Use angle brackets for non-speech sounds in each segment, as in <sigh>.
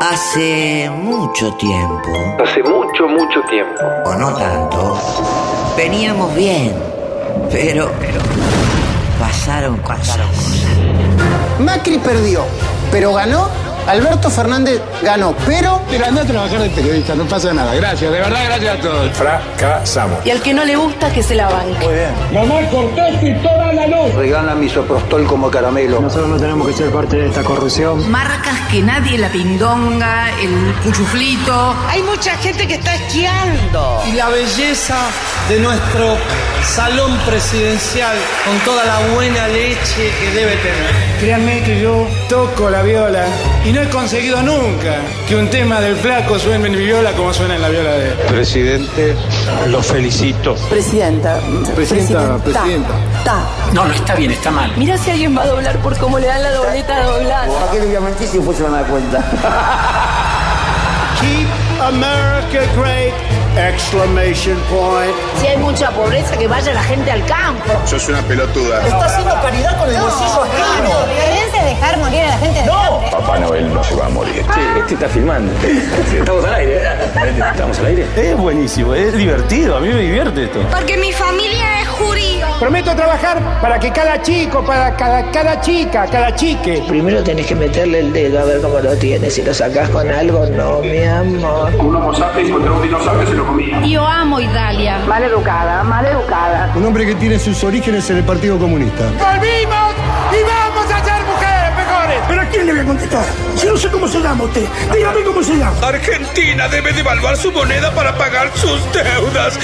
Hace mucho tiempo, Hace mucho, mucho tiempo. o no tanto, veníamos bien, pero, pero pasaron cosas. Macri perdió, pero ganó. Alberto Fernández ganó, pero Pero anda a trabajar de periodista, no pasa nada. Gracias, de verdad, gracias a todos. Fracasamos. Y al que no le gusta, que se la banque. regala misoprostol como caramelo. Nosotros no tenemos que ser parte de esta corrupción. Marcas que nadie, la pindonga, el cuchuflito. Hay mucha gente que está esquiando. y la belleza de nuestro salón presidencial con toda la buena leche que debe tener. Créanme que yo toco la viola y no he conseguido nunca que un tema del flaco suene en mi viola como suena en la viola de él. Presidente, lo felicito. Presidenta. Presidenta, presidenta. Ta. No, no está bien, está mal. Mira si alguien va a doblar por cómo le dan la dobleta doblada. ¿Para qué le voy a mentir si después se van a dar cuenta? Keep America great! Exclamation point. Si hay mucha pobreza, que vaya la gente al campo. Sos una pelotuda. Está haciendo caridad con el bolsillo ajeno. violencia es dejar morir a la gente de hambre. Papá Noel no se va a morir. Este está filmando. <laughs> Estamos al aire. Estamos al aire. Es buenísimo, es divertido, a mí me divierte esto. Porque mi familia es. Prometo trabajar para que cada chico, para cada, cada chica, cada chique. Primero tenés que meterle el dedo a ver cómo lo tienes. Si lo sacás con algo, no, mi amor. Un homo sapiens contra un dinosaurio se lo comía. Yo amo Italia. Mal educada, mal educada. Un hombre que tiene sus orígenes en el Partido Comunista. ¡Volvimos! ¡Y vamos ¿Pero a quién le voy a contestar? Si no sé cómo se llama usted. Dígame cómo se llama. Argentina debe devaluar su moneda para pagar sus deudas.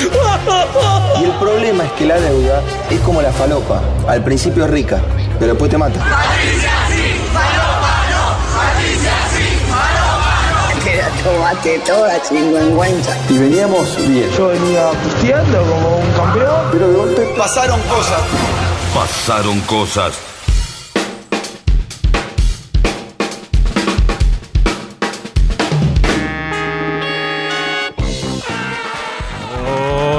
Y el problema es que la deuda es como la falopa. Al principio es rica, pero después te mata. Tomate toda chingüengüenza. Y veníamos bien. Yo venía pisteando como un campeón, pero de golpe pasaron cosas. Pasaron cosas.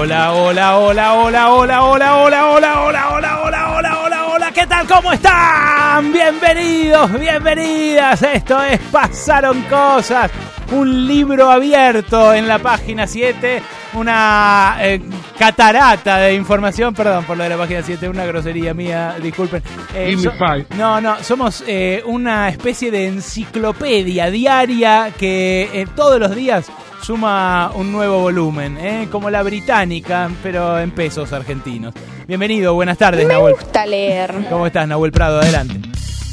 Hola, hola, hola, hola, hola, hola, hola, hola, hola, hola, hola, hola, hola, hola, ¿qué tal? ¿Cómo están? Bienvenidos, bienvenidas. Esto es Pasaron Cosas, un libro abierto en la página 7, una eh, catarata de información, perdón por lo de la página 7, una grosería mía, disculpen. Eh, no, no, somos eh, una especie de enciclopedia diaria que eh, todos los días suma un nuevo volumen, ¿eh? como la británica, pero en pesos argentinos. Bienvenido, buenas tardes, Nahuel. gusta leer. ¿Cómo estás, Nahuel Prado? Adelante.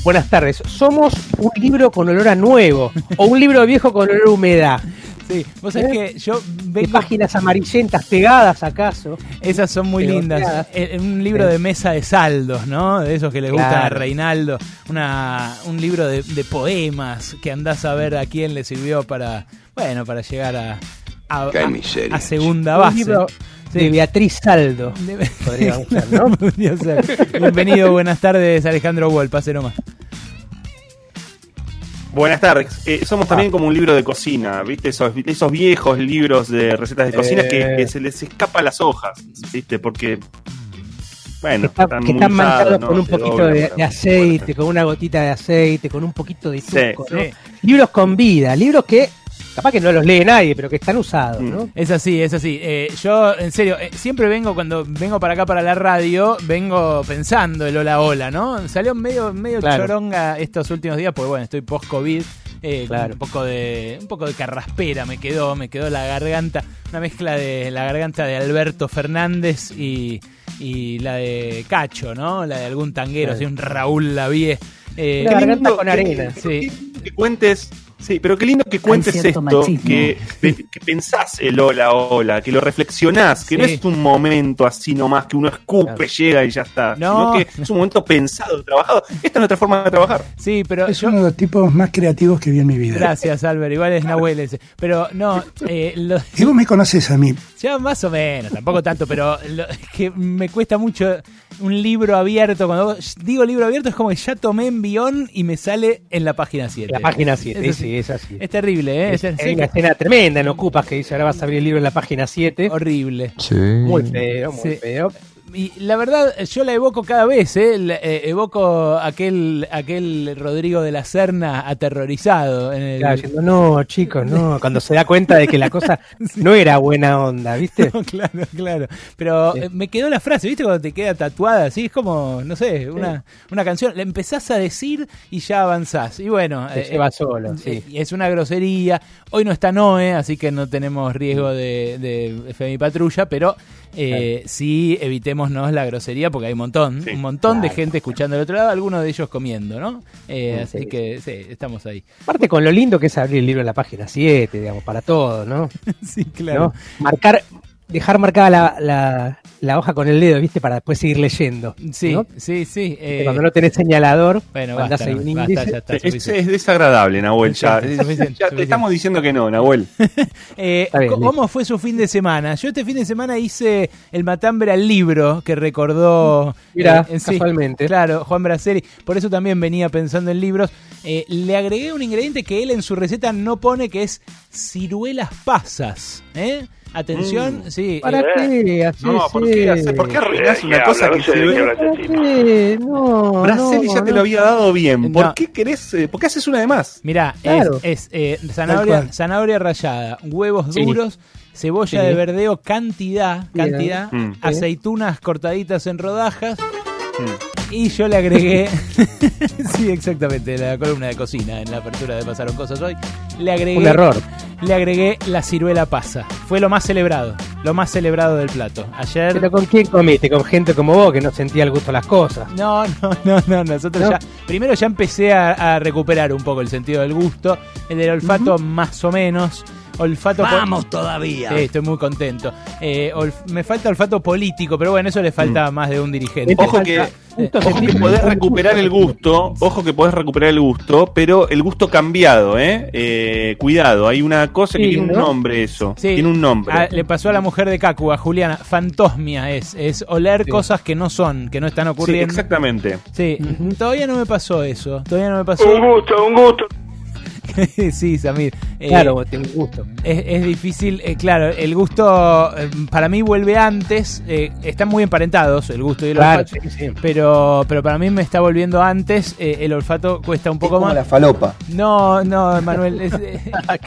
Buenas tardes. Somos un libro con olor a nuevo o un libro viejo con olor a humedad. Sí, vos sabés que yo De vengo... páginas amarillentas pegadas acaso. Esas son muy lindas. Eh, Un libro de mesa de saldos, ¿no? De esos que le gustan a Claro. Reinaldo. Una, un libro de, de poemas que andás a ver a quién le sirvió para, bueno, para llegar a, a, segunda Un base. libro Sí. de Beatriz Saldo. De- Podríamos ser, ¿no? <laughs> Podría ser. Bienvenido, buenas tardes, Alejandro Wall, pase nomás. Buenas tardes. Eh, somos también como un libro de cocina, ¿viste? Esos, esos viejos libros de recetas de cocina Eh. que, que se les escapa las hojas, ¿viste? Porque, bueno, que, está- que están manchados con un poquito de, aceite, con una gotita de aceite, con un poquito de Sí, tuco, ¿no? sí. Libros con vida, libros que capaz que no los lee nadie, pero que están usados, ¿no? Es así, es así. Eh, yo, en serio, eh, siempre vengo, cuando vengo para acá, para la radio, vengo pensando el hola hola, ¿no? Salió medio, medio Claro. choronga estos últimos días, porque bueno, estoy post-COVID. eh, Claro. un poco de un poco de carraspera me quedó me quedó la garganta una mezcla de la garganta de Alberto Fernández y, y la de Cacho no la de algún tanguero Claro. así un Raúl Lavie eh, Una garganta lindo con que- arena. sí Que cuentes, sí, pero qué lindo que cuentes esto, machismo. que, pensás el hola hola, que lo reflexionás, que no es un momento así nomás que uno escupe, Claro. llega y ya está, No. sino que es un momento pensado, trabajado. Esta es nuestra forma de trabajar. sí pero Es yo uno de los tipos más creativos que vi en mi vida. gracias Albert igual es Nahuel ese pero no eh, lo- Y vos me conoces a mí. Ya más o menos, tampoco tanto, pero lo- es que me cuesta mucho un libro abierto. Cuando digo libro abierto es como que ya tomé envión y me sale en la página 7. La página 7, Es, sí, es así. es terrible, ¿eh? Es, Es, sí, una escena tremenda en Ocupas que dice ahora vas a abrir el libro en la página 7. horrible. Muy feo, muy Sí. feo. Y la verdad, yo la evoco cada vez, ¿eh? La- eh, evoco aquel, aquel Rodrigo de la Serna aterrorizado. En el... Claro, diciendo, no, chicos, no. <laughs> Cuando se da cuenta de que la cosa <laughs> no era buena onda, ¿viste? <laughs> No, claro, claro. Pero eh, me quedó la frase, ¿viste? Cuando te queda tatuada, así es como, no sé, una, una canción. La empezás a decir y ya avanzás. Y bueno, Se lleva solo, sí. eh, es una grosería. Hoy no está Noé, así que no tenemos riesgo de, de FMI Patrulla, pero eh, sí evitémonos la grosería porque hay un montón, un montón de gente escuchando del otro lado, algunos de ellos comiendo, ¿no? Eh, así Sí. que sí, estamos ahí. Aparte con lo lindo que es abrir el libro en la página 7, digamos, para todo, ¿no? <laughs> sí, claro. ¿No? Marcar, dejar marcada la, la, la hoja con el dedo, ¿viste? Para después seguir leyendo. Sí, ¿no? sí, sí. eh, Cuando no tenés señalador, Bueno, basta, ahí un basta, ya está, Es, es desagradable, Nahuel. Ya, Suficiente, suficiente, Ya te suficiente. estamos diciendo que no, Nahuel. <laughs> Eh, bien, ¿Cómo fue su fin de semana? Yo este fin de semana hice el matambre al libro que recordó. Mirá, eh, sí, casualmente. claro, Juan Braceri. Por eso también venía pensando en libros. Eh, le agregué un ingrediente que él en su receta no pone, que es ciruelas pasas. ¿eh? Atención, Mm. sí. ¿Para eh, qué? haces No, ¿por qué, hace- ¿por qué arruinás ¿Qué una habla? cosa No que se ve? ¿Para? No, Braceli no, ya te lo había dado bien. ¿Por No. qué querés? eh, ¿Por qué haces una de más? Mirá, Claro. es, es, eh, zanahoria, zanahoria rallada, huevos Sí. duros, cebolla Sí. de verdeo, cantidad, cantidad, Mm. aceitunas cortaditas en rodajas. Y yo le agregué, <laughs> sí, exactamente, la columna de cocina en la apertura de Pasaron Cosas hoy. Le agregué, Un error. le agregué la ciruela pasa. Fue lo más celebrado, lo más celebrado del plato. Ayer. ¿Pero con quién comiste? Con gente como vos que no sentía el gusto de las cosas. No, no, no, no. Nosotros ¿No? ya. Primero ya empecé a, a recuperar un poco el sentido del gusto. El del olfato, más o menos. Olfato. Vamos todavía. Sí, estoy muy contento. Eh, me falta olfato político, pero bueno, eso le falta más de un dirigente. Te Ojo que, gusto ojo que sentir- podés recuperar el gusto, ojo que podés recuperar el gusto, pero el gusto cambiado, ¿eh? Eh, cuidado, hay una cosa que Sí, tiene un ¿no? nombre eso, Sí. tiene un nombre. Le pasó a la mujer de Kaku, a Juliana. Fantosmia es. Es oler cosas que no son, que no están sí, ocurriendo. exactamente. Sí, todavía no me pasó eso. Todavía no me pasó. Un gusto, un gusto. <laughs> sí, Samir. Eh, Claro, tengo gusto. Es, es difícil, eh, claro, el gusto eh, para mí vuelve antes, eh, están muy emparentados el gusto y el Claro, olfato, sí, sí. pero, pero para mí me está volviendo antes, eh, el olfato cuesta un poco más. falopa. No, no, Manuel, es- <laughs> eh,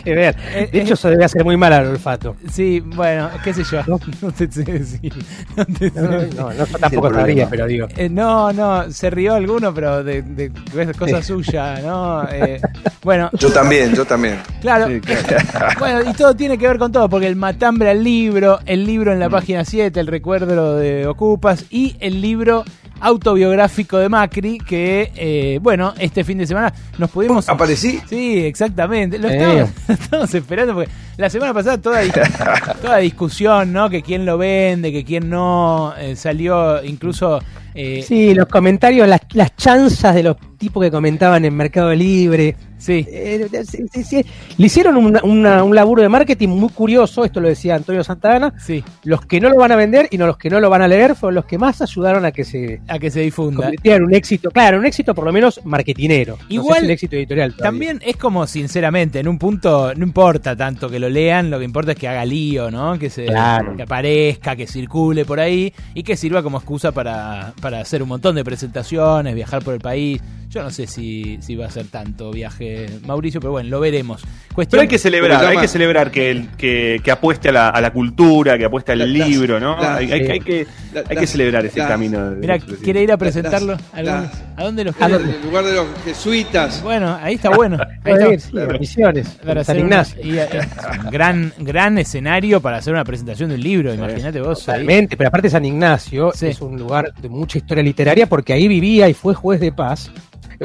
que ver. Eh, De hecho, eso debe hacer muy mal al olfato. sí, bueno, qué sé yo, <laughs> no, te sé decir. No, te sé No, no, no, no, yo tampoco sabría, pero digo. Eh, no, no, se rió alguno, pero de, de cosa suya, ¿no? Eh, bueno, Yo también, yo también. Claro. Sí, <laughs> bueno, y todo tiene que ver con todo, porque el matambre al libro, el libro en la página 7, el recuerdo de Ocupas y el libro autobiográfico de Macri, que, eh, bueno, este fin de semana nos pudimos... ¿Aparecí? Sí, exactamente. Lo Eh. <laughs> estábamos, estábamos esperando porque la semana pasada toda, dis- <laughs> toda discusión, ¿no? Que quién lo vende, que quién no, eh, salió incluso... eh, Sí, los comentarios, las, las chanzas de los tipos que comentaban en Mercado Libre. sí. Eh, sí, sí. Le hicieron una- una- un laburo de marketing muy curioso, esto lo decía Antonio Santana. Sí, Los que no lo van a vender y no los que no lo van a leer fueron los que más ayudaron a que se a que se difunda. un éxito. Claro, un éxito por lo menos marketinero. No sé Igual, si un éxito editorial. todavía. También es como, sinceramente, en un punto no importa tanto que lo lean, lo que importa es que haga lío, ¿no? Que, se, Claro. que aparezca, que circule por ahí y que sirva como excusa para, para hacer un montón de presentaciones, viajar por el país. Yo no sé si, si va a ser tanto viaje Mauricio, pero bueno, lo veremos. Cuestión, Pero hay que celebrar, hay que celebrar que, el- que, que apueste a la, a la cultura, que apueste al La- libro, ¿no? hay, hay- sí. hay que, La- hay que celebrar ese camino. de- Mira. ¿quiere ir a presentarlo? ¿A dónde- las- ¿A dónde los En quiere? el lugar de los jesuitas. Bueno, ahí está bueno. <laughs> Ahí ir, está. sí, en Misiones, Para en San hacer una- Ignacio. y, eh, es un gran, gran escenario para hacer una presentación del libro. Imagínate vos ahí. Totalmente, pero aparte San Ignacio Sí. es un lugar de mucha historia literaria porque ahí vivía y fue juez de paz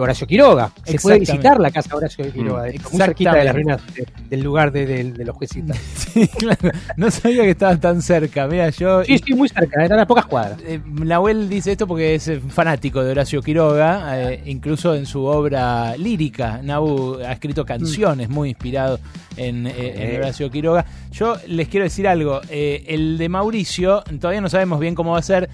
Horacio Quiroga. Se puede visitar la casa de Horacio Quiroga, Mm, muy cerquita de las ruinas de- del lugar de, de- de los juezitas. <laughs> Sí, claro. No sabía que estaba tan cerca. Mira, yo. Sí, sí, muy cerca, eran a pocas cuadras. Eh, Nahuel dice esto porque es eh, fanático de Horacio Quiroga, eh, incluso en su obra lírica. Nahu ha escrito canciones muy inspirado en, eh, en Horacio Quiroga. Yo les quiero decir algo, eh, el de Mauricio, todavía no sabemos bien cómo va a ser,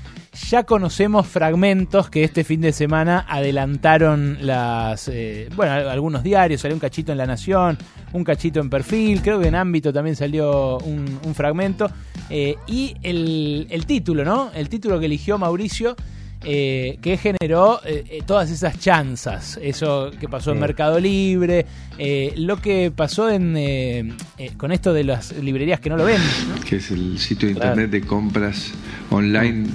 ya conocemos fragmentos que este fin de semana adelantaron las. eh, bueno, algunos diarios, salió un cachito en La Nación, un cachito en Perfil, creo que en Ámbito también salió un, un fragmento. eh, y el, el título, ¿no? El título que eligió Mauricio. eh, que generó todas esas chanzas, eso que pasó en. Mercado Libre, lo que pasó en, con esto de las librerías que no lo ven, ¿no? que es el sitio de internet de compras online.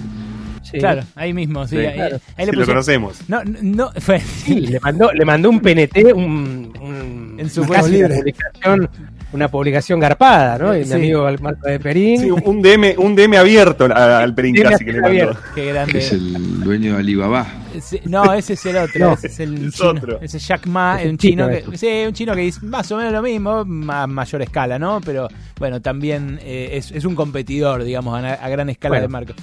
Claro, ahí mismo, sí. Sí, ahí, claro. ahí Sí, lo conocemos. No, no, fue, Sí, le mandó, le mandó un PNT, un, un- En su casi una libre. publicación, una publicación garpada, ¿no? Sí. amigo Marco de Perín. Sí, un DM, un DM abierto a- al Perín casi que le mandó. abierto. Qué que grande. es el dueño de Alibaba. No, ese es el otro, No, ese es el es chino, otro. ese es Jack Ma, Es el un chino chino que, sí, un chino que dice más o menos lo mismo, a mayor escala, ¿no? Pero bueno, también eh, es, es un competidor, digamos, a, a gran escala Bueno, de Marco.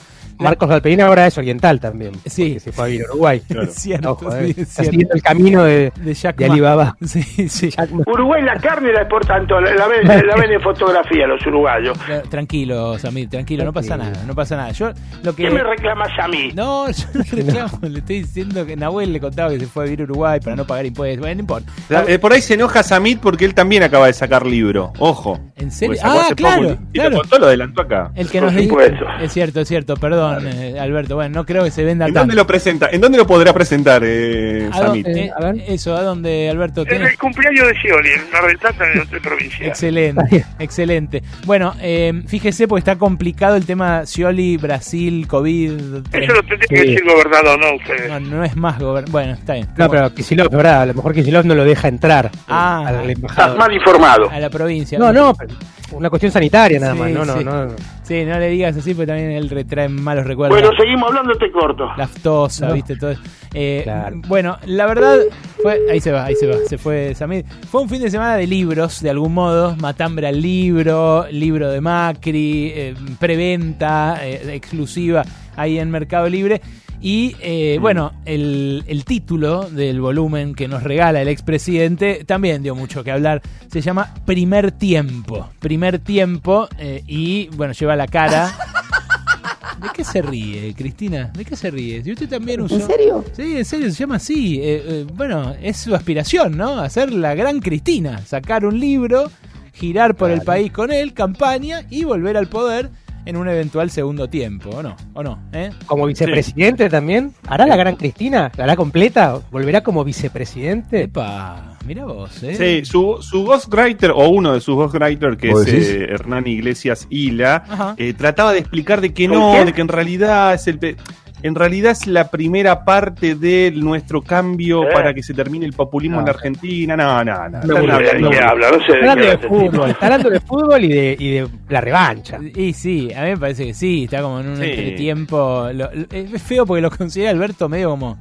Marcos Valperín ahora es oriental también. Sí. se fue a vivir a Uruguay. Es <laughs> cierto, Ojo, eh, es está cierto. siguiendo el camino de, De Jack de. Alibaba. <laughs> Sí, sí. Jack Ma. Uruguay la carne la exportan toda, la, la <laughs> ven, la ven en fotografía los uruguayos. Tra- Tranquilo, Samir, tranquilo, no pasa nada, no pasa nada. Yo lo que ¿Qué me reclamas a mí? No, yo no reclamo, le estoy diciendo que Nahuel le contaba que se fue a vivir a Uruguay para no pagar impuestos. Bueno, no importa. La- eh, por ahí se enoja Samit porque él también acaba de sacar libro. Ojo. ¿En serio? Ah, claro, poco y claro. lo contó, lo adelantó acá. El que nos dice. supuesto. Es cierto, es cierto, perdón, eh, Alberto. Bueno, no creo que se venda ¿En tanto. dónde lo presenta? ¿En dónde lo podrá presentar eh, ¿A Samit? dónde- eh, A ver. Eso, ¿a dónde, Alberto? En el cumpleaños de Scioli, en Mar del Plata, en otra provincia. Excelente, excelente. Bueno, eh, fíjese porque está complicado el tema Scioli, Brasil, COVID. Eso lo tendría que Sí. decir el gobernador, no ustedes. No, no es más gobernador. Bueno, está bien. No, pero Kicillof, ¿verdad? A lo mejor Kicillof no lo deja entrar Ah. al Estás embajador. mal informado. A la provincia. No, no, pero una cuestión sanitaria nada Sí, más. No, no, sí. no. Sí, no le digas así porque también él retrae malos recuerdos. Bueno, seguimos hablando, te corto. la aftosa, No. ¿viste? Todo. Eh, Claro. Bueno, la verdad fue. Ahí se va, ahí se va. Se fue Samir. Fue un fin de semana de libros, de algún modo. Matambre al libro, libro de Macri, eh, preventa, eh, exclusiva ahí en Mercado Libre. Y eh, bueno, el, el título del volumen que nos regala el expresidente también dio mucho que hablar. Se llama Primer Tiempo. Primer Tiempo. eh, y bueno, lleva la cara. <laughs> ¿De qué se ríe, Cristina? ¿De qué se ríe? Si usted también usó. ¿En serio? Sí, en serio, se llama así. Eh, eh, bueno, es su aspiración, ¿no? Hacer la gran Cristina. Sacar un libro, girar por el país con él, campaña y volver al poder en un eventual segundo tiempo, ¿o no? ¿O no? ¿Eh? Como vicepresidente también. ¿Hará la gran Cristina? ¿La hará completa? ¿Volverá como vicepresidente? Epa, mira vos, ¿eh? Sí, su, su ghostwriter, o uno de sus ghostwriters, que ¿Vos es eh, Hernán Iglesias Hila, eh, trataba de explicar de que ¿Con no, de que en realidad es el pe- en realidad es la primera parte de nuestro cambio ¿Eh? para que se termine el populismo No. en la Argentina. No, no, no. No, no, hablando- ¿De fútbol, está hablando de fútbol y de, y de la revancha. Y sí, a mí me parece que sí, está como en un Sí. entretiempo. Lo- lo- es feo porque lo considera Alberto medio como,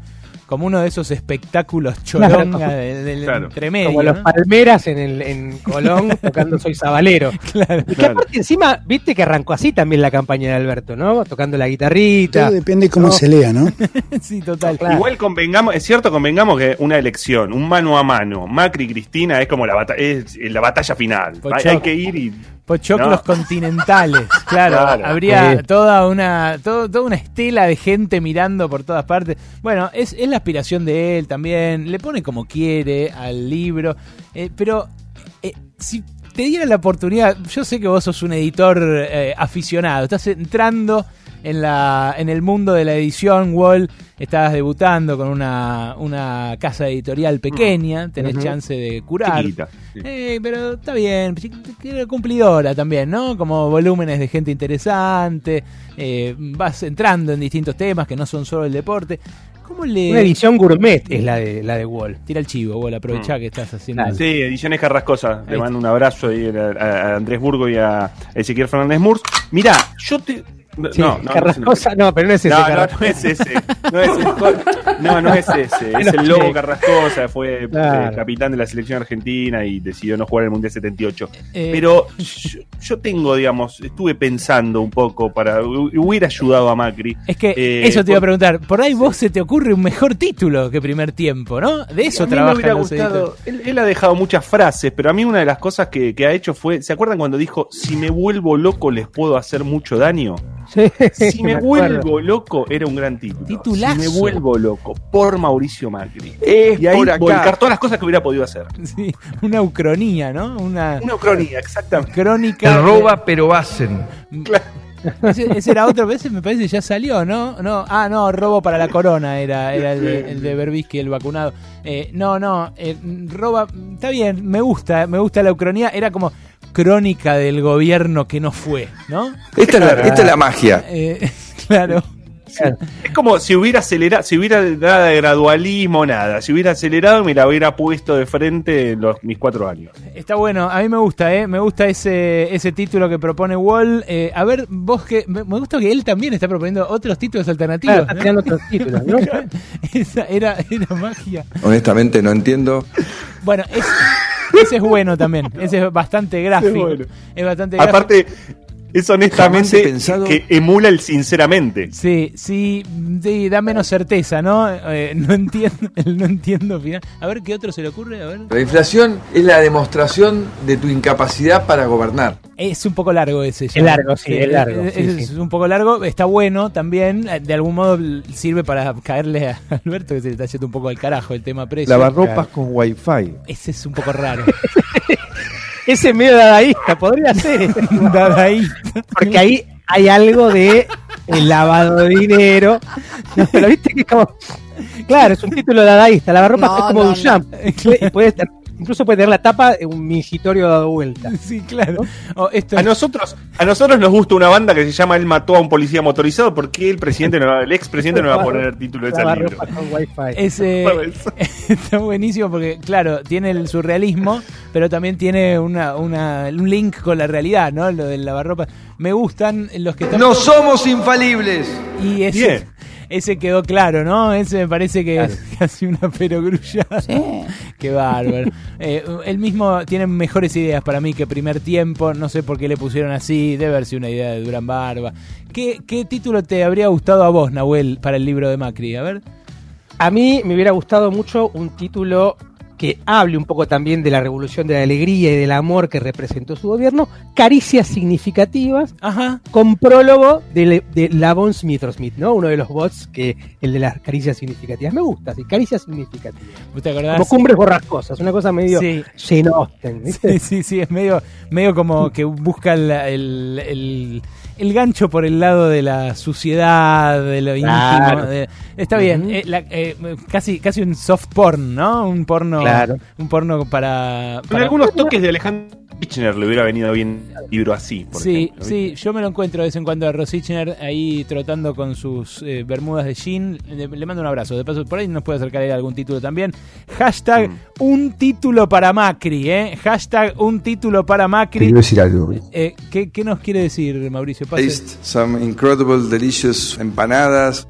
como uno de esos espectáculos choronga Claro. <laughs> del, del Claro. entremedio. Como los. Palmeras en, el, en Colón <laughs> tocando Soy Sabalero. <laughs> Claro. Y que aparte encima, viste que arrancó así también la campaña de Alberto, ¿no? Tocando la guitarrita. Todo depende cómo No. se lea, ¿no? sí, total. Claro. Igual convengamos, es cierto, convengamos que una elección, un mano a mano, Macri y Cristina es como la, bata- es la batalla final. Hay que ir y. Pochoclos No. continentales, <laughs> claro, Claro. habría Sí. toda una todo- toda una estela de gente mirando por todas partes. Bueno, es, es la aspiración de él también, le pone como quiere al libro, eh, pero eh, si te diera la oportunidad, yo sé que vos sos un editor eh, aficionado, estás entrando en, la, en el mundo de la edición, Wall, estás debutando con una, una casa editorial pequeña, tenés chance de curar. Chiquita. sí. Eh, pero está bien, cumplidora también, ¿no? Como volúmenes de gente interesante, eh, vas entrando en distintos temas que no son solo el deporte. ¿Cómo le...? Una edición gourmet es la de la de Wall. Tira el chivo, vos, aprovechá Mm. que estás haciendo... Sí, Ediciones Carrascosa. Ahí Le mando un abrazo ahí a, a- a Andrés Burgo y a Ezequiel Fernández Murs. Mirá, yo te. No, Sí, no, no, Carrascosa, no, pero no es ese. No, no, es ese. No es, el- no, no es ese. <laughs> Es el Lobo Carrascosa. Fue eh, capitán de la selección argentina y decidió no jugar el Mundial 78. Eh, Pero yo, yo tengo, digamos, estuve pensando un poco para. Hubiera ayudado a Macri. Es que Eh, eso te iba a preguntar. Por ahí vos se te ocurre un mejor título que primer tiempo, ¿no? De eso a mí me trabajan hubiera los gustado. editores. Él, él ha dejado muchas frases, pero a mí una de las cosas que, que ha hecho fue. ¿Se acuerdan cuando dijo: Si me vuelvo loco, les puedo hacer mucho daño? Si me vuelvo loco, era un gran título. Titulazo. Si me vuelvo loco, por Mauricio Macri. Es y ahí por acá. volcar todas las cosas que hubiera podido hacer. Sí, una ucronía, ¿no? Una, Una ucronía, exactamente. crónica. Roba pero hacen. Ese, ese era otro, veces me parece ya salió, ¿no? No, ah, no, robo para la corona era, era el, de, el de Berbisky, el vacunado. Eh, no, no, eh, roba, está bien, me gusta, me gusta la ucronía, era como crónica del gobierno que no fue, ¿no? Esta es la, esta es la magia. Eh, <laughs> claro. Es como si hubiera acelerado, si hubiera nada de gradualismo, nada. Si hubiera acelerado, me la hubiera puesto de frente en los, mis cuatro años. Está bueno, a mí me gusta, ¿eh? Me gusta ese, ese título que propone Wall. Eh, a ver, vos que. Me gusta que él también está proponiendo otros títulos alternativos. Claro, está ¿no? otros títulos, ¿no? <laughs> Esa era, era magia. Honestamente no entiendo. Bueno, es- ese es bueno también. Ese es bastante gráfico. Es bueno. Es bastante gráfico. Aparte, es honestamente pensado- que emula el sinceramente. Sí, sí, sí, da menos certeza, ¿no? Eh, <laughs> no entiendo, el no entiendo final. A ver qué otro se le ocurre, a ver. La inflación es la demostración de tu incapacidad para gobernar. Es un poco largo ese. ya. Es largo, sí, es largo, Es, sí, es sí. un poco largo, está bueno también. eh, De algún modo sirve para caerle a <laughs> Alberto, que se le está yendo un poco al carajo el tema precio. Lavarropas con wifi. Ese es un poco raro. <laughs> Ese medio dadaísta, podría ser. <laughs> Dadaísta. Porque ahí hay algo de el lavado de dinero. No, pero viste que es como. Claro, es un título dadaísta. Lavarropas No, es como no, Duchamp. Y puede estar- incluso puede tener la tapa de un mingitorio dado vuelta. <laughs> Sí, claro. Oh, esto A nosotros, a nosotros nos gusta una banda que se llama Él mató a un policía motorizado porque el presidente no va- el expresidente no va a poner el título de ese libro. Wifi. Ese <laughs> <laughs> está buenísimo porque, claro, tiene el surrealismo, pero también tiene una, una- un link con la realidad, ¿no? Lo del lavarropa. Me gustan los que están. No somos infalibles. Y ese, Bien. Ese quedó claro, ¿no? Ese me parece que es <laughs> casi una perogrullada. <laughs> Qué bárbaro. Eh, él mismo tiene mejores ideas para mí que primer tiempo. No sé por qué le pusieron así. Debe haber sido una idea de Durán Barba. ¿Qué, ¿Qué título te habría gustado a vos, Nahuel, para el libro de Macri? A ver. A mí me hubiera gustado mucho un título que hable un poco también de la revolución de la alegría y del amor que representó su gobierno, Caricias Significativas, Ajá. con prólogo de, de Lavon Smith, ¿no? Uno de los bots que el de las caricias significativas. Me gusta, sí, caricias significativas. ¿Vos te acordás? Como cumbres borrascosas, una cosa medio Sí. Jane Austen, ¿viste? Sí, sí, sí, es medio, medio como que busca el, el gancho por el lado de la suciedad, de lo Claro. íntimo. de- está bien, eh, la- eh, casi, casi un soft porn, ¿no? Un porno, Claro. un porno para, Con para- algunos toques de Alejandro Kirchner le hubiera venido bien un libro así. Por Sí, ejemplo, sí, yo me lo encuentro de vez en cuando a Rosichner ahí trotando con sus eh, bermudas de jean. Le, le mando un abrazo. De paso, por ahí nos puede acercar ahí algún título también. Hashtag un título para Macri, ¿eh? Hashtag un título para Macri. Quiero decir algo. Eh, ¿qué, qué nos quiere decir Mauricio? Pase. Taste some incredible, delicious empanadas.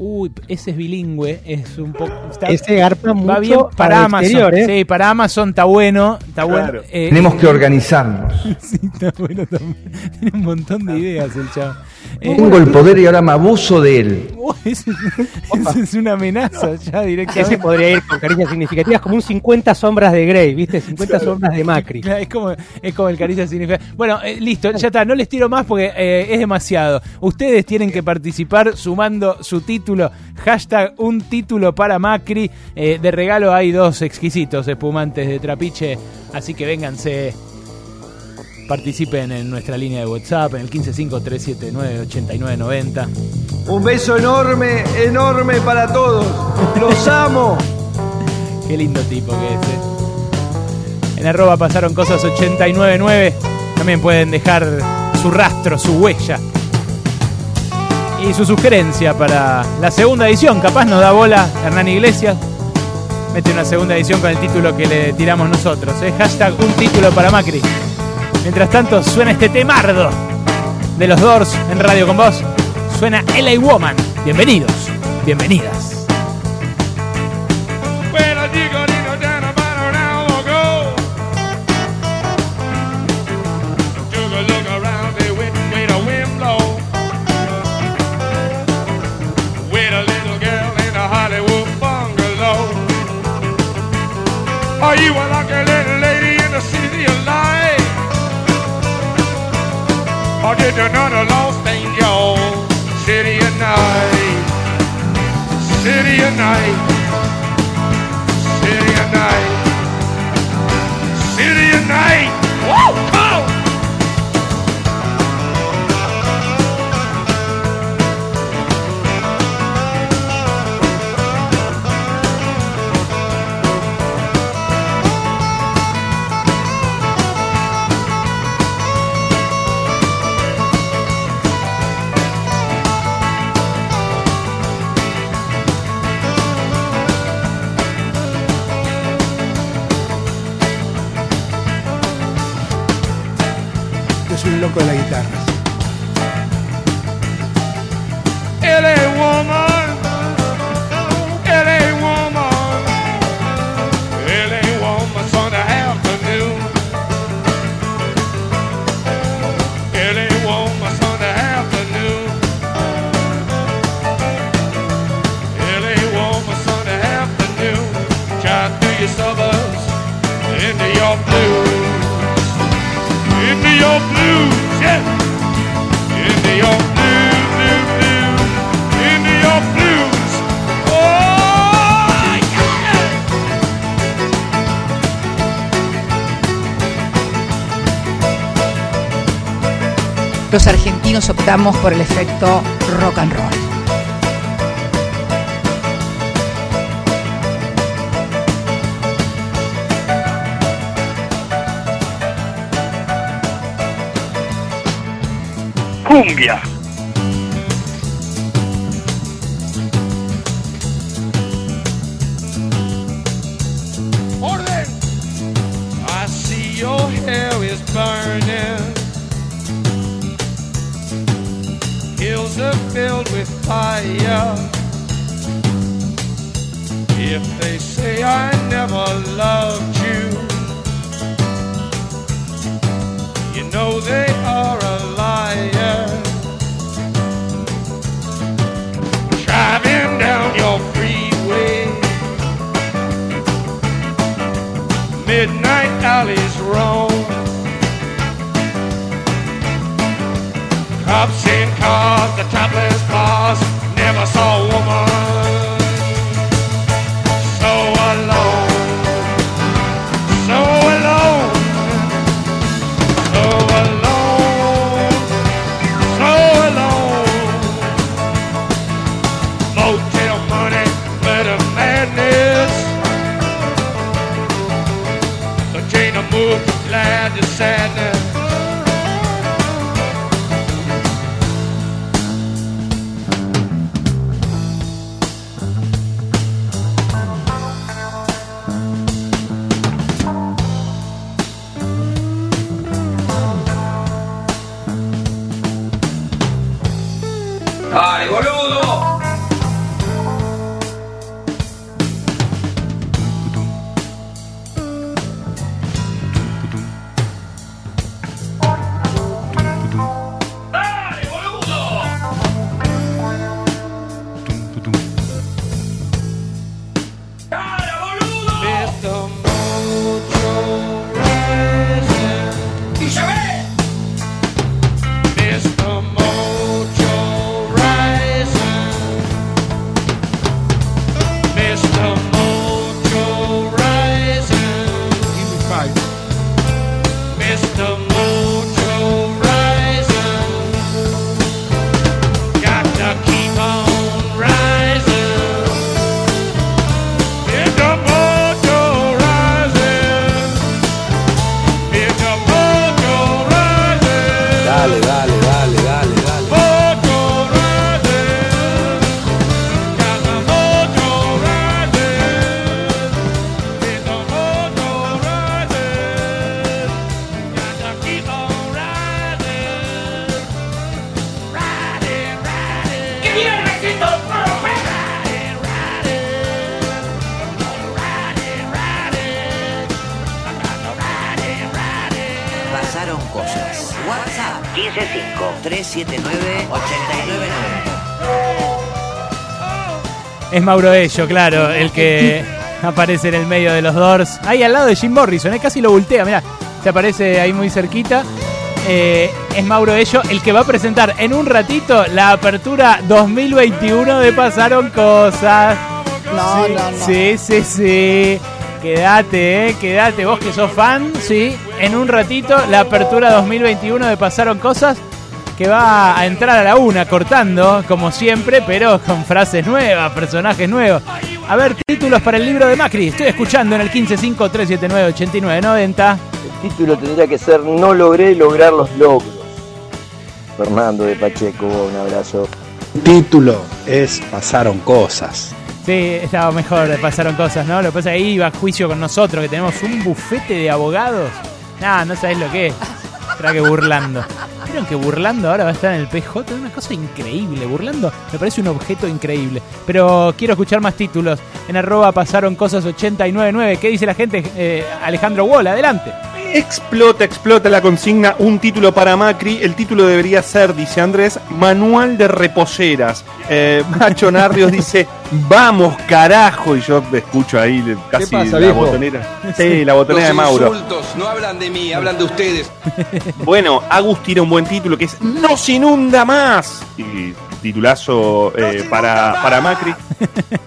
Uy, ese es bilingüe, es un poco... Ese garpa mucho va bien para, el Amazon. exterior, ¿eh? Sí, para Amazon está bueno, está Claro. bueno. Eh, Tenemos que organizarnos. <laughs> Sí, está bueno también. Tiene un montón de ideas el chavo. Eh, Tengo el poder y ahora me abuso de él. <laughs> Es, es una amenaza ya directamente. Ese podría ir con caricias significativas como un 50 sombras de Grey, ¿viste? 50 sombras de Macri. Es como, es como el caricia significa. Bueno, eh, listo, ya está, no les tiro más porque eh, es demasiado. Ustedes tienen que participar sumando su título, hashtag un título para Macri. Eh, de regalo hay dos exquisitos espumantes de trapiche, así que vénganse. Participen en nuestra línea de WhatsApp en el 155-379-8990. Un beso enorme, enorme para todos. Los amo. <laughs> Qué lindo tipo que es. eh. En arroba pasaron cosas 899. También pueden dejar su rastro, su huella. Y su sugerencia para la segunda edición. Capaz nos da bola Hernán Iglesias. Mete una segunda edición con el título que le tiramos nosotros. ¿eh? Hashtag un título para Macri. Mientras tanto suena este temardo de los Doors en Radio con Vos. Suena LA Woman. Bienvenidos, bienvenidas. A Or did another lost angel City at night? City at night. City at night. City at night. Loco de la guitarra. LA woman, LA woman, LA woman Sunday afternoon. LA woman Sunday afternoon. LA woman Sunday afternoon. Drive through your suburbs into your blues. Into your Los argentinos optamos por el efecto rock and roll. Cumbia. Orden! I see your hair is burning. Hills are filled with fire. If they say I never loved you, you know they are alleys roam. Cops in cars, the topless bars, never saw a woman Es Mauro Ello, claro, el que aparece en el medio de los Doors. Ahí al lado de Jim Morrison, ¿eh? casi lo voltea, mirá. Se aparece ahí muy cerquita. Eh, es Mauro Ello el que va a presentar en un ratito la apertura 2021 de Pasaron Cosas. No, sí, no, no. Sí, sí, sí. Quédate, eh, quédate, vos que sos fan, sí. En un ratito la apertura 2021 de Pasaron Cosas que va a entrar a la una cortando, como siempre, pero con frases nuevas, personajes nuevos. A ver, títulos para el libro de Macri. Estoy escuchando en el 155-379-8990. El título tendría que ser No logré lograr los logros. Fernando de Pacheco, un abrazo. Título es Pasaron cosas. Sí, estaba mejor, pasaron cosas, ¿no? Lo que pasa es que ahí iba a juicio con nosotros, que tenemos un bufete de abogados. Nah, no sabés lo que es. Espera que burlando. ¿Vieron que burlando ahora va a estar en el PJ? Una cosa increíble. Burlando me parece un objeto increíble. Pero quiero escuchar más títulos. En arroba pasaron cosas 899. ¿Qué dice la gente? Eh, Alejandro Wall, adelante. Explota, explota la consigna. Un título para Macri. El título debería ser, dice Andrés, Manual de Reposeras. Eh, Macho <laughs> Narrios dice, vamos carajo. Y yo escucho ahí casi pasa, la viejo? botonera. Sí, la botonera de Mauro. insultos no hablan de mí, hablan de ustedes. Bueno, Agus tira un buen título que es No se inunda más. Y titulazo eh, para, para Macri.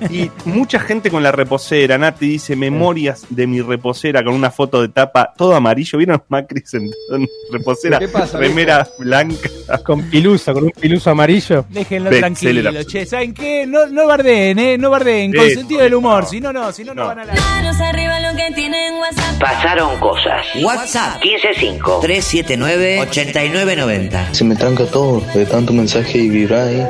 Y mucha gente con la reposera. Nati dice Memorias de mi reposera con una foto de tapa todo amarillo. ¿Vieron Macri sentado en reposera? ¿Qué pasa, remera blanca. Con pilusa, con un piluso amarillo. Déjenlo tranquilo, che. ¿Saben qué? No, no bardeen, ¿eh? No bardeen. Con sentido del humor. Si no, no. Si no, no, No. van a la... Manos arriba lo que tienen WhatsApp. Pasaron cosas. WhatsApp 155-379-8990. Se me tranca todo de tanto mensaje y vibrar ahí.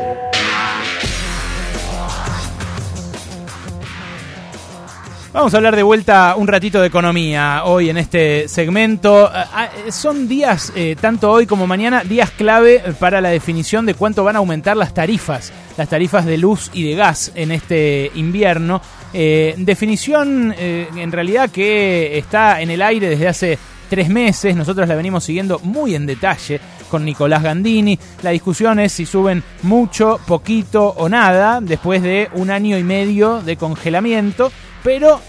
Vamos a hablar de vuelta un ratito de economía hoy en este segmento. Ah, ah, Son días, eh, tanto hoy como mañana, días clave para la definición de cuánto van a aumentar las tarifas, las tarifas de luz y de gas en este invierno. Eh, definición eh, en realidad que está en el aire desde hace tres meses. Nosotros la venimos siguiendo muy en detalle con Nicolás Gandini. La discusión es si suben mucho, poquito o nada después de un año y medio de congelamiento, pero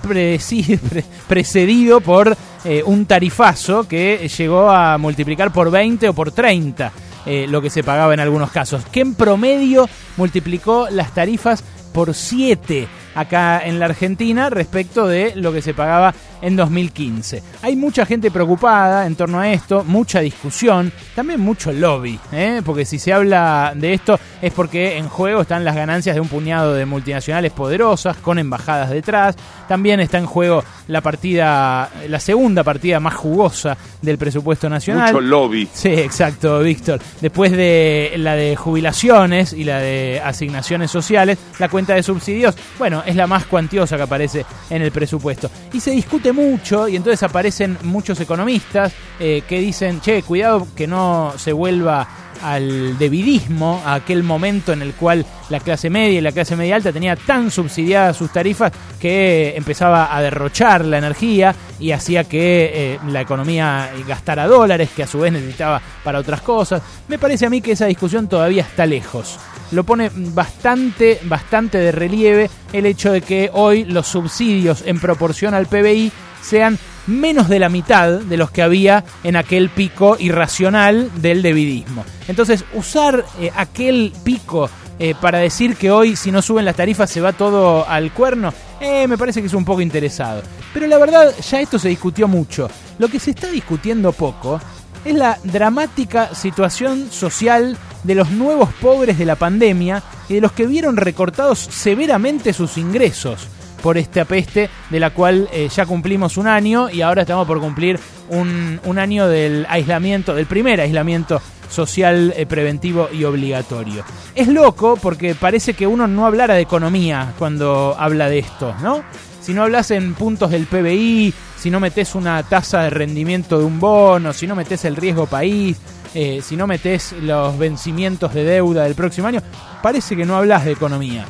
<laughs> precedido por eh, un tarifazo que llegó a multiplicar por 20 o por 30 eh, lo que se pagaba en algunos casos, que en promedio multiplicó las tarifas por 7 acá en la Argentina respecto de lo que se pagaba en 2015. Hay mucha gente preocupada en torno a esto, mucha discusión, también mucho lobby, ¿eh? porque si se habla de esto es porque en juego están las ganancias de un puñado de multinacionales poderosas con embajadas detrás, también está en juego la partida, la segunda partida más jugosa del presupuesto nacional. Mucho lobby. Sí, exacto, Víctor. Después de la de jubilaciones y la de asignaciones sociales, la cuenta de subsidios, bueno, es la más cuantiosa que aparece en el presupuesto. Y se discute mucho y entonces aparecen muchos economistas eh, que dicen, che, cuidado que no se vuelva al devidismo, a aquel momento en el cual la clase media y la clase media alta tenía tan subsidiadas sus tarifas que empezaba a derrochar la energía y hacía que eh, la economía gastara dólares que a su vez necesitaba para otras cosas. Me parece a mí que esa discusión todavía está lejos. Lo pone bastante, bastante de relieve el hecho de que hoy los subsidios en proporción al PBI sean menos de la mitad de los que había en aquel pico irracional del devidismo. Entonces, usar eh, aquel pico eh, para decir que hoy si no suben las tarifas se va todo al cuerno, eh, me parece que es un poco interesado. Pero la verdad, ya esto se discutió mucho. Lo que se está discutiendo poco es la dramática situación social de los nuevos pobres de la pandemia y de los que vieron recortados severamente sus ingresos por esta peste de la cual eh, ya cumplimos un año y ahora estamos por cumplir un, un año del aislamiento, del primer aislamiento social eh, preventivo y obligatorio. Es loco porque parece que uno no hablara de economía cuando habla de esto, ¿no? Si no hablas en puntos del PBI, si no metes una tasa de rendimiento de un bono, si no metes el riesgo país, eh, si no metes los vencimientos de deuda del próximo año, parece que no hablas de economía.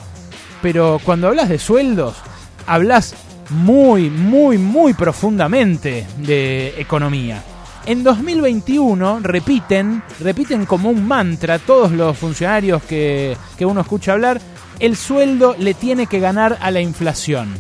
Pero cuando hablas de sueldos, hablas muy, muy, muy profundamente de economía. En 2021 repiten, repiten como un mantra todos los funcionarios que, que uno escucha hablar, el sueldo le tiene que ganar a la inflación.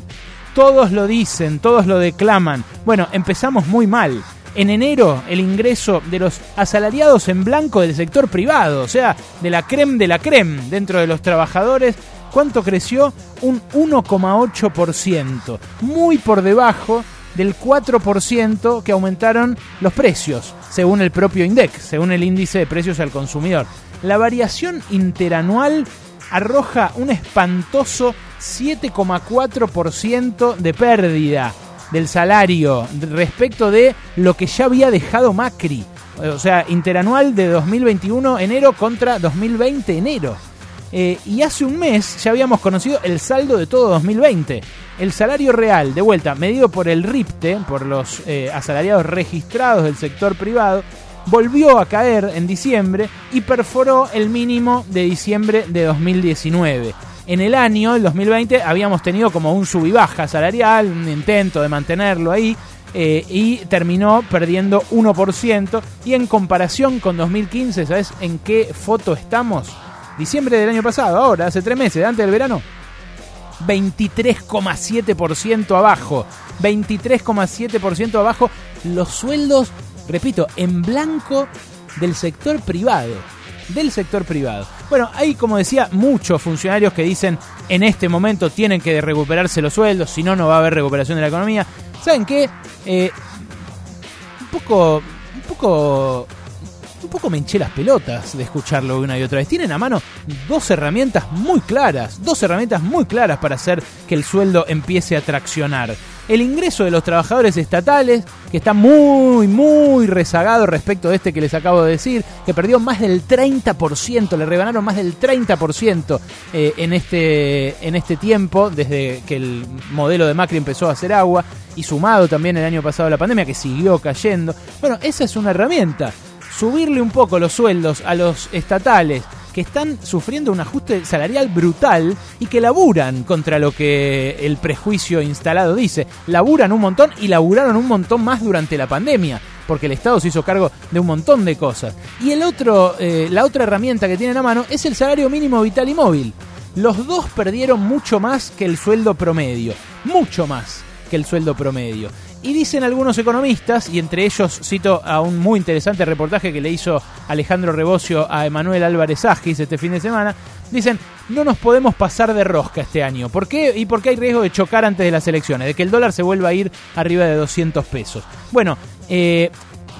Todos lo dicen, todos lo declaman. Bueno, empezamos muy mal. En enero el ingreso de los asalariados en blanco del sector privado, o sea, de la creme de la creme dentro de los trabajadores, ¿cuánto creció? Un 1,8%, muy por debajo del 4% que aumentaron los precios, según el propio INDEC, según el índice de precios al consumidor. La variación interanual arroja un espantoso 7,4% de pérdida del salario respecto de lo que ya había dejado Macri. O sea, interanual de 2021 enero contra 2020 enero. Eh, y hace un mes ya habíamos conocido el saldo de todo 2020. El salario real, de vuelta, medido por el RIPTE, por los eh, asalariados registrados del sector privado, volvió a caer en diciembre y perforó el mínimo de diciembre de 2019. En el año, el 2020, habíamos tenido como un sub baja salarial, un intento de mantenerlo ahí, eh, y terminó perdiendo 1%. Y en comparación con 2015, ¿sabes en qué foto estamos? Diciembre del año pasado, ahora, hace tres meses, antes del verano. 23,7% abajo. 23,7% abajo los sueldos, repito, en blanco del sector privado. Del sector privado. Bueno, hay, como decía, muchos funcionarios que dicen en este momento tienen que recuperarse los sueldos, si no, no va a haber recuperación de la economía. ¿Saben qué? Eh, un poco. Un poco. Poco me hinché las pelotas de escucharlo una y otra vez. Tienen a mano dos herramientas muy claras, dos herramientas muy claras para hacer que el sueldo empiece a traccionar el ingreso de los trabajadores estatales, que está muy, muy rezagado respecto de este que les acabo de decir, que perdió más del 30%, le rebanaron más del 30% eh, en, este, en este tiempo, desde que el modelo de Macri empezó a hacer agua, y sumado también el año pasado a la pandemia, que siguió cayendo. Bueno, esa es una herramienta. Subirle un poco los sueldos a los estatales, que están sufriendo un ajuste salarial brutal y que laburan contra lo que el prejuicio instalado dice. Laburan un montón y laburaron un montón más durante la pandemia porque el Estado se hizo cargo de un montón de cosas. Y el otro, eh, la otra herramienta que tienen a mano es el salario mínimo vital y móvil. Los dos perdieron mucho más que el sueldo promedio, mucho más que el sueldo promedio. Y dicen algunos economistas, y entre ellos cito a un muy interesante reportaje que le hizo Alejandro Rebocio a Emanuel Álvarez Agis este fin de semana, dicen, no nos podemos pasar de rosca este año. ¿Por qué? Y porque hay riesgo de chocar antes de las elecciones, de que el dólar se vuelva a ir arriba de 200 pesos. Bueno, eh,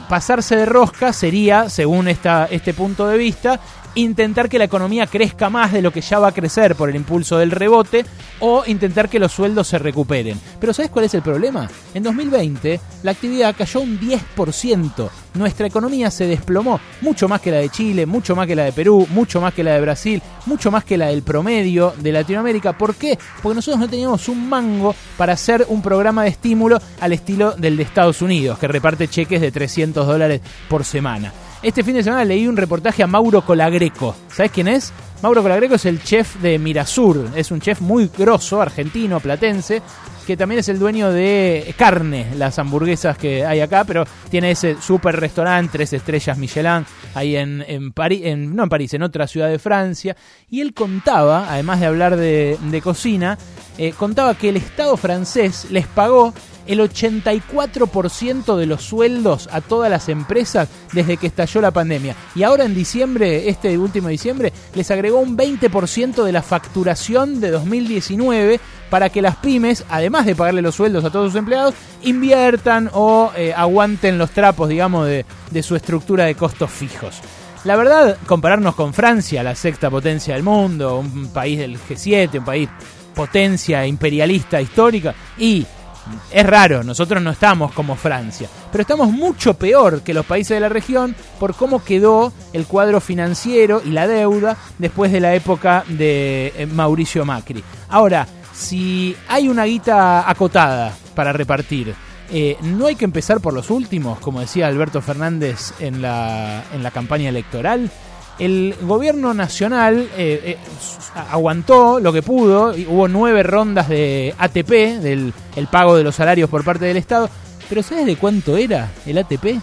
pasarse de rosca sería, según esta, este punto de vista, intentar que la economía crezca más de lo que ya va a crecer por el impulso del rebote o intentar que los sueldos se recuperen. Pero ¿sabes cuál es el problema? En 2020 la actividad cayó un 10%. Nuestra economía se desplomó mucho más que la de Chile, mucho más que la de Perú, mucho más que la de Brasil, mucho más que la del promedio de Latinoamérica. ¿Por qué? Porque nosotros no teníamos un mango para hacer un programa de estímulo al estilo del de Estados Unidos, que reparte cheques de 300 dólares por semana. Este fin de semana leí un reportaje a Mauro Colagreco. ¿Sabes quién es? Mauro Colagreco es el chef de Mirasur. Es un chef muy grosso, argentino, platense, que también es el dueño de Carne, las hamburguesas que hay acá, pero tiene ese super restaurante, tres estrellas Michelin, ahí en, París, en, no en París, en otra ciudad de Francia. Y él contaba, además de hablar de, cocina, eh, contaba que el Estado francés les pagó el 84% de los sueldos a todas las empresas desde que estalló la pandemia. Y ahora en diciembre, este último diciembre, les agregó un 20% de la facturación de 2019 para que las pymes, además de pagarle los sueldos a todos sus empleados, inviertan o eh, aguanten los trapos, digamos, de, de su estructura de costos fijos. La verdad, compararnos con Francia, la sexta potencia del mundo, un país del G7, un país potencia imperialista histórica, y es raro, nosotros no estamos como Francia, pero estamos mucho peor que los países de la región por cómo quedó el cuadro financiero y la deuda después de la época de eh, Mauricio Macri. Ahora, si hay una guita acotada para repartir, eh, no hay que empezar por los últimos, como decía Alberto Fernández en la, en la campaña electoral el gobierno nacional eh, eh, aguantó lo que pudo, hubo nueve rondas de ATP, del el pago de los salarios por parte del Estado, pero ¿sabes de cuánto era el ATP?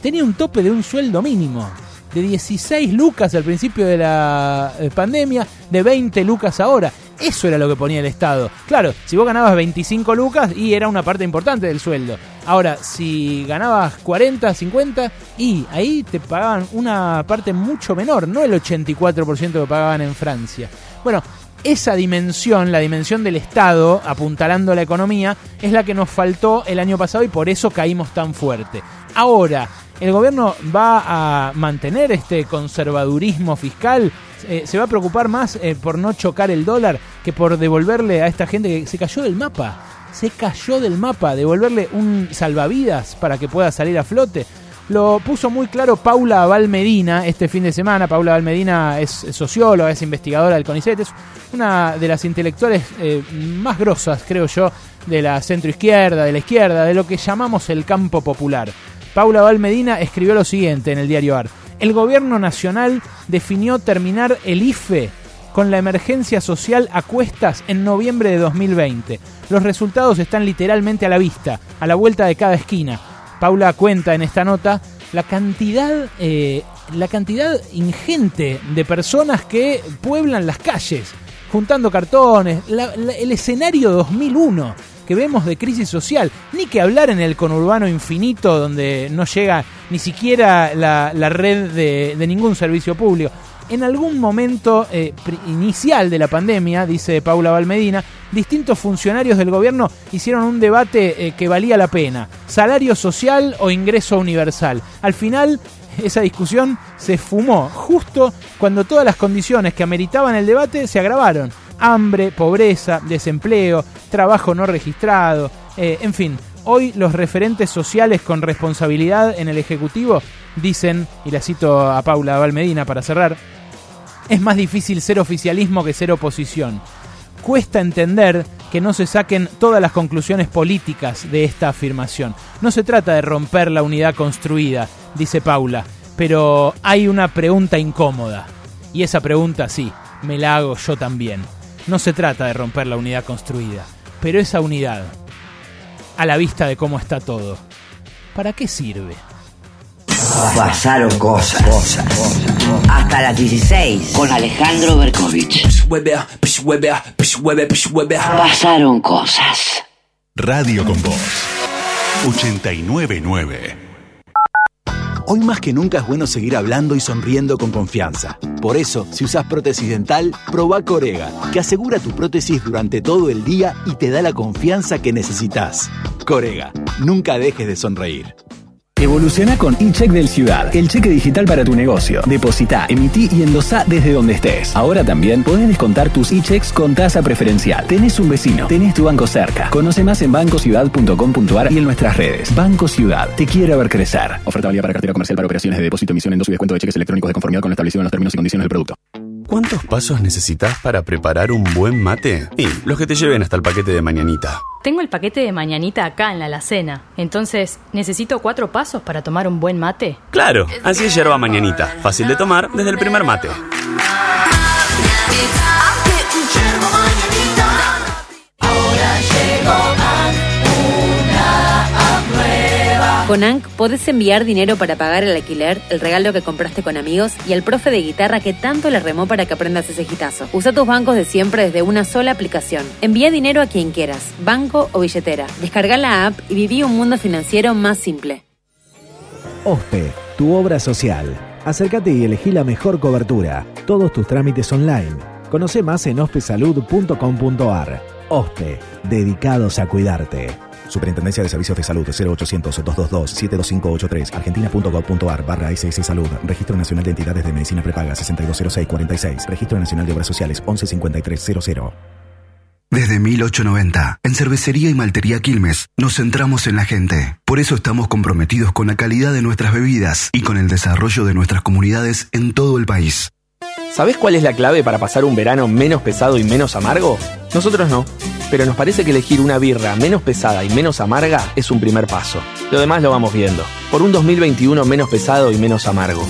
Tenía un tope de un sueldo mínimo, de 16 lucas al principio de la eh, pandemia, de 20 lucas ahora. Eso era lo que ponía el Estado. Claro, si vos ganabas 25 lucas y era una parte importante del sueldo. Ahora, si ganabas 40, 50 y ahí te pagaban una parte mucho menor, no el 84% que pagaban en Francia. Bueno, esa dimensión, la dimensión del Estado apuntalando la economía, es la que nos faltó el año pasado y por eso caímos tan fuerte. Ahora, ¿el gobierno va a mantener este conservadurismo fiscal? Eh, se va a preocupar más eh, por no chocar el dólar que por devolverle a esta gente que se cayó del mapa. Se cayó del mapa, devolverle un salvavidas para que pueda salir a flote. Lo puso muy claro Paula Valmedina este fin de semana. Paula Valmedina es, socióloga, es investigadora del CONICET, es una de las intelectuales eh, más grosas, creo yo, de la centroizquierda, de la izquierda, de lo que llamamos el campo popular. Paula Valmedina escribió lo siguiente en el diario AR. El gobierno nacional definió terminar el IFE con la emergencia social a cuestas en noviembre de 2020. Los resultados están literalmente a la vista, a la vuelta de cada esquina. Paula cuenta en esta nota la cantidad, eh, la cantidad ingente de personas que pueblan las calles, juntando cartones, el escenario 2001 que vemos de crisis social, ni que hablar en el conurbano infinito donde no llega ni siquiera la, red de, ningún servicio público. En algún momento eh, inicial de la pandemia, dice Paula Valmedina, distintos funcionarios del gobierno hicieron un debate eh, que valía la pena, salario social o ingreso universal. Al final, esa discusión se fumó justo cuando todas las condiciones que ameritaban el debate se agravaron. Hambre, pobreza, desempleo, trabajo no registrado, eh, en fin. Hoy los referentes sociales con responsabilidad en el Ejecutivo dicen, y la cito a Paula Valmedina para cerrar, es más difícil ser oficialismo que ser oposición. Cuesta entender que no se saquen todas las conclusiones políticas de esta afirmación. No se trata de romper la unidad construida, dice Paula, pero hay una pregunta incómoda. Y esa pregunta sí, me la hago yo también. No se trata de romper la unidad construida, pero esa unidad, a la vista de cómo está todo, ¿para qué sirve? Pasaron cosas. Hasta las 16 con Alejandro Berkovich. Pasaron cosas. Radio con Voz 899. Hoy más que nunca es bueno seguir hablando y sonriendo con confianza. Por eso, si usas prótesis dental, probá Corega, que asegura tu prótesis durante todo el día y te da la confianza que necesitas. Corega, nunca dejes de sonreír. Evoluciona con eCheck del Ciudad, el cheque digital para tu negocio. Deposita, emití y endosá desde donde estés. Ahora también podés descontar tus eChecks con tasa preferencial. Tenés un vecino, tenés tu banco cerca. Conoce más en bancociudad.com.ar y en nuestras redes. Banco Ciudad, te quiere ver crecer. Oferta válida para cartera comercial para operaciones de depósito, emisión, endoso y descuento de cheques electrónicos de conformidad con lo establecido en los términos y condiciones del producto. ¿Cuántos pasos necesitas para preparar un buen mate? Y los que te lleven hasta el paquete de mañanita. Tengo el paquete de mañanita acá en la alacena. Entonces, ¿necesito cuatro pasos para tomar un buen mate? Claro, así es yerba mañanita. Fácil de tomar desde el primer mate. Con ANC podés enviar dinero para pagar el alquiler, el regalo que compraste con amigos y al profe de guitarra que tanto le remó para que aprendas ese gitazo. Usa tus bancos de siempre desde una sola aplicación. Envía dinero a quien quieras, banco o billetera. Descarga la app y viví un mundo financiero más simple. OSPE, tu obra social. Acércate y elegí la mejor cobertura. Todos tus trámites online. Conoce más en ospesalud.com.ar. OSPE, dedicados a cuidarte. Superintendencia de Servicios de Salud 0800-222-72583 argentina.gov.ar barra SS Salud Registro Nacional de Entidades de Medicina Prepaga 620646 Registro Nacional de Obras Sociales 115300 Desde 1890, en Cervecería y Maltería Quilmes, nos centramos en la gente. Por eso estamos comprometidos con la calidad de nuestras bebidas y con el desarrollo de nuestras comunidades en todo el país. ¿Sabés cuál es la clave para pasar un verano menos pesado y menos amargo? Nosotros no, pero nos parece que elegir una birra menos pesada y menos amarga es un primer paso. Lo demás lo vamos viendo. Por un 2021 menos pesado y menos amargo.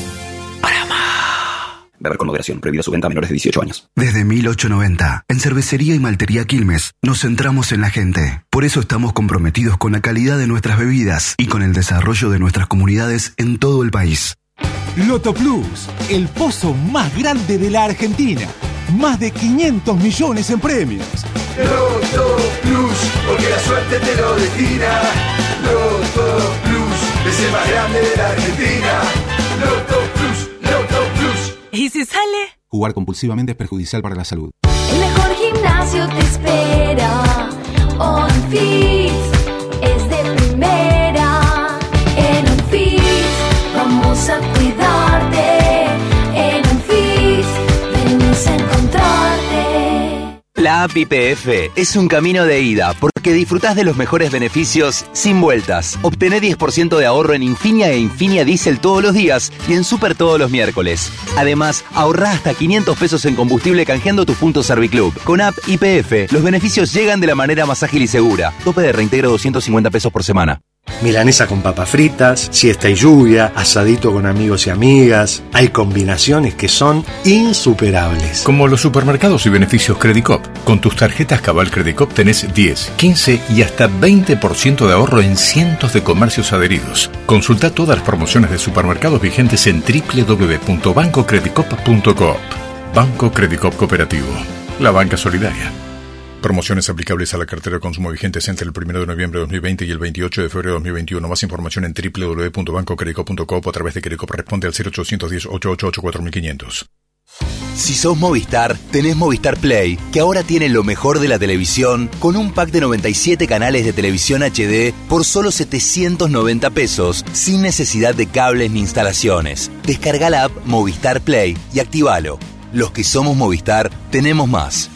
Beber con moderación. Prohibido su venta a menores de 18 años. Desde 1890, en Cervecería y Maltería Quilmes, nos centramos en la gente. Por eso estamos comprometidos con la calidad de nuestras bebidas y con el desarrollo de nuestras comunidades en todo el país. Loto Plus, el pozo más grande de la Argentina. Más de 500 millones en premios. Loto Plus, porque la suerte te lo destina. Loto Plus, es el más grande de la Argentina. Loto Plus, Loto Plus. ¿Y si sale? Jugar compulsivamente es perjudicial para la salud. El mejor gimnasio te espera. OnFit es de primera. En OnFit vamos a La app IPF es un camino de ida porque disfrutás de los mejores beneficios sin vueltas. Obtené 10% de ahorro en Infinia e Infinia Diesel todos los días y en Super todos los miércoles. Además, ahorrá hasta 500 pesos en combustible canjeando tus puntos Serviclub. Con app IPF, los beneficios llegan de la manera más ágil y segura. Tope de reintegro 250 pesos por semana. Milanesa con papas fritas, siesta y lluvia, asadito con amigos y amigas. Hay combinaciones que son insuperables. Como los supermercados y beneficios Credicop. Con tus tarjetas Cabal Credicop tenés 10, 15 y hasta 20% de ahorro en cientos de comercios adheridos. Consulta todas las promociones de supermercados vigentes en www.bancocredicop.coop. Banco Credicop Cooperativo. La banca solidaria. Promociones aplicables a la cartera de consumo vigentes entre el 1 de noviembre de 2020 y el 28 de febrero de 2021. Más información en www.bancocredico.com o a través de Credicop responde al 0810 888 4500. Si sos Movistar, tenés Movistar Play, que ahora tiene lo mejor de la televisión, con un pack de 97 canales de televisión HD por solo 790 pesos, sin necesidad de cables ni instalaciones. Descarga la app Movistar Play y activalo. Los que somos Movistar, tenemos más.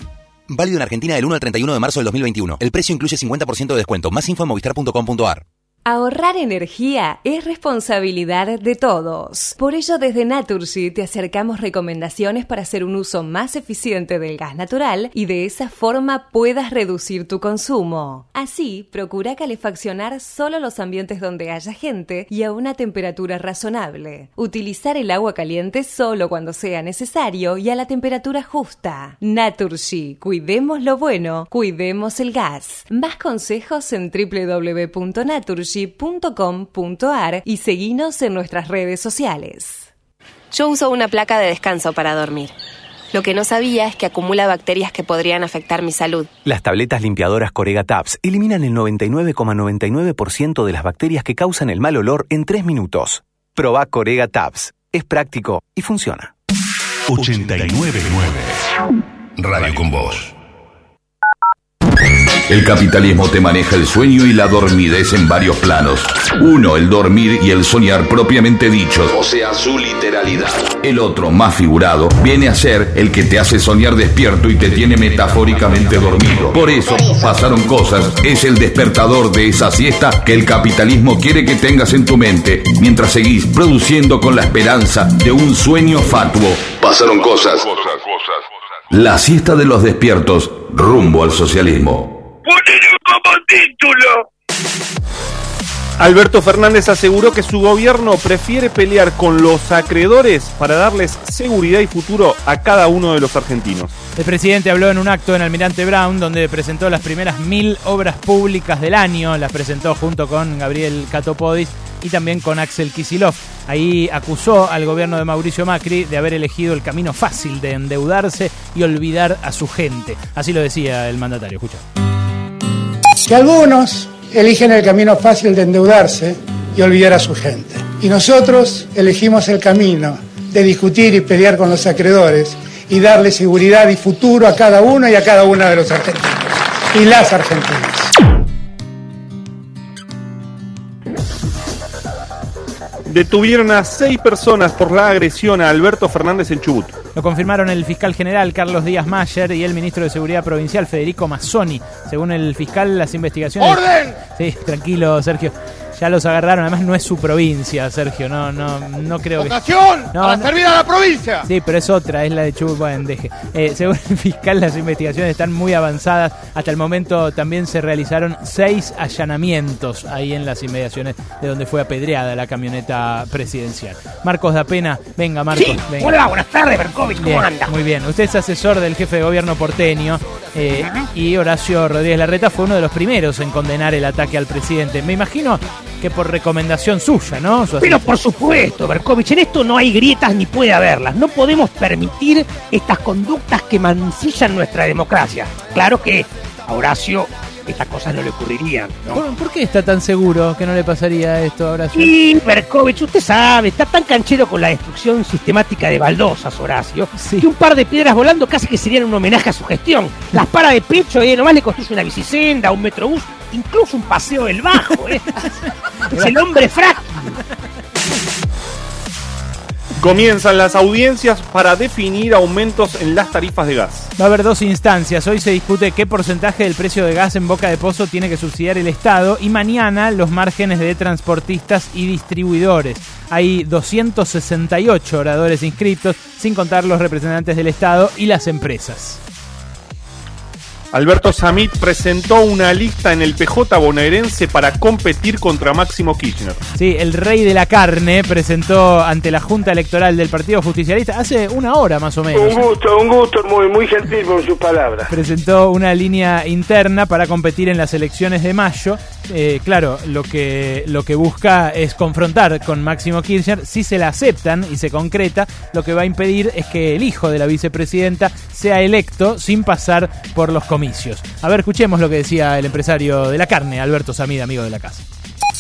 Válido en Argentina del 1 al 31 de marzo del 2021. El precio incluye 50% de descuento. Más info en movistar.com.ar. Ahorrar energía es responsabilidad de todos. Por ello, desde Naturgy te acercamos recomendaciones para hacer un uso más eficiente del gas natural y de esa forma puedas reducir tu consumo. Así, procura calefaccionar solo los ambientes donde haya gente y a una temperatura razonable. Utilizar el agua caliente solo cuando sea necesario y a la temperatura justa. Naturgy, cuidemos lo bueno, cuidemos el gas. Más consejos en www.naturgy.com.ar y seguinos en nuestras redes sociales. Yo uso una placa de descanso para dormir. Lo que no sabía es que acumula bacterias que podrían afectar mi salud. Las tabletas limpiadoras Corega Tabs eliminan el 99,99% de las bacterias que causan el mal olor en 3 minutos. Proba Corega Tabs. Es práctico y funciona. 899 Radio con Voz. El capitalismo te maneja el sueño y la dormidez en varios planos. Uno, el dormir y el soñar propiamente dichos, o sea, su literalidad. El otro, más figurado, viene a ser el que te hace soñar despierto y te tiene metafóricamente dormido. Por eso, pasaron cosas, es el despertador de esa siesta que el capitalismo quiere que tengas en tu mente, mientras seguís produciendo con la esperanza de un sueño fatuo. Pasaron cosas. La siesta de los despiertos, rumbo al socialismo. Como título. Alberto Fernández aseguró que su gobierno prefiere pelear con los acreedores para darles seguridad y futuro a cada uno de los argentinos. El presidente habló en un acto en Almirante Brown donde presentó las primeras mil obras públicas del año. Las presentó junto con Gabriel Catopodis y también con Axel Kisilov. Ahí acusó al gobierno de Mauricio Macri de haber elegido el camino fácil de endeudarse y olvidar a su gente. Así lo decía el mandatario. Escucha. Que algunos eligen el camino fácil de endeudarse y olvidar a su gente. Y nosotros elegimos el camino de discutir y pelear con los acreedores y darle seguridad y futuro a cada uno y a cada una de los argentinos y las argentinas. Detuvieron a seis personas por la agresión a Alberto Fernández en Chubut. Lo confirmaron el fiscal general Carlos Díaz Mayer y el ministro de Seguridad Provincial Federico Mazzoni. Según el fiscal, las investigaciones. ¡Orden! Sí, tranquilo, Sergio. Ya los agarraron, además no es su provincia, Sergio, no, no, no creo que. ¡Votación! No, ¡Para no. servir a la provincia! Sí, pero es otra, es la de Chubut, bueno, deje. Eh, según el fiscal, las investigaciones están muy avanzadas. Hasta el momento también se realizaron seis allanamientos ahí en las inmediaciones de donde fue apedreada la camioneta presidencial. Marcos da Pena, venga Marcos, Sí, venga. hola, buenas tardes, Berkovich, ¿cómo Bien, anda? Muy bien, usted es asesor del jefe de gobierno porteño eh, y Horacio Rodríguez Larreta fue uno de los primeros en condenar el ataque al presidente. Me imagino que por recomendación suya, ¿no? Su Pero por supuesto, Berkovich, en esto no hay grietas ni puede haberlas. No podemos permitir estas conductas que mancillan nuestra democracia. Claro que a Horacio estas cosas no le ocurrirían. ¿no? ¿Por, por qué está tan seguro que no le pasaría esto ahora? Y Berkovich, usted sabe, está tan canchero con la destrucción sistemática de baldosas, Horacio, que un par de piedras volando casi que serían un homenaje a su gestión. Las para de pecho, eh, nomás le construye una bicisenda, un metrobús, incluso un paseo del bajo, eh. <laughs> es el hombre frágil. Comienzan las audiencias para definir aumentos en las tarifas de gas. Va a haber dos instancias. Hoy se discute qué porcentaje del precio de gas en Boca de Pozo tiene que subsidiar el Estado y mañana los márgenes de transportistas y distribuidores. Hay 268 oradores inscritos, sin contar los representantes del Estado y las empresas. Alberto Samit presentó una lista en el PJ bonaerense para competir contra Máximo Kirchner. Sí, el rey de la carne presentó ante la Junta Electoral del Partido Justicialista hace una hora más o menos. Un gusto, un gusto, muy, muy gentil por sus palabras. Presentó una línea interna para competir en las elecciones de mayo. Eh, claro, lo que, lo que busca es confrontar con Máximo Kirchner. Si se la aceptan y se concreta, lo que va a impedir es que el hijo de la vicepresidenta sea electo sin pasar por los A ver, escuchemos lo que decía el empresario de la carne, Alberto Samid, amigo de la casa.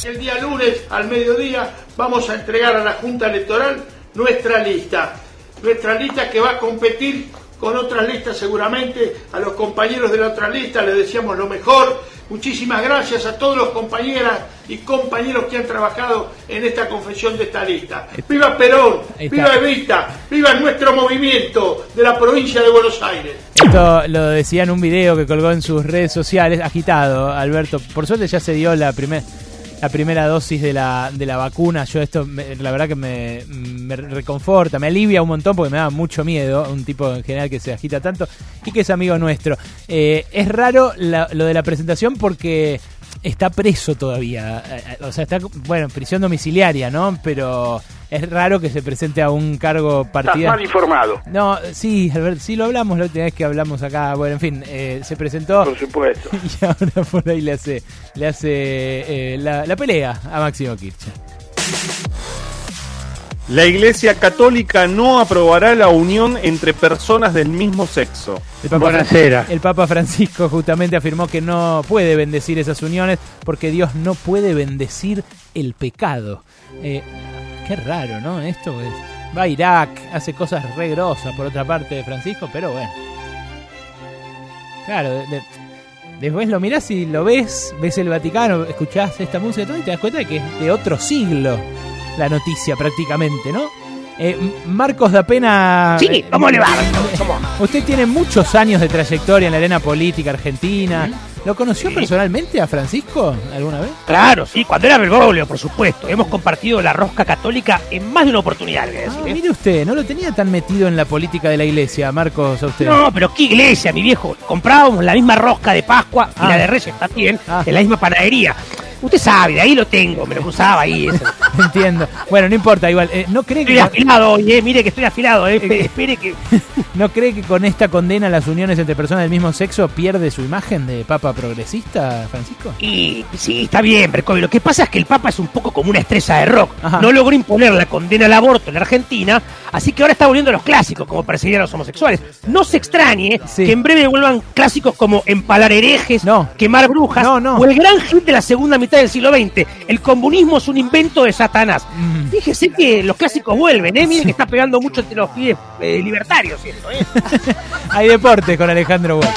El día lunes al mediodía vamos a entregar a la Junta Electoral nuestra lista. Nuestra lista que va a competir con otras listas seguramente. A los compañeros de la otra lista les deseamos lo mejor. Muchísimas gracias a todos los compañeras y compañeros que han trabajado en esta confesión de esta lista. ¡Viva Perón! ¡Viva Evita! ¡Viva nuestro movimiento de la provincia de Buenos Aires! Esto lo decía en un video que colgó en sus redes sociales, agitado, Alberto. Por suerte ya se dio la primera la primera dosis de la, de la vacuna. Yo esto, me- la verdad que me, me reconforta, me alivia un montón porque me da mucho miedo, un tipo en general que se agita tanto y que es amigo nuestro. Eh, es raro la- lo de la presentación porque está preso todavía. Eh, eh, O sea, está, bueno, en prisión domiciliaria, ¿no? Pero es raro que se presente a un cargo Estás partidario. mal informado. No, sí, Albert, sí lo hablamos la última vez que hablamos acá. Bueno, en fin, eh, se presentó. Por supuesto. <laughs> Y ahora por ahí le hace, le hace eh, la, la pelea a Máximo Kirchner. La Iglesia Católica no aprobará la unión entre personas del mismo sexo. El Papa, el Papa Francisco justamente afirmó que no puede bendecir esas uniones porque Dios no puede bendecir el pecado. Eh, qué raro, ¿no? Esto es- va a Irak, hace cosas re grosas por otra parte de Francisco, pero bueno. Claro, de- de- después lo mirás y lo ves, ves el Vaticano, escuchás esta música y todo y te das cuenta de que es de otro siglo la noticia prácticamente, ¿no? Eh, Marcos da pena. Sí, ¿cómo le va? Usted tiene muchos años de trayectoria en la arena política argentina. ¿Lo conoció personalmente a Francisco alguna vez? Claro, sí, cuando era Bergoglio, por supuesto. Hemos compartido la rosca católica en más de una oportunidad, voy a decir, Ah, ¿eh? mire usted, no lo tenía tan metido en la política de la iglesia, Marcos, a usted. No, pero qué iglesia, mi viejo. Comprábamos la misma rosca de Pascua y Ah. la de Reyes también, en la misma panadería. Usted sabe, de ahí lo tengo, me lo cruzaba ahí. eso. <laughs> Entiendo. Bueno, no importa, igual. eh, ¿No cree Estoy que.? afilado hoy, eh. Mire que estoy afilado, eh. Espe- <laughs> Espere que. <laughs> ¿No cree que con esta condena a las uniones entre personas del mismo sexo pierde su imagen de papa progresista, Francisco? Y sí, está bien, Bercovi. Lo que pasa es que el Papa es un poco como una estrella de rock. No logró imponer la condena al aborto en la Argentina, así que ahora está volviendo a los clásicos, como perseguir a los homosexuales. No se extrañe que en breve vuelvan clásicos como empalar herejes, quemar brujas, o el gran hit de la segunda mitad del siglo XX, el comunismo es un invento de Satanás. Mm. Fíjese que los clásicos vuelven, ¿eh? Miren que está pegando mucho entre los pibes eh, libertarios esto, ¿eh? <laughs> Hay deporte con Alejandro Bueno.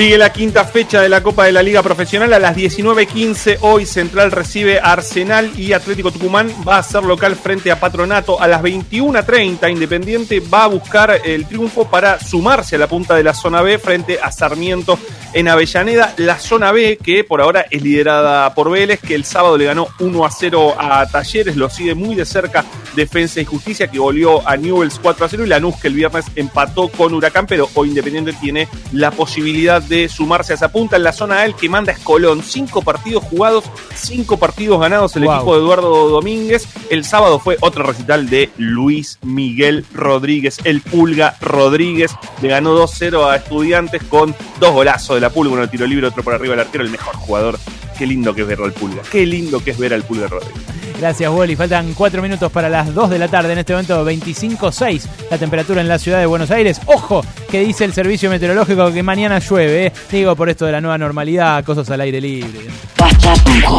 Sigue la quinta fecha de la Copa de la Liga Profesional a las 19.15. Hoy Central recibe a Arsenal y Atlético Tucumán va a ser local frente a Patronato. A las 21.30 Independiente va a buscar el triunfo para sumarse a la punta de la zona B frente a Sarmiento en Avellaneda. La zona B que por ahora es liderada por Vélez que el sábado le ganó 1 a 0 a Talleres. Lo sigue muy de cerca Defensa y Justicia que volvió a Newells 4 a 0 y Lanús que el viernes empató con Huracán pero hoy Independiente tiene la posibilidad de sumarse a esa punta. En la zona A el que manda es Colón. Cinco partidos jugados, cinco partidos ganados el Wow. equipo de Eduardo Domínguez. El sábado fue otro recital de Luis Miguel Rodríguez, el Pulga Rodríguez. Le ganó 2-0 a Estudiantes con dos golazos de la Pulga, uno de tiro libre, otro por arriba del arquero, el mejor jugador. Qué lindo que es verlo al Pulga. Qué lindo que es ver al Pulga Rodríguez. Gracias, Wally. Faltan cuatro minutos para las 2 de la tarde. En este momento, 25.6 la temperatura en la ciudad de Buenos Aires. Ojo, que dice el servicio meteorológico que mañana llueve. ¿eh? Digo, por esto de la nueva normalidad, cosas al aire libre.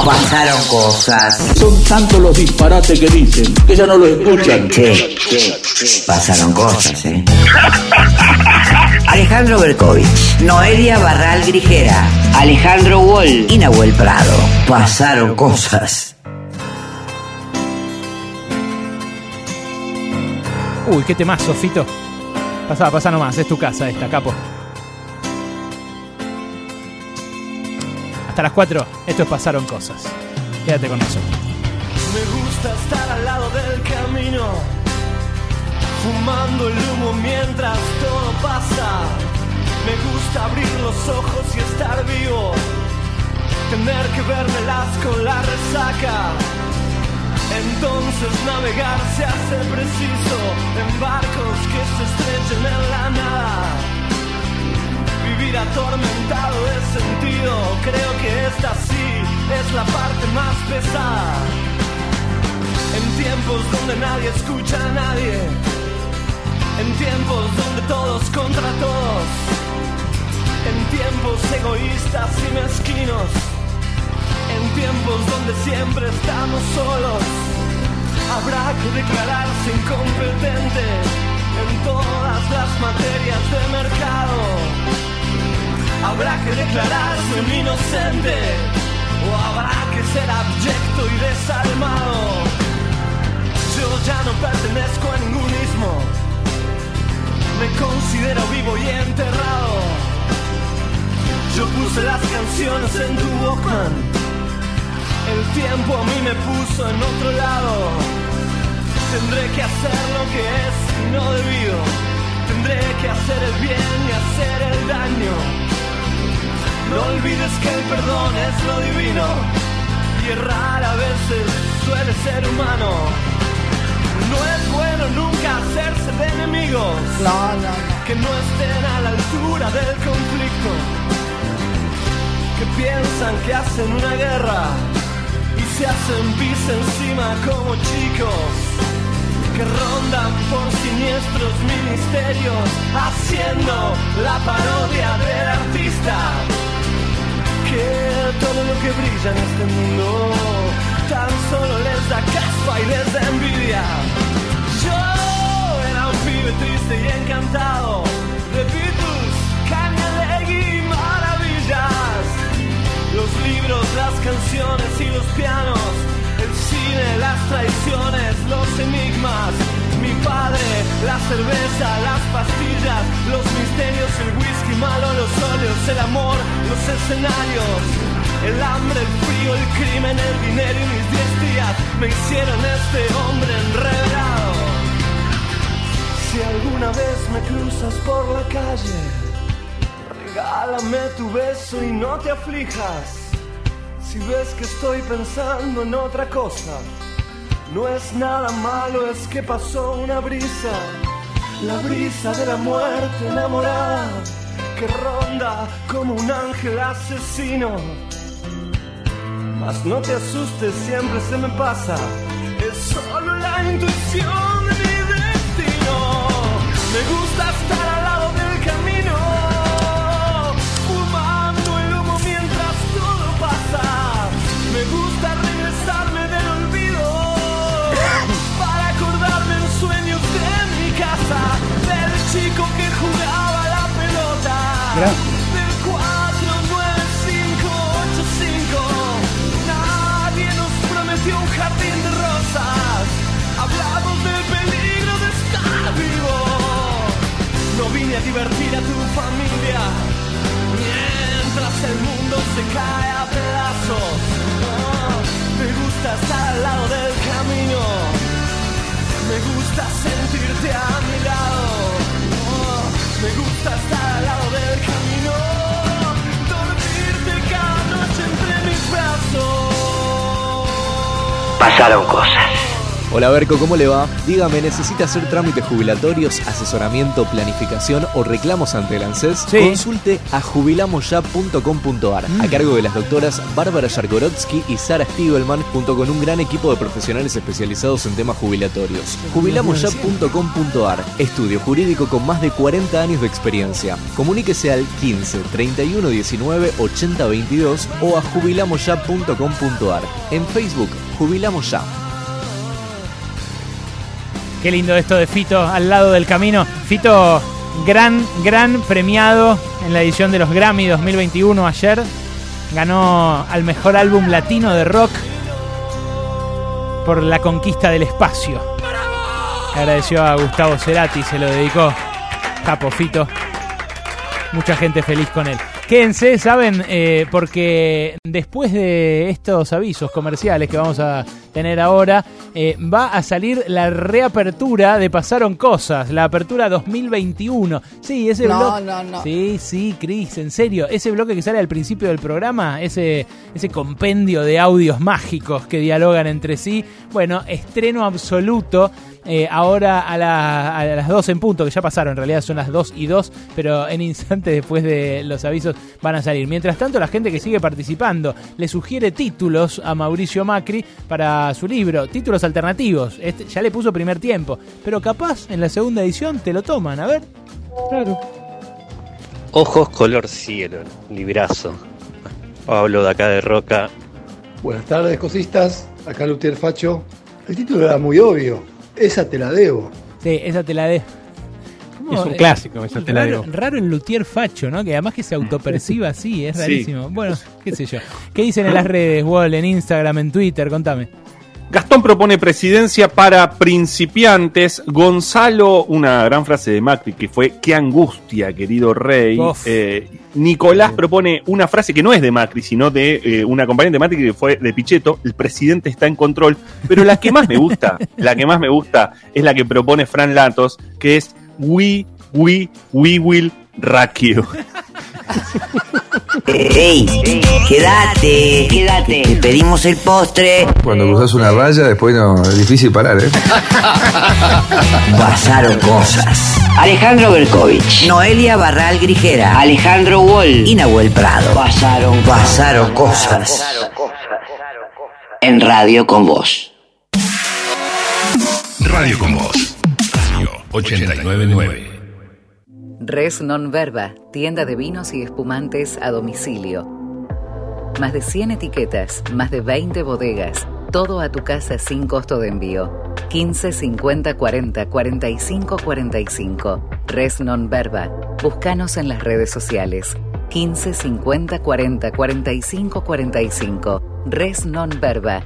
Pasaron cosas. Son tantos los disparates que dicen que ya no los escuchan. Che, che, pasaron cosas, ¿eh? <laughs> Alejandro Berkovich, Noelia Barral Grijera, Alejandro Wall y Nahuel Prado. Pasaron cosas. Uy, qué temazo, Fito. Pasá, pasá nomás, es tu casa esta, capo. Hasta las 4, esto es Pasaron Cosas. Quédate con nosotros. Me gusta estar al lado del camino, fumando el humo mientras todo pasa. Me gusta abrir los ojos y estar vivo. Tener que vermelas con la resaca. Entonces navegar se hace preciso en barcos que se estrechen en la nada. Vivir atormentado de sentido, creo que esta sí es la parte más pesada. En tiempos donde nadie escucha a nadie, en tiempos donde todos contra todos, en tiempos egoístas y mezquinos, en tiempos donde siempre estamos solos, habrá que declararse incompetente en todas las materias de mercado. Habrá que declararse un inocente o habrá que ser abyecto y desalmado. Yo ya no pertenezco a ningún ismo, me considero vivo y enterrado. Yo puse las canciones en tu Walkman, el tiempo a mí me puso en otro lado. Tendré que hacer lo que es no debido, tendré que hacer el bien y hacer el daño. No olvides que el perdón es lo divino y errar a veces suele ser humano. No es bueno nunca hacerse de enemigos. Que no estén a la altura del conflicto, que piensan que hacen una guerra y se hacen pis encima como chicos. Que rondan por siniestros ministerios haciendo la parodia del artista. Que todo lo que brilla en este mundo tan solo les da caspa y les da envidia. Triste y encantado de Kanye y maravillas. Los libros, las canciones y los pianos, el cine, las traiciones, los enigmas. Mi padre, la cerveza, las pastillas, los misterios, el whisky malo, los óleos, el amor, los escenarios. El hambre, el frío, el crimen, el dinero y mis diez días me hicieron este hombre enredado. Si alguna vez me cruzas por la calle, regálame tu beso y no te aflijas. Si ves que estoy pensando en otra cosa, no es nada malo, es que pasó una brisa, la brisa de la muerte enamorada, que ronda como un ángel asesino. Mas no te asustes, siempre se me pasa, es solo la intuición. Me gusta estar al divertir a tu familia. Mientras el mundo se cae a pedazos. Me gusta estar al lado del camino. Me gusta sentirte a mi lado. Me gusta estar al lado del camino. Dormirte cada noche entre mis brazos. Pasaron cosas. Hola Berco, ¿cómo le va? Dígame, ¿necesita hacer trámites jubilatorios, asesoramiento, planificación o reclamos ante el ANSES? Consulte a jubilamosya.com.ar a cargo de las doctoras Bárbara Yarkorotsky y Sara Stiegelman junto con un gran equipo de profesionales especializados en temas jubilatorios. Jubilamosya.com.ar Estudio jurídico con más de 40 años de experiencia. Comuníquese al 15 31 19 80 22 o a jubilamosya.com.ar. En Facebook, Jubilamos Ya. Qué lindo esto de Fito al lado del camino. Fito, gran, gran premiado en la edición de los Grammy 2021 ayer. Ganó al mejor álbum latino de rock por la conquista del espacio. Agradeció a Gustavo Cerati, se lo dedicó. Capo Fito. Mucha gente feliz con él. Quédense, ¿saben? Eh, porque después de estos avisos comerciales que vamos a tener ahora. Eh, va a salir la reapertura de Pasaron Cosas, la apertura 2021. Sí, ese No, bloque. no, no. Sí, sí, Cris, en serio. Ese bloque que sale al principio del programa, ese, ese compendio de audios mágicos que dialogan entre sí. Bueno, estreno absoluto. Eh, ahora a, la- a las 2 en punto, que ya pasaron, en realidad son las 2 y 2, pero en instantes <laughs> después de los avisos van a salir. Mientras tanto, la gente que sigue participando le sugiere títulos a Mauricio Macri para su libro, títulos alternativos. Este, ya le puso primer tiempo, pero capaz en la segunda edición te lo toman, a ver. Claro. Ojos color cielo, librazo. Pablo de acá de Roca. Buenas tardes, cosistas. Acá Lutier Facho. El título era muy obvio. Esa te la debo. Sí, esa te la de. Es un clásico, esa te la raro, debo. raro el luthier facho, ¿no? Que además que se autoperciba así, es Sí. rarísimo. Bueno, qué sé yo. ¿Qué dicen en las redes, Wall, en Instagram, en Twitter? Contame. Gastón propone presidencia para principiantes. Gonzalo, una gran frase de Macri que fue: Qué angustia, querido rey. Eh, Nicolás propone una frase que no es de Macri, sino de eh, una compañera de Macri que fue de Pichetto: El presidente está en control. Pero la que más me gusta, <laughs> la que más me gusta es la que propone Fran Latos, que es: We, we, we will rack you. Ey, quédate, quédate. Te pedimos el postre. Cuando cruzas una raya, después no, es difícil parar, ¿eh? <laughs> Pasaron cosas. Alejandro Berkovich, Noelia Barral Grijera, Alejandro Wall y Nahuel Prado. Pasaron, pasaron cosas. En radio con vos. Radio con Voz. Radio 899. Res Non Verba, tienda de vinos y espumantes a domicilio. Más de 100 etiquetas, más de 20 bodegas, todo a tu casa sin costo de envío. 15 50 40 45 45. Res Non Verba. Búscanos en las redes sociales. 15 50 40 45 45. Res Non Verba.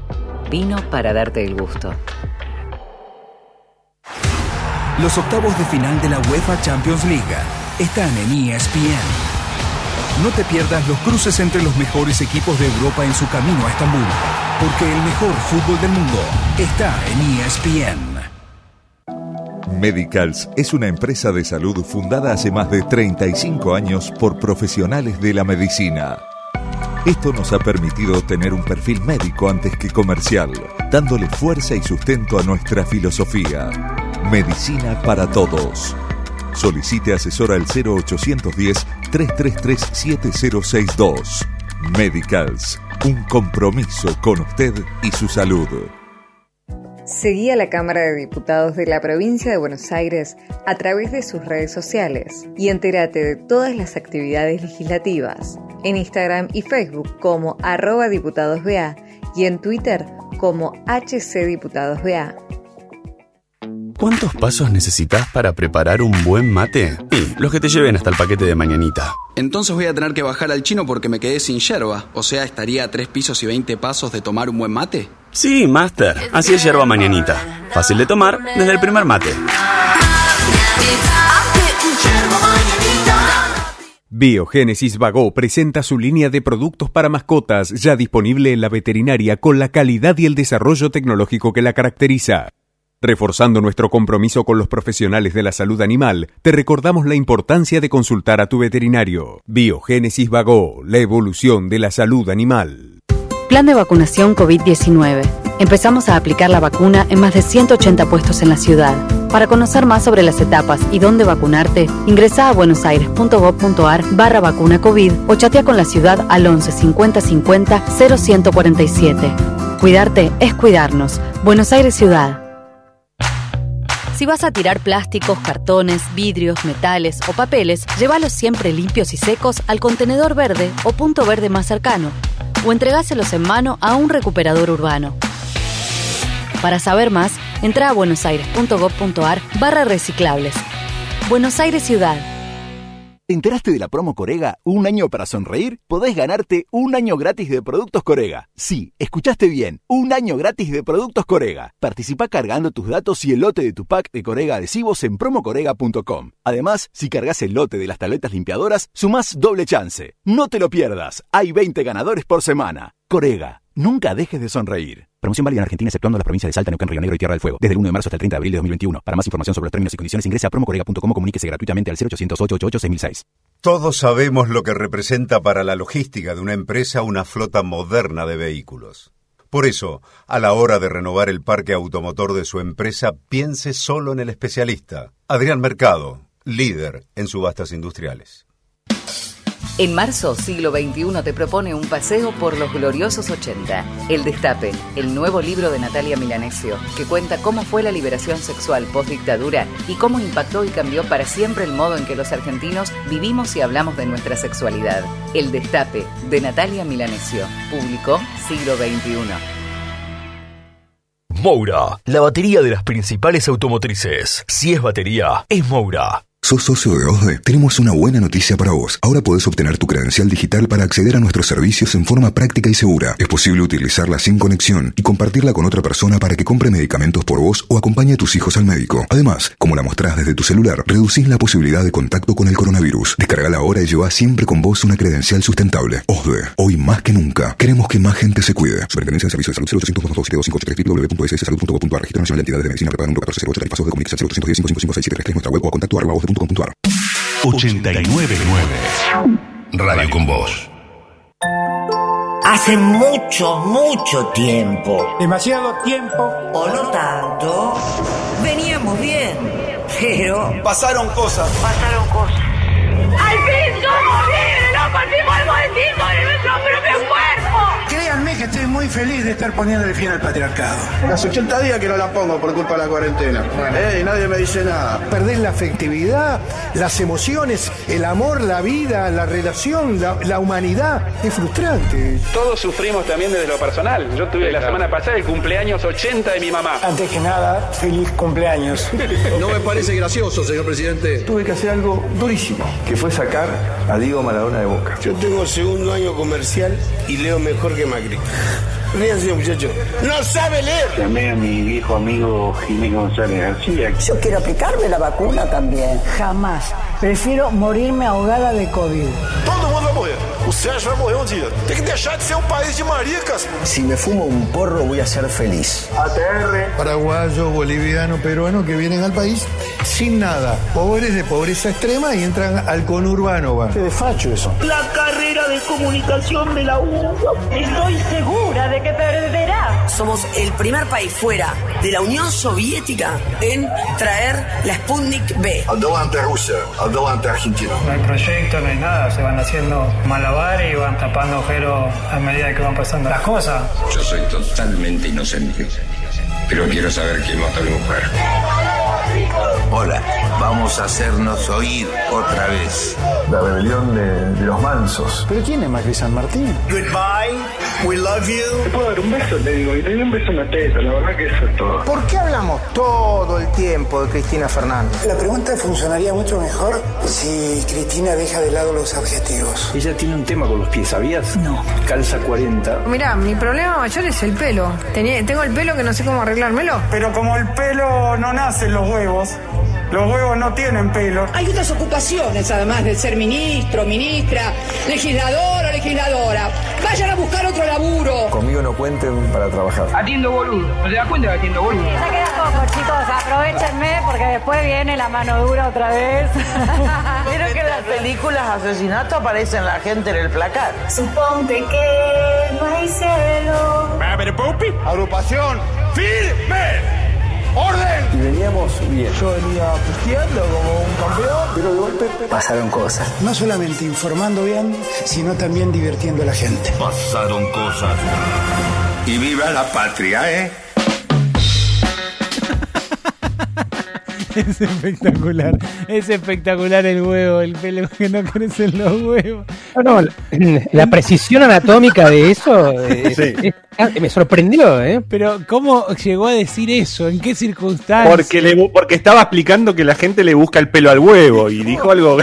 Vino para darte el gusto. Los octavos de final de la UEFA Champions League están en ESPN. No te pierdas los cruces entre los mejores equipos de Europa en su camino a Estambul, porque el mejor fútbol del mundo está en ESPN. Medicals es una empresa de salud fundada hace más de 35 años por profesionales de la medicina. Esto nos ha permitido tener un perfil médico antes que comercial, dándole fuerza y sustento a nuestra filosofía. Medicina para todos. Solicite asesor al 0810-333-7062. Medicals, un compromiso con usted y su salud. Seguí a la Cámara de Diputados de la Provincia de Buenos Aires a través de sus redes sociales y entérate de todas las actividades legislativas en Instagram y Facebook como arroba diputadosBA y en Twitter como HCDiputadosBA. ¿Cuántos pasos necesitas para preparar un buen mate? Y los que te lleven hasta el paquete de mañanita. Entonces voy a tener que bajar al chino porque me quedé sin yerba. O sea, estaría a tres pisos y 20 pasos de tomar un buen mate. Sí, Master. Así es yerba mañanita. Fácil de tomar desde el primer mate. Biogénesis Vago presenta su línea de productos para mascotas ya disponible en la veterinaria con la calidad y el desarrollo tecnológico que la caracteriza. Reforzando nuestro compromiso con los profesionales de la salud animal, te recordamos la importancia de consultar a tu veterinario. Biogénesis Vago, la evolución de la salud animal. Plan de vacunación COVID-19. Empezamos a aplicar la vacuna en más de 180 puestos en la ciudad. Para conocer más sobre las etapas y dónde vacunarte, ingresa a buenosaires.gov.ar barra vacuna COVID o chatea con la ciudad al 11 50 50 0147. Cuidarte es cuidarnos. Buenos Aires Ciudad. Si vas a tirar plásticos, cartones, vidrios, metales o papeles, llévalos siempre limpios y secos al contenedor verde o punto verde más cercano, o entregáselos en mano a un recuperador urbano. Para saber más, entra a buenosaires.gov.ar barra reciclables. Buenos Aires Ciudad. ¿Te enteraste de la promo Corega? ¿Un año para sonreír? Podés ganarte un año gratis de productos Corega. Sí, escuchaste bien. Un año gratis de productos Corega. Participa cargando tus datos y el lote de tu pack de Corega adhesivos en promocorega.com. Además, si cargas el lote de las tabletas limpiadoras, sumás doble chance. No te lo pierdas. Hay 20 ganadores por semana. Corega. Nunca dejes de sonreír. Promoción válida en Argentina exceptuando las provincias de Salta, Neuquén, Río Negro y Tierra del Fuego. Desde el 1 de marzo hasta el 30 de abril de 2021. Para más información sobre los términos y condiciones ingrese a promocorega.com o comuníquese gratuitamente al 0800 888 6006. Todos sabemos lo que representa para la logística de una empresa una flota moderna de vehículos. Por eso, a la hora de renovar el parque automotor de su empresa, piense solo en el especialista, Adrián Mercado, líder en subastas industriales. En marzo, siglo XXI te propone un paseo por los gloriosos 80. El Destape, el nuevo libro de Natalia Milanesio, que cuenta cómo fue la liberación sexual post-dictadura y cómo impactó y cambió para siempre el modo en que los argentinos vivimos y hablamos de nuestra sexualidad. El Destape, de Natalia Milanesio, publicó siglo XXI. Moura, la batería de las principales automotrices. Si es batería, es Moura. ¿Sos socio de OSDE? Tenemos una buena noticia para vos. Ahora podés obtener tu credencial digital para acceder a nuestros servicios en forma práctica y segura. Es posible utilizarla sin conexión y compartirla con otra persona para que compre medicamentos por vos o acompañe a tus hijos al médico. Además, como la mostrás desde tu celular, reducís la posibilidad de contacto con el coronavirus. Descargala ahora y lleva siempre con vos una credencial sustentable. OSDE, hoy más que nunca, queremos que más gente se cuide. Superintendencia de Servicios de Salud 0800 www.sssalud.gov.ar Registro Nacional de Entidades de Medicina número 1408 Tarifazos de comunicación 0810 555 nuestra web o a contacto osde.com.ar 899 Radio con Voz. Hace mucho, mucho tiempo. Demasiado tiempo. O no tanto. Veníamos bien. Pero. Pasaron cosas. Pasaron cosas. ¡Al fin somos libres! ¡No partimos el boletín de nuestro propio cuerpo! Créanme que estoy muy feliz de estar poniéndole fin al patriarcado. Hace 80 días que no la pongo por culpa de la cuarentena. Eh, y nadie me dice nada. Perdés la afectividad, las emociones, el amor, la vida, la relación, la, la humanidad. Es frustrante. Todos sufrimos también desde lo personal. Yo tuve la semana pasada el cumpleaños 80 de mi mamá. Antes que nada, feliz cumpleaños. <laughs> No me parece gracioso, señor presidente. Tuve que hacer algo durísimo, que fue sacar a Diego Maradona de Yo tengo segundo año comercial y leo mejor que Macri. Ríanse, muchacho. ¡No sabe leer! Llamé a mi viejo amigo Jiménez González García. Yo quiero aplicarme la vacuna también. Jamás. Prefiero morirme ahogada de COVID. Todo mundo vai morrer. O Sérgio vai morrer um dia. Tem que deixar de ser un país de maricas. Si me fumo un porro voy a ser feliz. ATR. Paraguayos, bolivianos, peruanos que vienen al país sin nada. Pobres de pobreza extrema y entran al conurbano. Va. Qué desfacho eso. La carrera de comunicación de la U. Estoy segura de que perderá. Somos el primer país fuera de la Unión Soviética en traer la Sputnik B. Adelante Rusia, adelante Argentina. No hay proyecto, no hay nada. Se van haciendo malabares y van tapando agujeros a medida que van pasando las cosas. Yo soy totalmente inocente, pero quiero saber quién mató a mi mujer. Hola, vamos a hacernos oír otra vez. La rebelión de, de los mansos. ¿Pero quién es Macri San Martín? Goodbye, we love you. ¿Te puedo dar un beso? Te digo, y te doy un beso en la teta, la verdad que eso es todo. ¿Por qué hablamos todo el tiempo de Cristina Fernández? La pregunta funcionaría mucho mejor si Cristina deja de lado los adjetivos. Ella tiene un tema con los pies, ¿sabías? No. Calza 40. Mira, mi problema mayor es el pelo. Tenía- tengo el pelo que no sé cómo arreglármelo. Pero como el pelo no nace en los huevos, los huevos no tienen pelo. Hay otras ocupaciones, además de ser ministro, ministra, legislador o legisladora. Vayan a buscar otro laburo. Conmigo no cuenten para trabajar. Atiendo boludo. ¿No te das cuenta que atiendo boludo? Ya queda poco, chicos. Aprovechenme porque después viene la mano dura otra vez. <laughs> Vieron que en las películas asesinato aparece la gente en el placar. Suponte que no hay cielo. Agrupación firme. ¡Orden! Y veníamos bien. Yo venía pisteando como un campeón, pero de golpe Pasaron cosas. No solamente informando bien, sino también divirtiendo a la gente. Pasaron cosas. Y viva la patria, ¿eh? <laughs> Es espectacular. Es espectacular el huevo, el pelo que no crecen los huevos. No, no, la, la precisión anatómica de eso eh, es- es- me sorprendió, ¿eh? Pero, ¿cómo llegó a decir eso? ¿En qué circunstancias? Porque, le, porque estaba explicando que la gente le busca el pelo al huevo y dijo algo.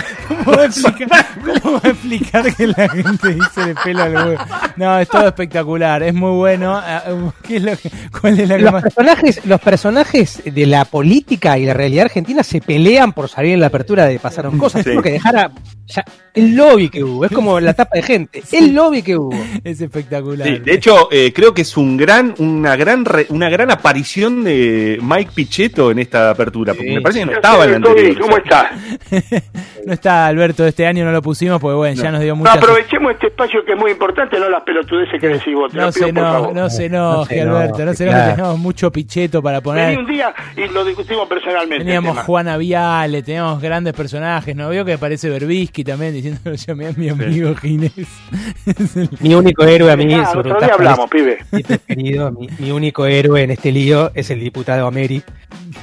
¿Cómo va, a explicar, cómo va a explicar que la gente dice el pelo al huevo? No, es todo espectacular, es muy bueno. Ah, ¿Qué es lo que- ¿Cuál es la que Los más- personajes, los personajes de la política y la realidad argentina se pelean por salir en la apertura de Pasaron Cosas. Sí. Es porque dejara ya el lobby que hubo. Es como la tapa de gente. <laughs> El lobby que hubo. Es espectacular. Sí, de hecho, eh, creo que es un gran, una gran, re- una gran aparición de Mike Pichetto en esta apertura, porque me parece que no estaba en la anterior. ¿Cómo estás? <laughs> No está Alberto, este año no lo pusimos porque bueno, ya nos dio No, muchas... aprovechemos este espacio que es muy importante, no las pelotudeces que decís vos. Te No pido se, no, no se enoje, Alberto, no se enoje, claro. tenemos mucho picheto para Vení poner. un día y lo discutimos personalmente. El Teníamos tema. Juana Viale, teníamos grandes personajes, ¿no? Veo que aparece Berbisky también diciendo llamé a mi amigo Ginés. Es el- Mi único héroe a mí, Ah, sobre otro día hablamos, pibe. mi único héroe en este lío es el diputado Ameri.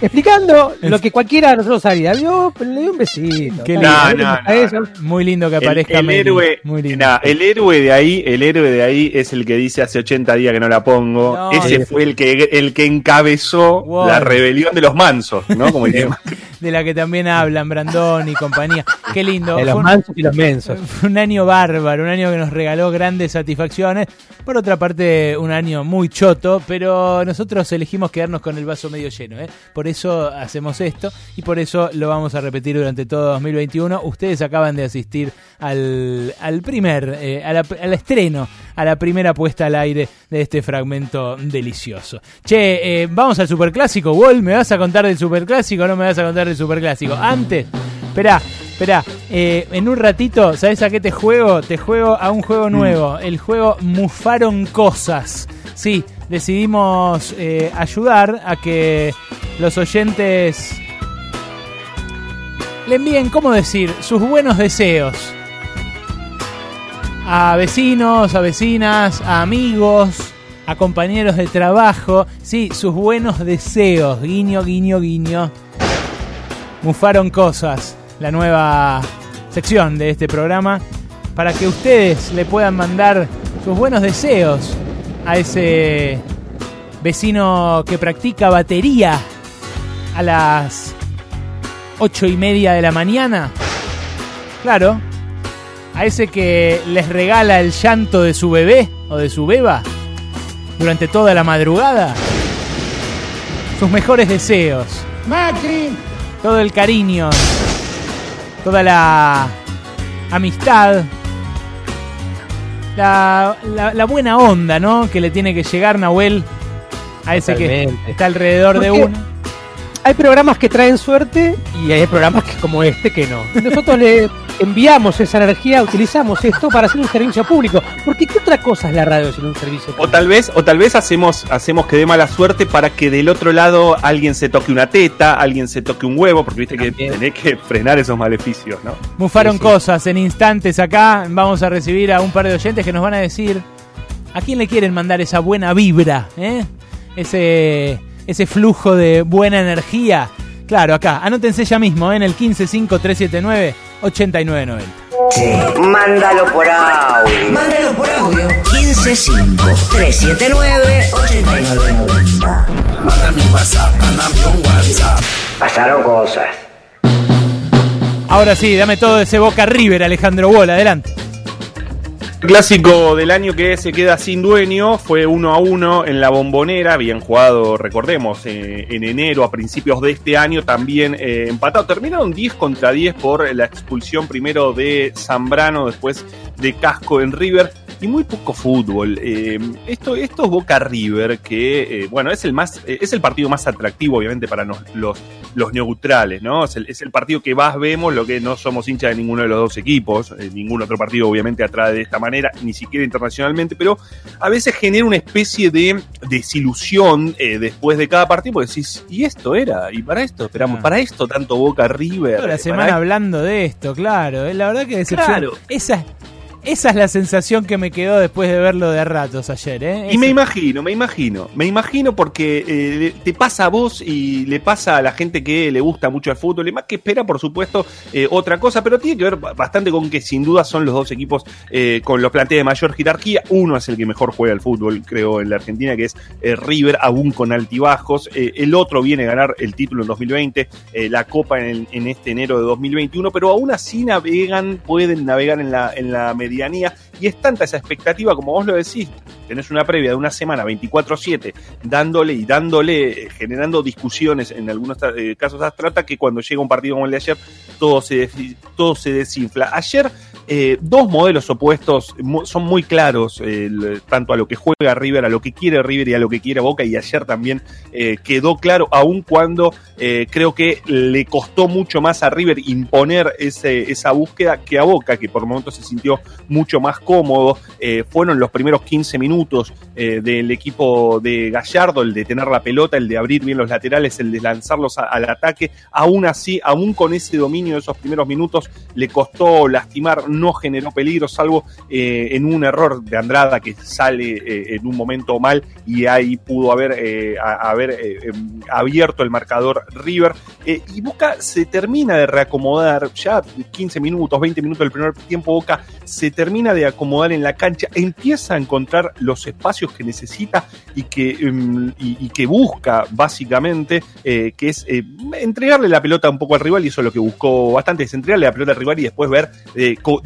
Explicando lo que cualquiera de nosotros haría. Yo le doy un besito. Qué lindo. No, no, eso. Muy lindo que El, aparezca el Meli. héroe, Muy lindo. nah, el héroe de ahí, el héroe de ahí es el que dice hace 80 días que no la pongo. No, Ese sí. fue el que el que encabezó Wow. la rebelión de los mansos, ¿no? Como <laughs> dice De la que también hablan Brandón y compañía. Qué lindo. De los un- mansos y los mensos. Fue un año bárbaro, un año que nos regaló grandes satisfacciones. Por otra parte, un año muy choto, pero nosotros elegimos quedarnos con el vaso medio lleno. ¿eh? Por eso hacemos esto y por eso lo vamos a repetir durante todo 2021. Ustedes acaban de asistir al, al primer, eh, a la- al estreno, a la primera puesta al aire de este fragmento delicioso. Che, eh, vamos al superclásico. Wall, ¿me vas a contar del superclásico o no me vas a contar del superclásico? Antes, esperá, esperá. eh, en un ratito, ¿sabes a qué te juego? Te juego a un juego nuevo. El juego Mufaron Cosas. Sí, decidimos eh, ayudar a que los oyentes le envíen, ¿cómo decir?, sus buenos deseos a vecinos, a vecinas, a amigos, a compañeros de trabajo. Sí, sus buenos deseos. Guiño, guiño, guiño. Mufaron cosas. La nueva sección de este programa. Para que ustedes le puedan mandar sus buenos deseos a ese vecino que practica batería a las ocho y media de la mañana. Claro, a ese que les regala el llanto de su bebé o de su beba durante toda la madrugada. Sus mejores deseos, Macri. Todo el cariño, toda la amistad, la, la- la buena onda, ¿no? Que le tiene que llegar Nahuel a ese que está alrededor de uno. Hay programas que traen suerte y hay programas que, como este que no. Nosotros le enviamos esa energía, utilizamos esto para hacer un servicio público. Porque ¿qué otra cosa es la radio sin un servicio O público? tal vez, o tal vez hacemos, hacemos que dé mala suerte para que del otro lado alguien se toque una teta, alguien se toque un huevo, porque viste que tenés que frenar esos maleficios, ¿no? Mufaron cosas en instantes acá. Vamos a recibir a un par de oyentes que nos van a decir a quién le quieren mandar esa buena vibra, ¿eh? ese, ese flujo de buena energía. Claro, acá, anótense ya mismo ¿eh? en el 155379-8990. Mándalo por audio. Mándalo por audio. 155-379-8990. Manda mi WhatsApp, manda un WhatsApp. Pasaron cosas. Ahora sí, dame todo ese Boca River, Alejandro Wall, adelante. Clásico del año que se queda sin dueño fue 1 a 1 en la bombonera, bien jugado, recordemos, eh, en enero a principios de este año también eh, empatado. Terminaron 10 contra 10 por la expulsión primero de Zambrano, después de Casco en River y muy poco fútbol. Eh, esto, esto es Boca River, que eh, bueno, es el más, eh, es el partido más atractivo, obviamente, para nos- los, los neutrales, ¿no? Es el, es el partido que más vemos, lo que no somos hinchas de ninguno de los dos equipos, eh, ningún otro partido, obviamente, atrae de esta manera, ni siquiera internacionalmente, pero a veces genera una especie de desilusión después de cada partido, porque decís, y esto era, y para esto esperamos, para esto tanto Boca River. Toda la semana para- hablando de esto, claro. La verdad que decepción. Claro. Esa, esa es la sensación que me quedó después de verlo de ratos ayer, ¿eh? Y me imagino, me imagino, me imagino porque eh, te pasa a vos y le pasa a la gente que le gusta mucho el fútbol y más que espera, por supuesto, eh, otra cosa, pero tiene que ver ba- bastante con que sin duda son los dos equipos eh, con los planteles de mayor jerarquía. Uno es el que mejor juega el fútbol, creo, en la Argentina, que es River, aún con altibajos. El otro viene a ganar el título en 2020, eh, la Copa en, en este enero de 2021, pero aún así navegan, pueden navegar en la, en la y es tanta esa expectativa, como vos lo decís, tenés una previa de una semana 24-7 dándole y dándole, eh, generando discusiones en algunos eh, casos abstractas que cuando llega un partido como el de ayer todo se, todo se desinfla. Ayer eh, dos modelos opuestos, son muy claros, eh, tanto a lo que juega River, a lo que quiere River y a lo que quiere Boca, y ayer también eh, quedó claro, aun cuando creo que le costó mucho más a River imponer ese, esa búsqueda que a Boca, que por momentos se sintió mucho más cómodo. Fueron los primeros 15 minutos del equipo de Gallardo, el de tener la pelota, el de abrir bien los laterales, el de lanzarlos al ataque. Aún así, aún con ese dominio de esos primeros minutos, le costó lastimar, no generó peligro, salvo eh, en un error de Andrada que sale eh, en un momento mal y ahí pudo haber, eh, em, abierto el marcador River. Y Boca se termina de reacomodar, ya 15 minutos, 20 minutos del primer tiempo, Boca se termina de acomodar en la cancha, empieza a encontrar los espacios que necesita y que, em, y, y que busca básicamente, que es entregarle la pelota un poco al rival, y eso es lo que buscó bastante, es entregarle la pelota al rival y después ver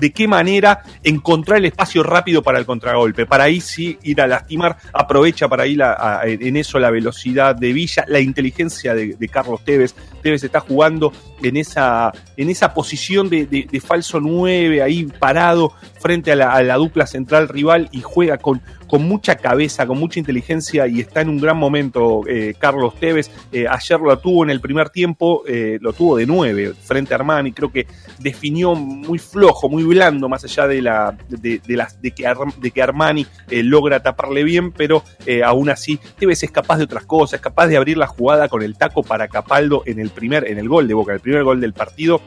de qué manera encontrar el espacio rápido para el contragolpe. Para ahí sí ir a lastimar, aprovecha para ir a- en eso la velocidad de Villa, la inteligencia de, Carlos Tevez. Tevez está jugando en esa, en esa posición de, de- de falso 9, ahí parado frente a la, dupla central rival y juega con, con mucha cabeza, con mucha inteligencia y está en un gran momento eh, Carlos Tevez. Eh, ayer lo tuvo en el primer tiempo, eh, lo tuvo de 9 frente a Armani, creo que definió muy flojo, muy blando, más allá de, la, de, las, de, que, de que Armani logra taparle bien, pero aún así Tevez es capaz de otras cosas, es capaz de abrir la jugada con el taco para Capaldo en el primer, en el gol de Boca, el primer gol del partido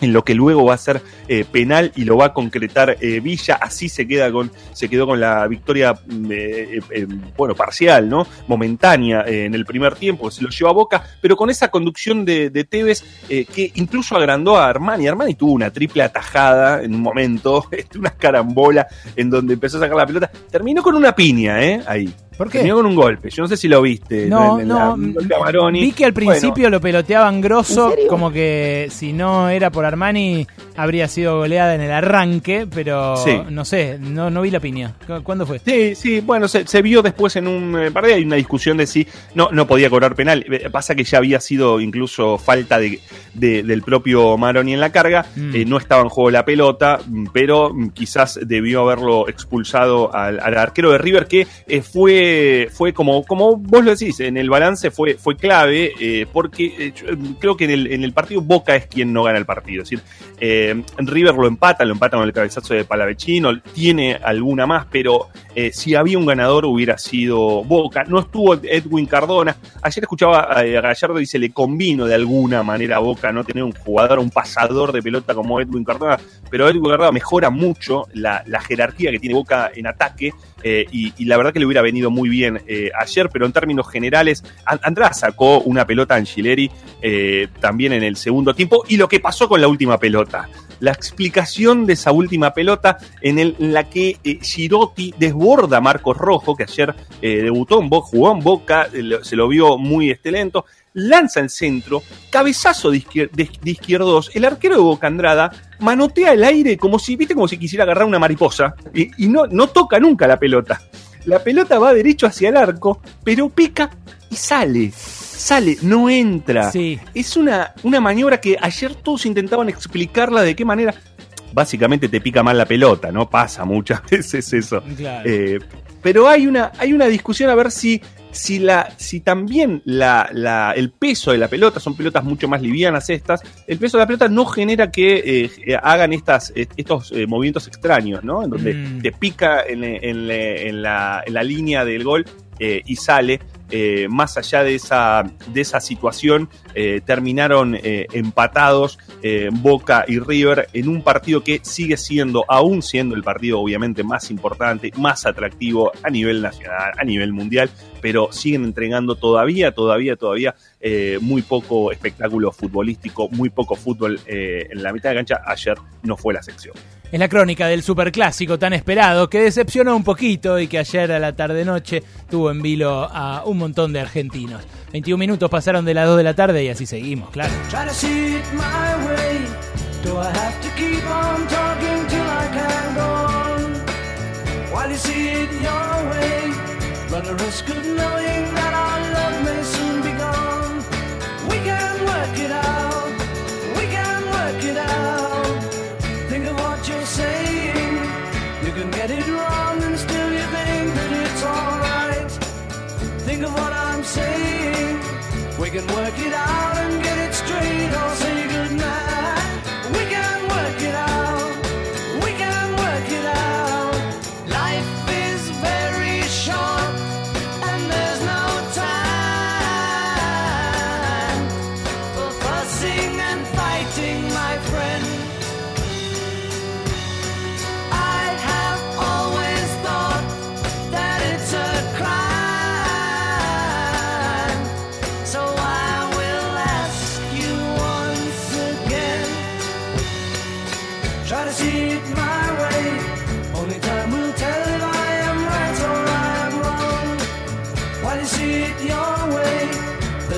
en lo que luego va a ser eh, penal y lo va a concretar eh, Villa, así se queda con, se quedó con la victoria mm, eh, eh, bueno, parcial, ¿no? momentánea en el primer tiempo, se lo lleva a Boca, pero con esa conducción de, Tevez que incluso agrandó a Armani. Armani tuvo una triple atajada en un momento, <laughs> este, una carambola en donde empezó a sacar la pelota, terminó con una piña, ¿eh? Ahí. ¿Por qué? Terminó con un golpe, yo no sé si lo viste. No, en no, la-. Vi que al Bueno, principio lo peloteaban grosso, como que si no era por Armani habría sido goleada en el arranque, pero Sí. no sé, no, no vi la piña. ¿Cu- ¿Cuándo fue? Sí, sí, bueno, se, se vio después en un eh, partido, hay una discusión de si no, no podía cobrar penal. Eh, Pasa que ya había sido incluso falta de, de- del propio Maroni en la carga, Mm. eh, no estaba en juego la pelota, pero quizás debió haberlo expulsado al, al arquero de River, que eh, fue, fue como, como vos lo decís, en el balance fue, fue clave, eh, porque eh, eh, creo que en el, en el partido Boca es quien no gana el partido. Es decir, River lo empata, lo empata con el cabezazo de Palavecino, tiene alguna más, pero si había un ganador hubiera sido Boca. No estuvo Edwin Cardona. Ayer escuchaba a Gallardo y se le convino de alguna manera a Boca no tener un jugador, un pasador de pelota como Edwin Cardona, pero Edwin Cardona mejora mucho la, jerarquía que tiene Boca en ataque eh, y, la verdad que le hubiera venido muy bien eh, ayer, pero en términos generales, An- András sacó una pelota a Angileri eh, también en el segundo tiempo y lo que pasó con la última pelota. La explicación de esa última pelota en, la que Girotti desborda a Marcos Rojo, que ayer debutó en Boca, jugó en Boca, se lo vio muy este lento, lanza el centro, cabezazo de, izquier- de- de izquierdos, el arquero de Boca Andrada manotea el aire como si, viste, como si quisiera agarrar una mariposa y, y no, no toca nunca la pelota. La pelota va derecho hacia el arco, pero pica y sale. Sale, no entra. Es una, una maniobra que ayer todos intentaban explicarla de qué manera. Básicamente te pica mal la pelota, ¿no? Pasa muchas <laughs> veces eso. Claro. Eh, pero hay una, hay una discusión a ver si, si, la, si también la, la- el peso de la pelota, son pelotas mucho más livianas estas, el peso de la pelota no genera que eh, eh, hagan estas, estos eh, movimientos extraños, ¿no? En donde Mm. te pica en, en- en la, en la línea del gol eh, y sale. Eh, más allá de esa, de esa situación, eh, terminaron eh, empatados eh, Boca y River en un partido que sigue siendo, aún siendo el partido obviamente más importante, más atractivo a nivel nacional, a nivel mundial, pero siguen entregando todavía, todavía, todavía eh, muy poco espectáculo futbolístico, muy poco fútbol en la mitad de cancha. Ayer no fue la sección. Es la crónica del superclásico tan esperado que decepcionó un poquito y que ayer a la tarde-noche tuvo en vilo a un montón de argentinos. 21 minutos pasaron de las 2 de la tarde y así seguimos, claro. Try to see it my think of what I'm saying. We can work it out.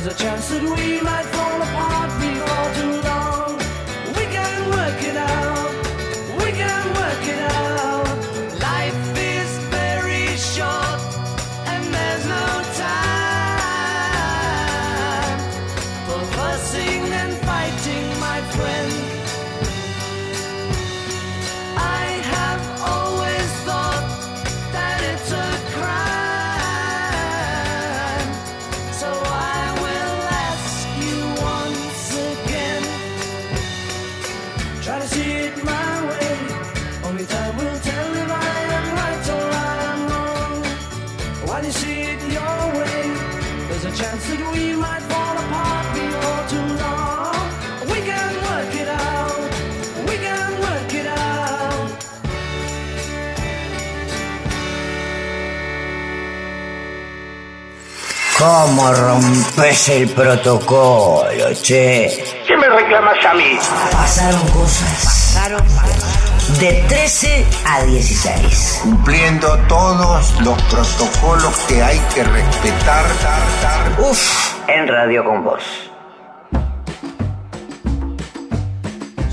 A chance that we might ¿Cómo rompes el protocolo, che? ¿Qué me reclamas a mí? Pasaron cosas. De 13 a 16. Cumpliendo todos los protocolos que hay que respetar. Uf, en Radio con Vos.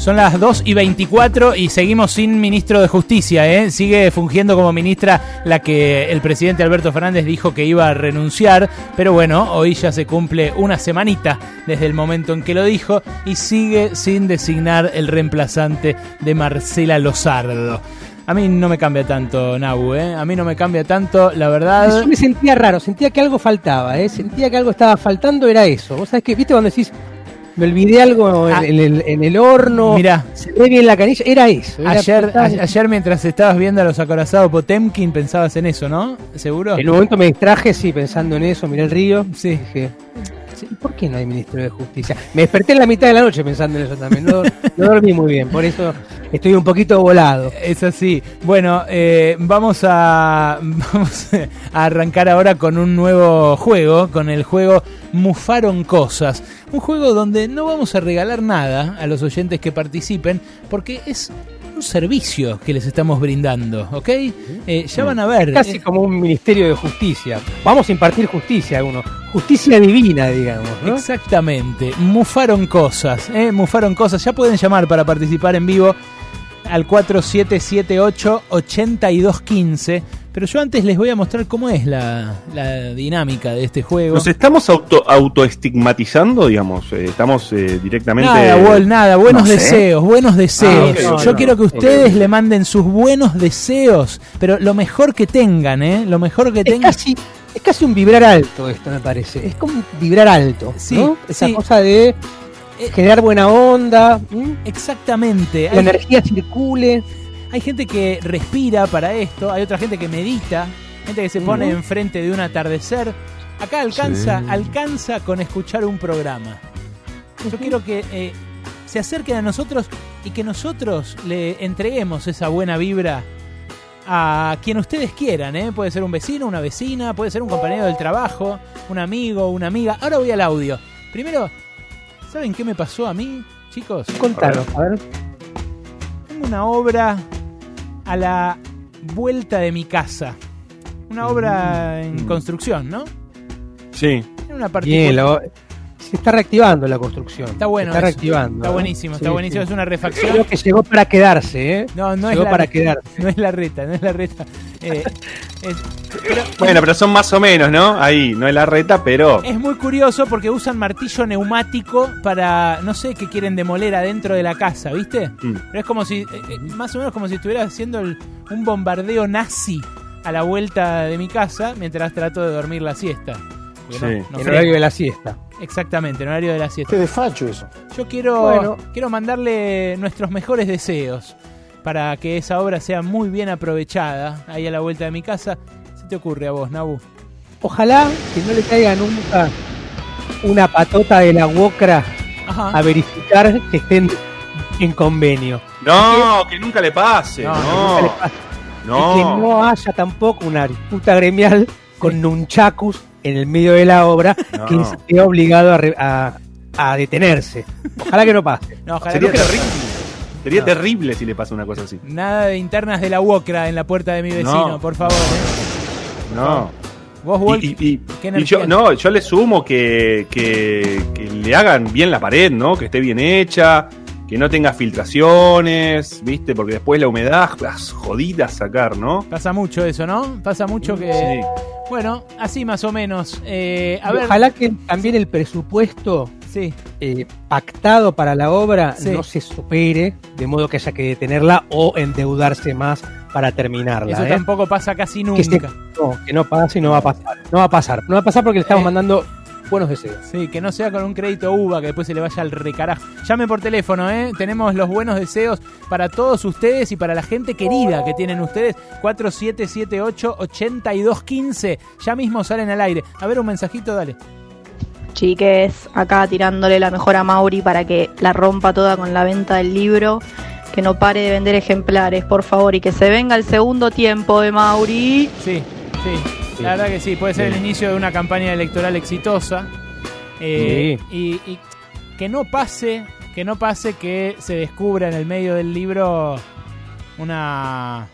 Son las 2 y 24 y seguimos sin ministro de Justicia. ¿eh? Sigue fungiendo como ministra la que el presidente Alberto Fernández dijo que iba a renunciar. Pero bueno, hoy ya se cumple una semanita desde el momento en que lo dijo y sigue sin designar el reemplazante de Marcela Lozardo. A mí no me cambia tanto, Nabu, ¿eh? A mí no me cambia tanto, la verdad. Yo me sentía raro, sentía que algo faltaba, ¿eh? Sentía que algo estaba faltando, era eso. Vos sabés que, viste, cuando decís, me olvidé algo en, Ah. en el, en el horno, Mirá. se ve bien la canilla, era eso. era Ayer, a- ayer mientras estabas viendo a los acorazados Potemkin pensabas en eso, ¿no? ¿Seguro? En un momento me distraje, sí, pensando en eso, miré el río. Sí. Dije, sí, ¿por qué no hay ministro de justicia? Me desperté en la mitad de la noche pensando en eso también. No, dormí muy bien, por eso estoy un poquito volado. Es así. Bueno, eh, <laughs> vamos a arrancar ahora con un nuevo juego, con el juego Mufaron Cosas. Un juego donde no vamos a regalar nada a los oyentes que participen, porque es un servicio que les estamos brindando, ¿ok? Eh, ya van a ver. Casi eh, como un ministerio de justicia. Vamos a impartir justicia a uno. Justicia divina, digamos, ¿no? Exactamente, mufaron cosas, ¿eh? mufaron cosas. Ya pueden llamar para participar en vivo al 4778-8215. Pero yo antes les voy a mostrar cómo es la, la dinámica de este juego. Nos estamos auto autoestigmatizando, digamos. eh, estamos eh, directamente. Nada, Wall, nada. Buenos No sé. deseos, buenos deseos. Ah, ok, Yo quiero que ustedes le manden sus buenos deseos, pero lo mejor que tengan, ¿eh? Lo mejor que Es tengan. casi, es casi un vibrar alto esto, me parece. Es como un vibrar alto, Sí, ¿no? Esa sí. cosa de generar buena onda, ¿m? Exactamente. la Hay- energía circule. Hay gente que respira para esto, hay otra gente que medita, gente que se pone enfrente de un atardecer. Acá alcanza, Sí. alcanza con escuchar un programa. Yo quiero que eh, se acerquen a nosotros y que nosotros le entreguemos esa buena vibra a quien ustedes quieran, ¿eh? Puede ser un vecino, una vecina, puede ser un compañero del trabajo, un amigo, una amiga. Ahora voy al audio. Primero, ¿saben qué me pasó a mí, chicos? Contanos, a ver. Tengo una obra a la vuelta de mi casa. Una obra en construcción, ¿no? Sí. Una particular- Bien, lo- se está reactivando la construcción. Está bueno. Se está eso. reactivando. Está buenísimo, está Sí, buenísimo. sí. Es una refacción. Creo que llegó para quedarse, ¿eh? No, no es llegó la para reta, quedarse. No es la reta, no es la reta. Eh, es, pero- Bueno, pero son más o menos, ¿no? Ahí, no es la reta, pero. Es muy curioso porque usan martillo neumático para, no sé, qué quieren demoler adentro de la casa, ¿viste? Mm. Pero es como si, eh, eh, más o menos como si estuviera haciendo el- un bombardeo nazi a la vuelta de mi casa mientras trato de dormir la siesta. Porque Sí. no- no En horario de la siesta. Exactamente, en horario de la siesta. Qué desfacho eso. Yo quiero, Bueno. quiero mandarle nuestros mejores deseos para que esa obra sea muy bien aprovechada ahí a la vuelta de mi casa. ¿Se te ocurre a vos, Nabu? Ojalá que no le caiga nunca una patota de la UOCRA Ajá. a verificar que estén en convenio. No, que nunca le pase. No, No, que nunca le pase. no. Y que no haya tampoco una disputa gremial con nunchakus en el medio de la obra No. que esté obligado a, re- a- a detenerse. Ojalá que no pase. No, ojalá Sería que- terrible. Sería No. terrible si le pasa una cosa así. Nada de internas de la UOCRA en la puerta de mi vecino, No. por favor. ¿eh? No. Vos, Wolf, Y, y- y- ¿qué y yo, no, yo le sumo que, que, que le hagan bien la pared, ¿no? Que esté bien hecha, que no tenga filtraciones, ¿viste? Porque después la humedad, las jodidas sacar, ¿no? Pasa mucho eso, ¿no? Pasa mucho que... Sí. Bueno, así más o menos. Eh, a ver, Ojalá que también el presupuesto sí. eh, pactado para la obra Sí. no se supere, de modo que haya que detenerla o endeudarse más para terminarla. eso ¿eh? tampoco pasa casi que, se- nunca. no, que no pase y no va a pasar. No va a pasar. No va a pasar porque le estamos Eh. mandando buenos deseos. Sí, que no sea con un crédito UVA, que después se le vaya al recarajo. Llame por teléfono, ¿eh? Tenemos los buenos deseos para todos ustedes y para la gente querida que tienen ustedes. 4778-8215. Ya mismo salen al aire. A ver un mensajito, dale. Chiques, acá tirándole la mejor a Mauri para que la rompa toda con la venta del libro, que no pare de vender ejemplares, por favor, y que se venga el segundo tiempo de Mauri. Sí, sí. La verdad que sí, puede ser el inicio de una campaña electoral exitosa. Eh, y, y que no pase, que no pase que se descubra en el medio del libro una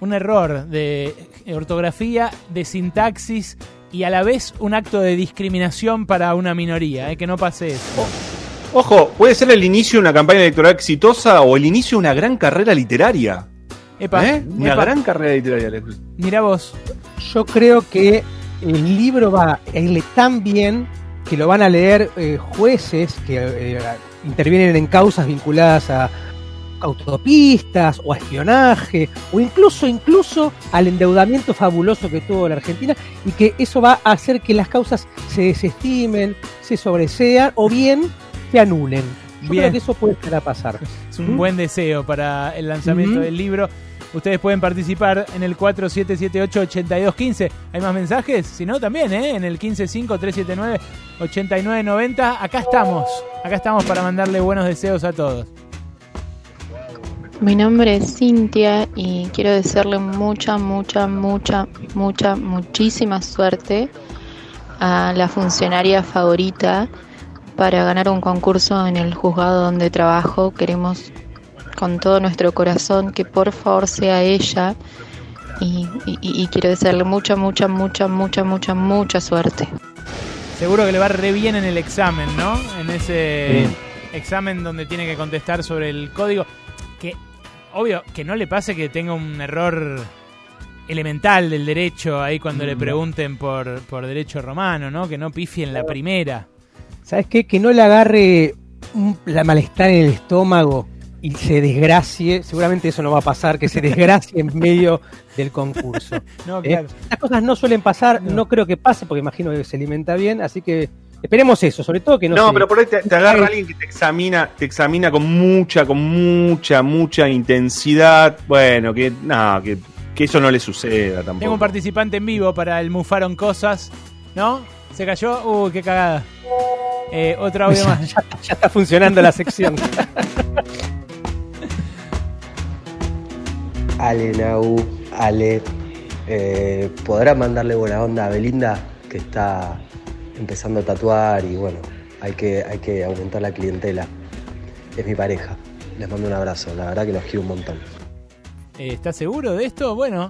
un error de ortografía, de sintaxis y a la vez un acto de discriminación para una minoría, eh, que no pase eso. Ojo, puede ser el inicio de una campaña electoral exitosa o el inicio de una gran carrera literaria. Epa, ¿Eh? Una epa. gran carrera literaria. Mira vos. Yo creo que el libro va a irle tan bien que lo van a leer eh, jueces que eh, intervienen en causas vinculadas a autopistas o a espionaje o incluso incluso al endeudamiento fabuloso que tuvo la Argentina y que eso va a hacer que las causas se desestimen, se sobresean o bien se anulen. Yo Bien. creo que eso puede estar a pasar. Es un buen deseo para el lanzamiento del libro. Ustedes pueden participar en el 4778-8215. ¿Hay más mensajes? Si no, también, ¿eh? En el 155-379-8990. Acá estamos. Acá estamos para mandarle buenos deseos a todos. Mi nombre es Cintia y quiero desearle mucha, mucha, mucha, mucha, muchísima suerte a la funcionaria favorita para ganar un concurso en el juzgado donde trabajo. Queremos con todo nuestro corazón que por favor sea ella y, y- y quiero desearle mucha, mucha, mucha, mucha, mucha, mucha suerte. Seguro que le va re bien en el examen, ¿no? En ese examen donde tiene que contestar sobre el código. Que, obvio, que no le pase que tenga un error elemental del derecho ahí cuando le No. pregunten por, por derecho romano, ¿no? Que no pifie en la primera. ¿Sabes qué? Que no le agarre un- la malestar en el estómago y se desgracie. Seguramente eso no va a pasar, que se desgracie en medio del concurso. <laughs> No, ¿eh? Estas cosas no suelen pasar, no. creo que pase, porque imagino que se alimenta bien, así que esperemos eso, sobre todo que no No, se- pero por ahí te, te agarra alguien que te examina, te examina con mucha, con mucha, mucha intensidad. Bueno, que no, que, que eso no le suceda tampoco. Tengo un participante en vivo para el Mufaron Cosas, ¿no? ¿Se cayó? Uy, qué cagada. Eh, otro audio <laughs> más. ya- ya está funcionando la sección. Ale Nau, Ale, eh, ¿podrá mandarle buena onda a Belinda que está empezando a tatuar y bueno, hay que, hay que aumentar la clientela? Es mi pareja. Les mando un abrazo, la verdad que los quiero un montón. Eh, ¿Estás seguro de esto? Bueno,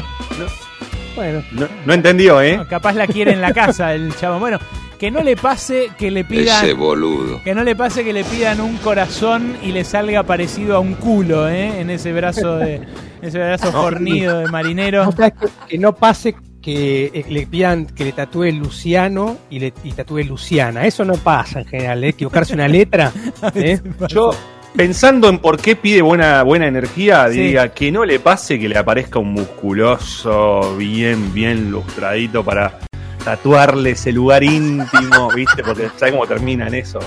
bueno. No, no entendió, ¿eh? no, capaz la quiere en la casa el chavo. Bueno, que no le pase que le pidan. Ese boludo. Que no le pase que le pidan un corazón y le salga parecido a un culo, ¿eh? En ese brazo de. <laughs> ese brazo fornido de marinero. O sea, que, que no pase que eh, le pidan que le tatúe Luciano y le y tatúe Luciana. Eso no pasa en general, ¿eh? equivocarse una letra. <laughs> ¿eh? Yo, pensando en por qué pide buena, buena energía, Sí. diría que no le pase que le aparezca un musculoso bien, bien lustradito para, tatuarle ese lugar íntimo, ¿viste? Porque ¿sabes cómo termina en eso?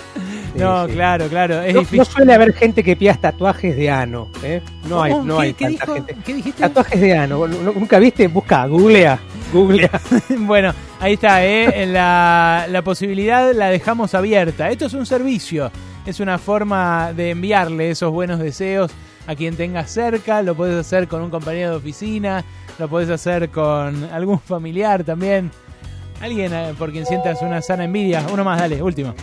No, claro, claro. Es no, difícil. no suele haber gente que pida tatuajes de ano. ¿eh? No hay, no ¿Qué- hay qué tanta dijo? gente. ¿Qué dijiste? Tatuajes de ano. ¿Nu- ¿Nunca viste? Busca, googlea. Googlea. <laughs> bueno, ahí está, ¿eh? La, la posibilidad la dejamos abierta. Esto es un servicio, es una forma de enviarle esos buenos deseos a quien tengas cerca. Lo puedes hacer con un compañero de oficina, lo puedes hacer con algún familiar también. Alguien eh, por quien sientas una sana envidia. Uno más, dale, último.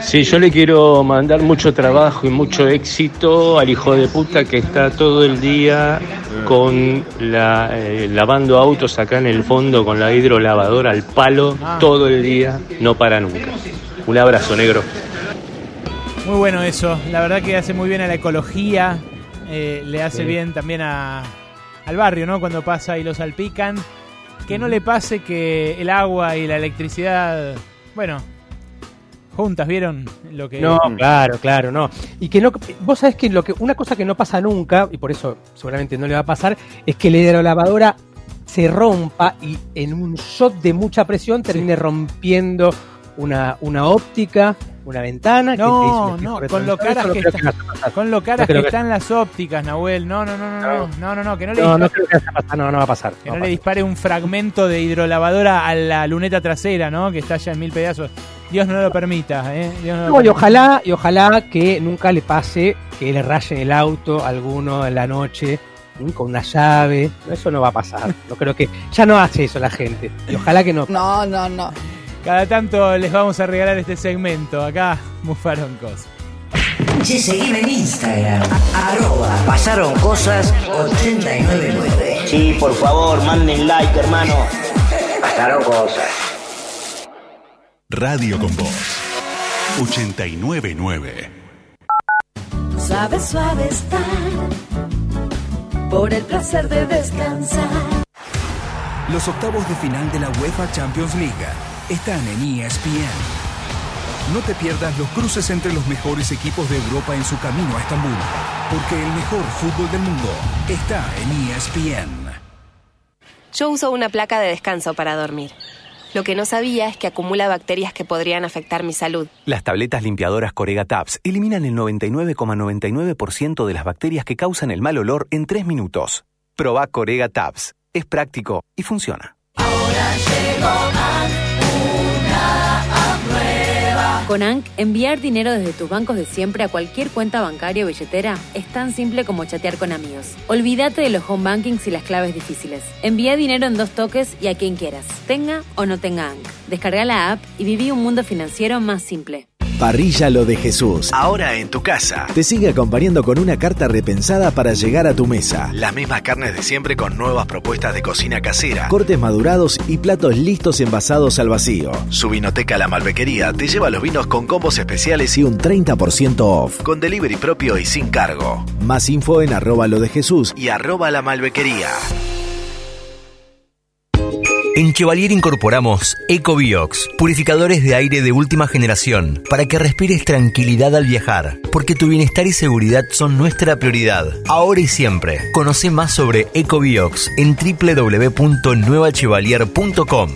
Sí, yo le quiero mandar mucho trabajo y mucho éxito al hijo de puta que está todo el día con la eh, lavando autos acá en el fondo con la hidrolavadora al palo Ah. todo el día, no para nunca. Un abrazo, negro. Muy bueno eso. La verdad que hace muy bien a la ecología. eh, le hace Sí. bien también a, al barrio, ¿no? Cuando pasa y lo salpican. Que no le pase que el agua y la electricidad, bueno, juntas, ¿vieron? Lo que No, claro, claro, no. Y que no, vos sabés que lo que una cosa que no pasa nunca y por eso seguramente no le va a pasar es que la hidrolavadora se rompa y en un shot de mucha presión termine rompiendo una, una óptica, una ventana. que No, un no, con lo caras que, está- con lo caras que que- están las ópticas, Nahuel. No, no, no, no, no, no, no, no, que no le No, no creo que no, no va a pasar. que no le dispare un fragmento de hidrolavadora a la luneta trasera, ¿no? Que está ya en mil pedazos. Dios no lo permita, ¿eh? Dios no lo No, y permita. ojalá, y ojalá que nunca le pase que le rayen el auto a alguno en la noche con una llave. Eso no va a pasar. No creo que. Ya no hace eso la gente. Y ojalá que no. No, no, no. Cada tanto les vamos a regalar este segmento. Acá, Mufaroncos. Che, seguime en Instagram. Arroba pasaron cosas 899. Sí, por favor, manden like, hermano. Pasaron cosas. Radio con Voz 899. Suave, suave estar por el placer de descansar. Los octavos de final de la UEFA Champions League están en ESPN. No te pierdas los cruces entre los mejores equipos de Europa en su camino a Estambul, porque el mejor fútbol del mundo está en ESPN. Yo uso una placa de descanso para dormir. Lo que no sabía es que acumula bacterias que podrían afectar mi salud. Las tabletas limpiadoras Corega Tabs eliminan el 99,99% de las bacterias que causan el mal olor en 3 minutos. Proba Corega Tabs. Es práctico y funciona. Con ANC, enviar dinero desde tus bancos de siempre a cualquier cuenta bancaria o billetera es tan simple como chatear con amigos. Olvídate de los home bankings y las claves difíciles. Envía dinero en dos toques y a quien quieras, tenga o no tenga ANC. Descarga la app y viví un mundo financiero más simple. Parrilla Lo de Jesús. Ahora en tu casa. Te sigue acompañando con una carta repensada para llegar a tu mesa. Las mismas carnes de siempre con nuevas propuestas de cocina casera. Cortes madurados y platos listos envasados al vacío. Su vinoteca La Malbequería te lleva los vinos con combos especiales y un 30% off. Con delivery propio y sin cargo. Más info en arroba lo de Jesús y arroba la malbequería. En Chevalier incorporamos EcoBiox, purificadores de aire de última generación, para que respires tranquilidad al viajar, porque tu bienestar y seguridad son nuestra prioridad, ahora y siempre. Conoce más sobre EcoBiox en www.nuevachevalier.com.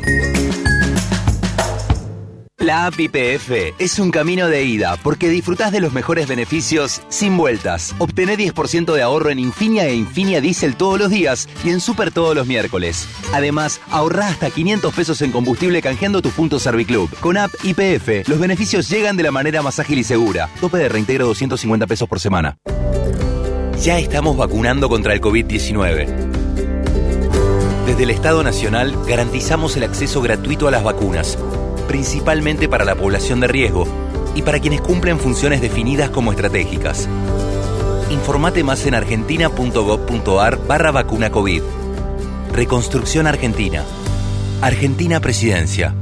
La app IPF es un camino de ida porque disfrutás de los mejores beneficios sin vueltas. Obtené 10% de ahorro en Infinia e Infinia Diesel todos los días y en Super todos los miércoles. Además, ahorrá hasta 500 pesos en combustible canjeando tus puntos Serviclub. Con app IPF, los beneficios llegan de la manera más ágil y segura. Tope de reintegro 250 pesos por semana. Ya estamos vacunando contra el COVID-19. Desde el Estado Nacional garantizamos el acceso gratuito a las vacunas, principalmente para la población de riesgo y para quienes cumplen funciones definidas como estratégicas. Informate más en argentina.gov.ar barra vacuna COVID. Reconstrucción Argentina. Argentina Presidencia.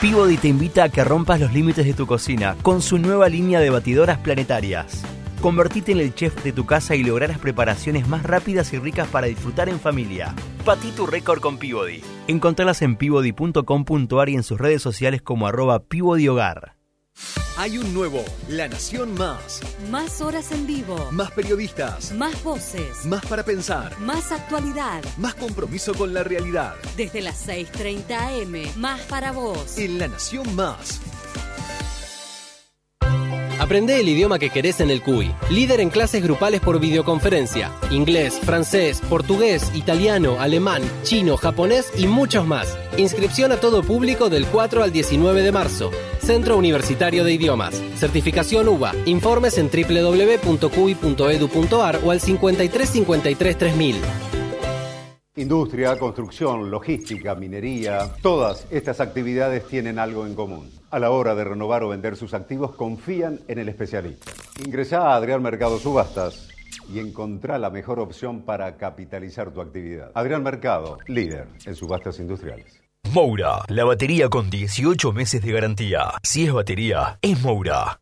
Peabody te invita a que rompas los límites de tu cocina con su nueva línea de batidoras planetarias. Convertite en el chef de tu casa y lograrás preparaciones más rápidas y ricas para disfrutar en familia. Batí tu récord con Peabody. Encontralas en peabody.com.ar y en sus redes sociales como arroba Peabody Hogar. Hay un nuevo La Nación Más. Más horas en vivo. Más periodistas. Más voces. Más para pensar. Más actualidad. Más compromiso con la realidad. Desde las 6.30 am. Más para vos. En La Nación Más. Aprende el idioma que querés en el CUI. Líder en clases grupales por videoconferencia. Inglés, francés, portugués, italiano, alemán, chino, japonés y muchos más. Inscripción a todo público del 4 al 19 de marzo. Centro Universitario de Idiomas. Certificación UBA. Informes en www.cui.edu.ar o al 5353 3000. Industria, construcción, logística, minería, todas estas actividades tienen algo en común. A la hora de renovar o vender sus activos confían en el especialista. Ingresá a Adrián Mercado Subastas y encontrá la mejor opción para capitalizar tu actividad. Adrián Mercado, líder en subastas industriales. Moura, la batería con 18 meses de garantía. Si es batería, es Moura.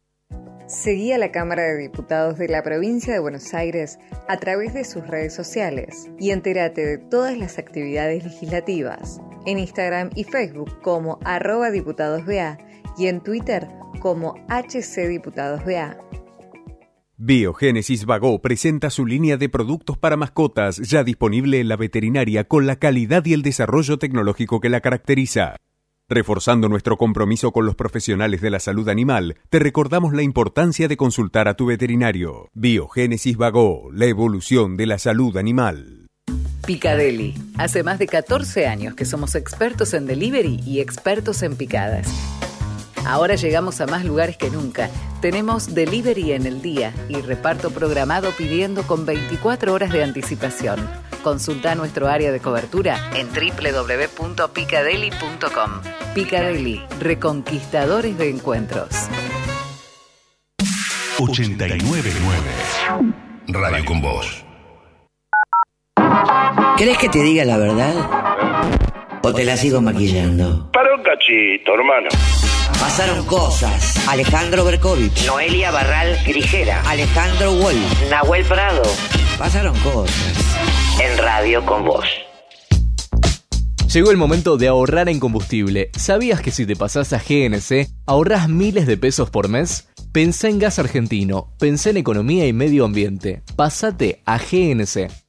Seguí a la Cámara de Diputados de la provincia de Buenos Aires a través de sus redes sociales y entérate de todas las actividades legislativas en Instagram y Facebook como arroba diputadosBA y en Twitter como HCDiputadosBA. Biogénesis Vago presenta su línea de productos para mascotas ya disponible en la veterinaria con la calidad y el desarrollo tecnológico que la caracteriza. Reforzando nuestro compromiso con los profesionales de la salud animal, te recordamos la importancia de consultar a tu veterinario. Biogénesis Vago, la evolución de la salud animal. Picadeli. Hace más de 14 años que somos expertos en delivery y expertos en picadas. Ahora llegamos a más lugares que nunca. Tenemos delivery en el día y reparto programado pidiendo con 24 horas de anticipación. Consulta nuestro área de cobertura en www.picadeli.com. Picadeli, reconquistadores de encuentros. 899 Radio con Voz. ¿Querés que te diga la verdad? ¿O te la sigo maquillando? Hermano. Pasaron cosas. Alejandro Berkovich. Noelia Barral Grijera. Alejandro Wall. Nahuel Prado. Pasaron cosas. En Radio con Voz. Llegó el momento de ahorrar en combustible. ¿Sabías que si te pasas a GNC, ahorras miles de pesos por mes? Pensá en gas argentino, pensá en economía y medio ambiente. Pásate a GNC.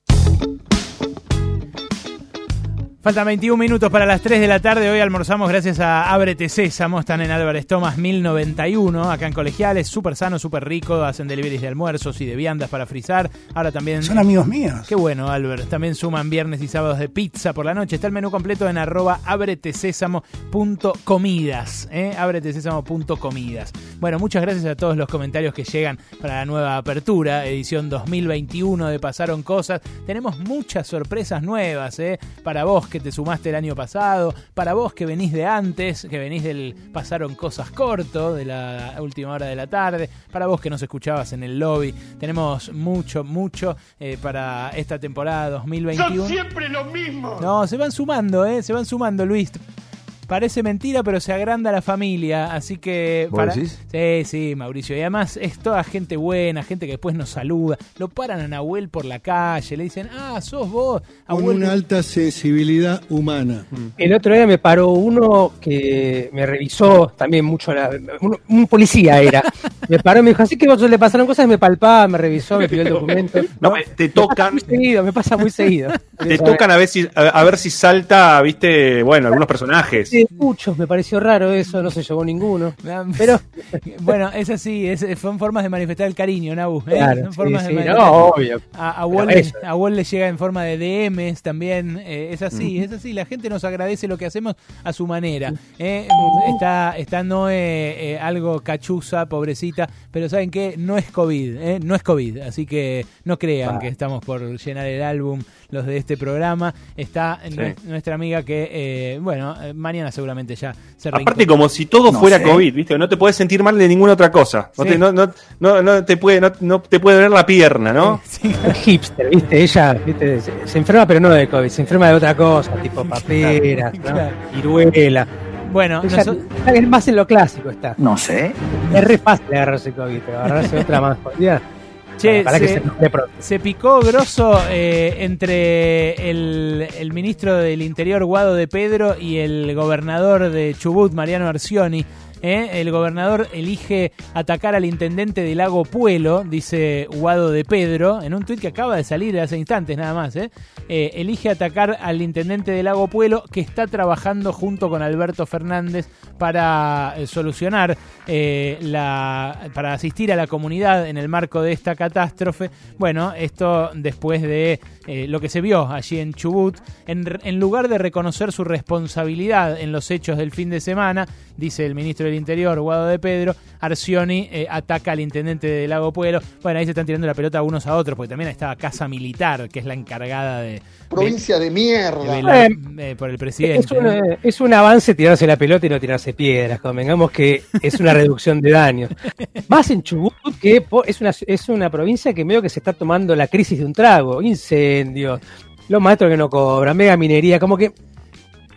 Faltan 21 minutos para las 3 de la tarde. Hoy almorzamos gracias a Ábrete Sésamo. Están en Álvarez Tomás 1091, acá en Colegiales. Súper sano, súper rico. Hacen deliveries de almuerzos y de viandas para frizar. Ahora también. Son amigos míos. Qué bueno, Albert. También suman viernes y sábados de pizza por la noche. Está el menú completo en arroba abretesésamo.comidas. ¿eh? Abretesésamo.comidas. Bueno, muchas gracias a todos los comentarios que llegan para la nueva apertura, edición 2021 de Pasaron Cosas. Tenemos muchas sorpresas nuevas ¿eh? para vos que te sumaste el año pasado, para vos que venís de antes, que venís del Pasaron Cosas Corto, de la última hora de la tarde, para vos que nos escuchabas en el lobby. Tenemos mucho, mucho eh, para esta temporada 2021. Son siempre lo mismo. No, se van sumando, ¿eh? Se van sumando, Luis. Parece mentira, pero se agranda la familia, así que... ¿Vos decís? Sí, sí, Mauricio. Y además es toda gente buena, gente que después nos saluda. Lo paran a Nahuel por la calle, le dicen, ah, sos vos. Con Nahuel". una alta sensibilidad humana. El otro día me paró uno que me revisó también mucho, la, un, un policía era. <laughs> Me paró y me dijo, así que vos le pasaron cosas y me palpaba, me revisó, me pidió el documento. <laughs> No, te Me pasa tocan. muy seguido, me pasa muy seguido. Te tocan a ver si a, a ver si salta, viste, bueno, algunos personajes. Sí, muchos, me pareció raro eso, no se llevó ninguno. <laughs> Pero <laughs> Bueno, es así, es, son formas de manifestar el cariño, Nabu. ¿eh? Claro, Son sí, formas de sí, manifestar- no, obvio. A, a, Wall, le- a Wall le llega en forma de DMs también. eh, es así, es así. La gente nos agradece lo que hacemos a su manera. eh. Está, está Noé eh, algo cachuza, pobrecita, pero ¿saben qué? No es COVID, eh, no es COVID. Así que no crean Va. que estamos por llenar el álbum los de este programa. Está Sí. nue- nuestra amiga que, eh, bueno, eh, mañana seguramente ya se Aparte, como si todo No fuera sé. COVID, ¿viste? No te puedes sentir mal de ninguna otra cosa. No, Sí. te, no, no, no, no te puede, no, no te puede doler la pierna, ¿no? <laughs> hipster, ¿viste? Ella ¿viste? Se, enferma, pero no de COVID, se enferma de otra cosa, tipo <laughs> paperas, ¿no? Claro. viruela. Bueno, Ella más en lo clásico está. No sé. Es re fácil agarrarse COVID, pero agarrarse otra más jodida. Che, para que se, se picó grosso eh, entre el, el ministro del Interior, Guado de Pedro, y el gobernador de Chubut, Mariano Arcioni. ¿Eh? El gobernador elige atacar al intendente de Lago Puelo, dice Guado de Pedro, en un tuit que acaba de salir hace instantes nada más. ¿eh? Eh, elige atacar al intendente de Lago Puelo que está trabajando junto con Alberto Fernández para eh, solucionar la. para asistir a la comunidad en el marco de esta catástrofe. Bueno, esto después de lo que se vio allí en Chubut, en, en lugar de reconocer su responsabilidad en los hechos del fin de semana, dice el ministro del Interior, Guado de Pedro, Arcioni eh, ataca al intendente de Lago Pueblo. Bueno, ahí se están tirando la pelota unos a otros, porque también está Casa Militar, que es la encargada de... Provincia de mierda. de velar, eh, por el presidente. Es, una- ¿no? es un avance tirarse la pelota y no tirarse piedras. Convengamos que es una reducción de daños. <laughs> Más en Chubut, que es una, es una provincia que medio que se está tomando la crisis de un trago. Incendios, los maestros que no cobran, mega minería, como que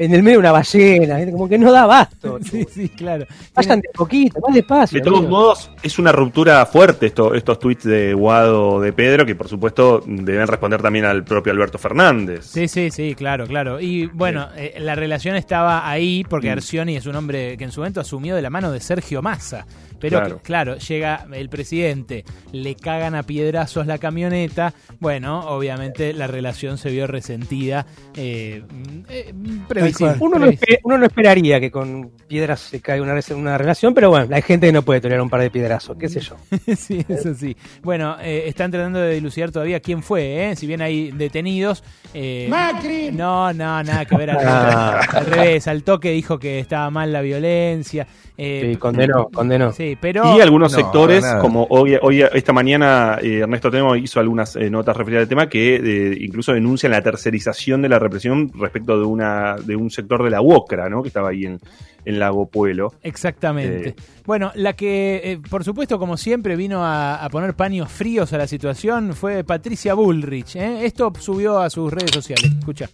en el medio de una ballena, como que no da abasto. <laughs> Sí, sí, claro. Vayan de poquito, más despacio. De todos amigo. modos, es una ruptura fuerte esto, estos tweets de Guado de Pedro, que por supuesto deben responder también al propio Alberto Fernández. Sí, sí, sí, claro, claro. Y bueno, eh, la relación estaba ahí porque Mm. Arcioni es un hombre que en su momento asumió de la mano de Sergio Massa. Pero Claro. que, claro, llega el presidente, le cagan a piedrazos la camioneta. Bueno, obviamente la relación se vio resentida. Eh, eh, previsible. Uno no, espe- uno no esperaría que con piedras se caiga una, una relación, pero bueno, hay gente que no puede tolerar un par de piedrazos, qué sé yo. <laughs> sí, eso sí. Bueno, eh, están tratando de dilucidar todavía quién fue, ¿eh? Si bien hay detenidos. eh, ¡Macri! No, no, nada que ver. Al, <laughs> Ah. al revés, al toque dijo que estaba mal la violencia. Eh, Sí, condenó, condenó. Sí, pero. y algunos No, sectores, como hoy, hoy esta mañana eh, Ernesto Temo hizo algunas eh, notas referidas al tema que eh, incluso denuncian la tercerización de la represión respecto de una de un sector de la UOCRA, ¿no? que estaba ahí en, en Lago Puelo. Exactamente. Eh, Bueno, la que, eh, por supuesto, como siempre, vino a, a poner paños fríos a la situación fue Patricia Bullrich. ¿eh? Esto subió a sus redes sociales. Escucha.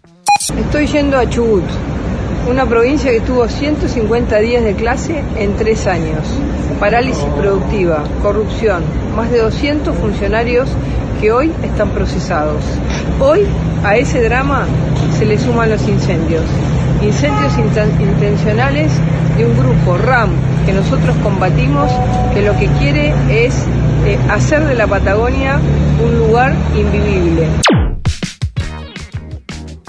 Estoy yendo a Chubut, una provincia que tuvo 150 días de clase en tres años. Parálisis productiva, corrupción, más de 200 funcionarios que hoy están procesados. Hoy a ese drama se le suman los incendios. Incendios inten- intencionales de un grupo RAM que nosotros combatimos, que lo que quiere es eh, hacer de la Patagonia un lugar invivible.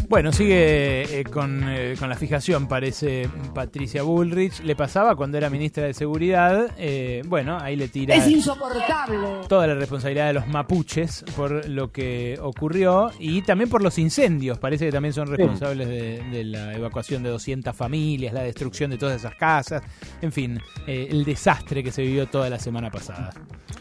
Bueno, sigue eh, con, eh, con la fijación, parece Patricia Bullrich. Le pasaba cuando era ministra de Seguridad. eh, bueno, ahí le tira insoportable. toda la responsabilidad de los mapuches por lo que ocurrió y también por los incendios. Parece que también son responsables de, de la evacuación de 200 familias, la destrucción de todas esas casas. En fin, eh, el desastre que se vivió toda la semana pasada.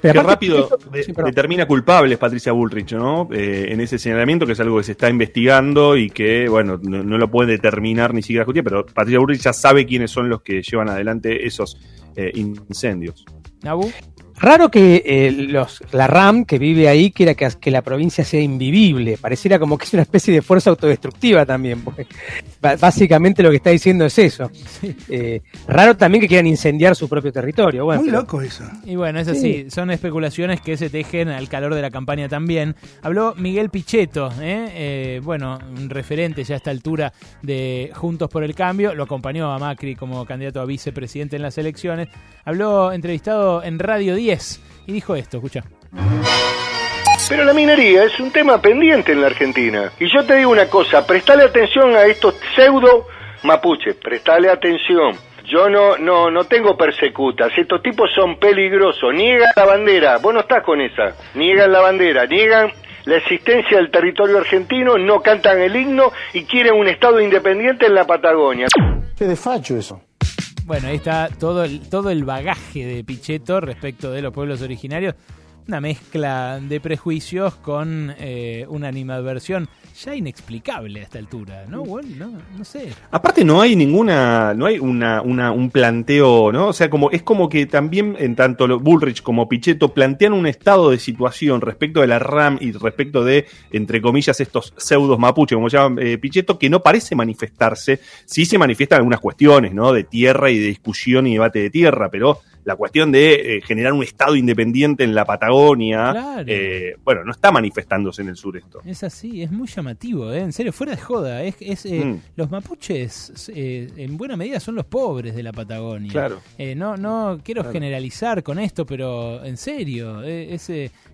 Qué rápido de- determina culpables Patricia Bullrich, ¿no? Eh, en ese señalamiento, que es algo que se está investigando y que, bueno, no, lo puede determinar ni siquiera justicia, pero Patricia Bullrich ya sabe quiénes son los que llevan adelante esos eh, incendios. Nabu. Raro que eh, los, la RAM que vive ahí quiera que, que la provincia sea invivible. Pareciera como que es una especie de fuerza autodestructiva también. Porque básicamente lo que está diciendo es eso. Eh, raro también que quieran incendiar su propio territorio. Bueno, Muy pero- loco eso. Y bueno, es así, son especulaciones que se tejen al calor de la campaña también. Habló Miguel Pichetto, ¿eh? Eh, bueno, un referente ya a esta altura de Juntos por el Cambio, lo acompañó a Macri como candidato a vicepresidente en las elecciones. Habló entrevistado en Radio 10 y dijo esto, escucha. Pero la minería es un tema pendiente en la Argentina. Y yo te digo una cosa, prestale atención a estos pseudo mapuches, prestale atención. Yo no, no, no tengo persecutas, estos tipos son peligrosos, niegan la bandera, vos no estás con esa, niegan la bandera, niegan la existencia del territorio argentino, no cantan el himno y quieren un Estado independiente en la Patagonia. Qué desfacho eso. Bueno, ahí está todo el, todo el bagaje de Pichetto respecto de los pueblos originarios. Una mezcla de prejuicios con eh, una animadversión ya inexplicable a esta altura, ¿no? No, no sé. Aparte no hay ninguna, no hay una, una, un planteo, ¿no? O sea, como es como que también en tanto Bullrich como Pichetto plantean un estado de situación respecto de la RAM y respecto de, entre comillas, estos pseudos mapuches, como llaman eh, Pichetto, que no parece manifestarse. Sí se manifiestan algunas cuestiones, ¿no? De tierra y de discusión y debate de tierra, pero la cuestión de eh, generar un estado independiente en la Patagonia Claro. eh, bueno, no está manifestándose en el sur esto. Es así, es muy llamativo, ¿eh? en serio, fuera de joda. Es, es, eh, Mm. Los mapuches, eh, en buena medida, son los pobres de la Patagonia. Claro. Eh, no, no quiero Claro. generalizar con esto, pero en serio, eh, es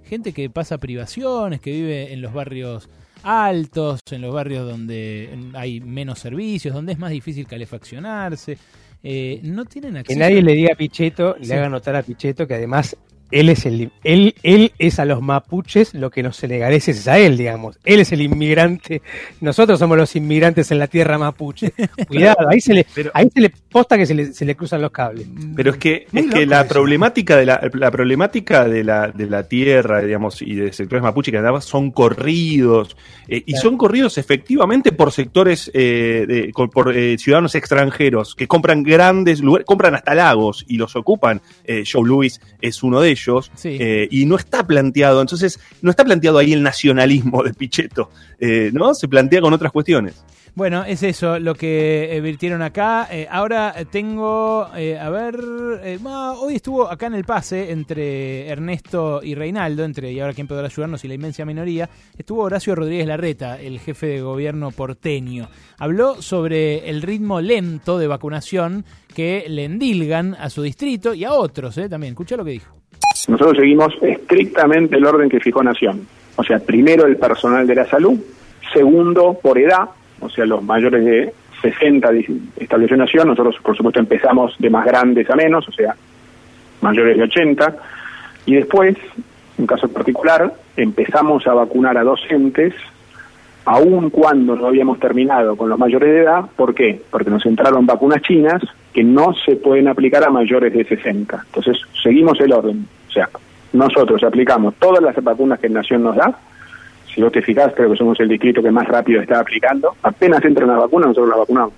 gente que pasa privaciones, que vive en los barrios altos, en los barrios donde hay menos servicios, donde es más difícil calefaccionarse. Eh, no tienen Que acceso. nadie le diga a Pichetto, Sí. le haga notar a Pichetto que además él es el él, él es a los mapuches lo que los senegaleses es a él, digamos. Él es el inmigrante, nosotros somos los inmigrantes en la tierra mapuche. <laughs> Cuidado, ahí se le, ahí se le posta que se le, se le cruzan los cables. Pero es que, Muy es que la eso. problemática de la, la problemática de la, de la tierra, digamos, y de sectores mapuche que además son corridos, eh, y Claro. son corridos efectivamente por sectores, eh, de- por eh, ciudadanos extranjeros que compran grandes lugares, compran hasta lagos y los ocupan. Eh, Joe Louis es uno de ellos, Sí. eh, y no está planteado, entonces, no está planteado ahí el nacionalismo de Pichetto, eh, ¿no? Se plantea con otras cuestiones. Bueno, es eso lo que virtieron acá. Eh, ahora tengo, eh, a ver, eh, ah, hoy estuvo acá en el pase entre Ernesto y Reinaldo, entre y ahora quién podrá ayudarnos y la inmensa minoría, estuvo Horacio Rodríguez Larreta, el jefe de gobierno porteño. Habló sobre el ritmo lento de vacunación que le endilgan a su distrito y a otros eh, también. Escucha lo que dijo. Nosotros seguimos estrictamente el orden que fijó Nación. O sea, primero el personal de la salud, segundo por edad, o sea, los mayores de 60 di- estableció Nación. Nosotros, por supuesto, empezamos de más grandes a menos, o sea, mayores de 80. Y después, un caso particular, empezamos a vacunar a docentes aun cuando no habíamos terminado con los mayores de edad. ¿Por qué? Porque nos entraron vacunas chinas que no se pueden aplicar a mayores de 60. Entonces, seguimos el orden. O sea, nosotros aplicamos todas las vacunas que Nación nos da. Si vos te fijás, creo que somos el distrito que más rápido está aplicando. Apenas entran las vacunas, nosotros las vacunamos.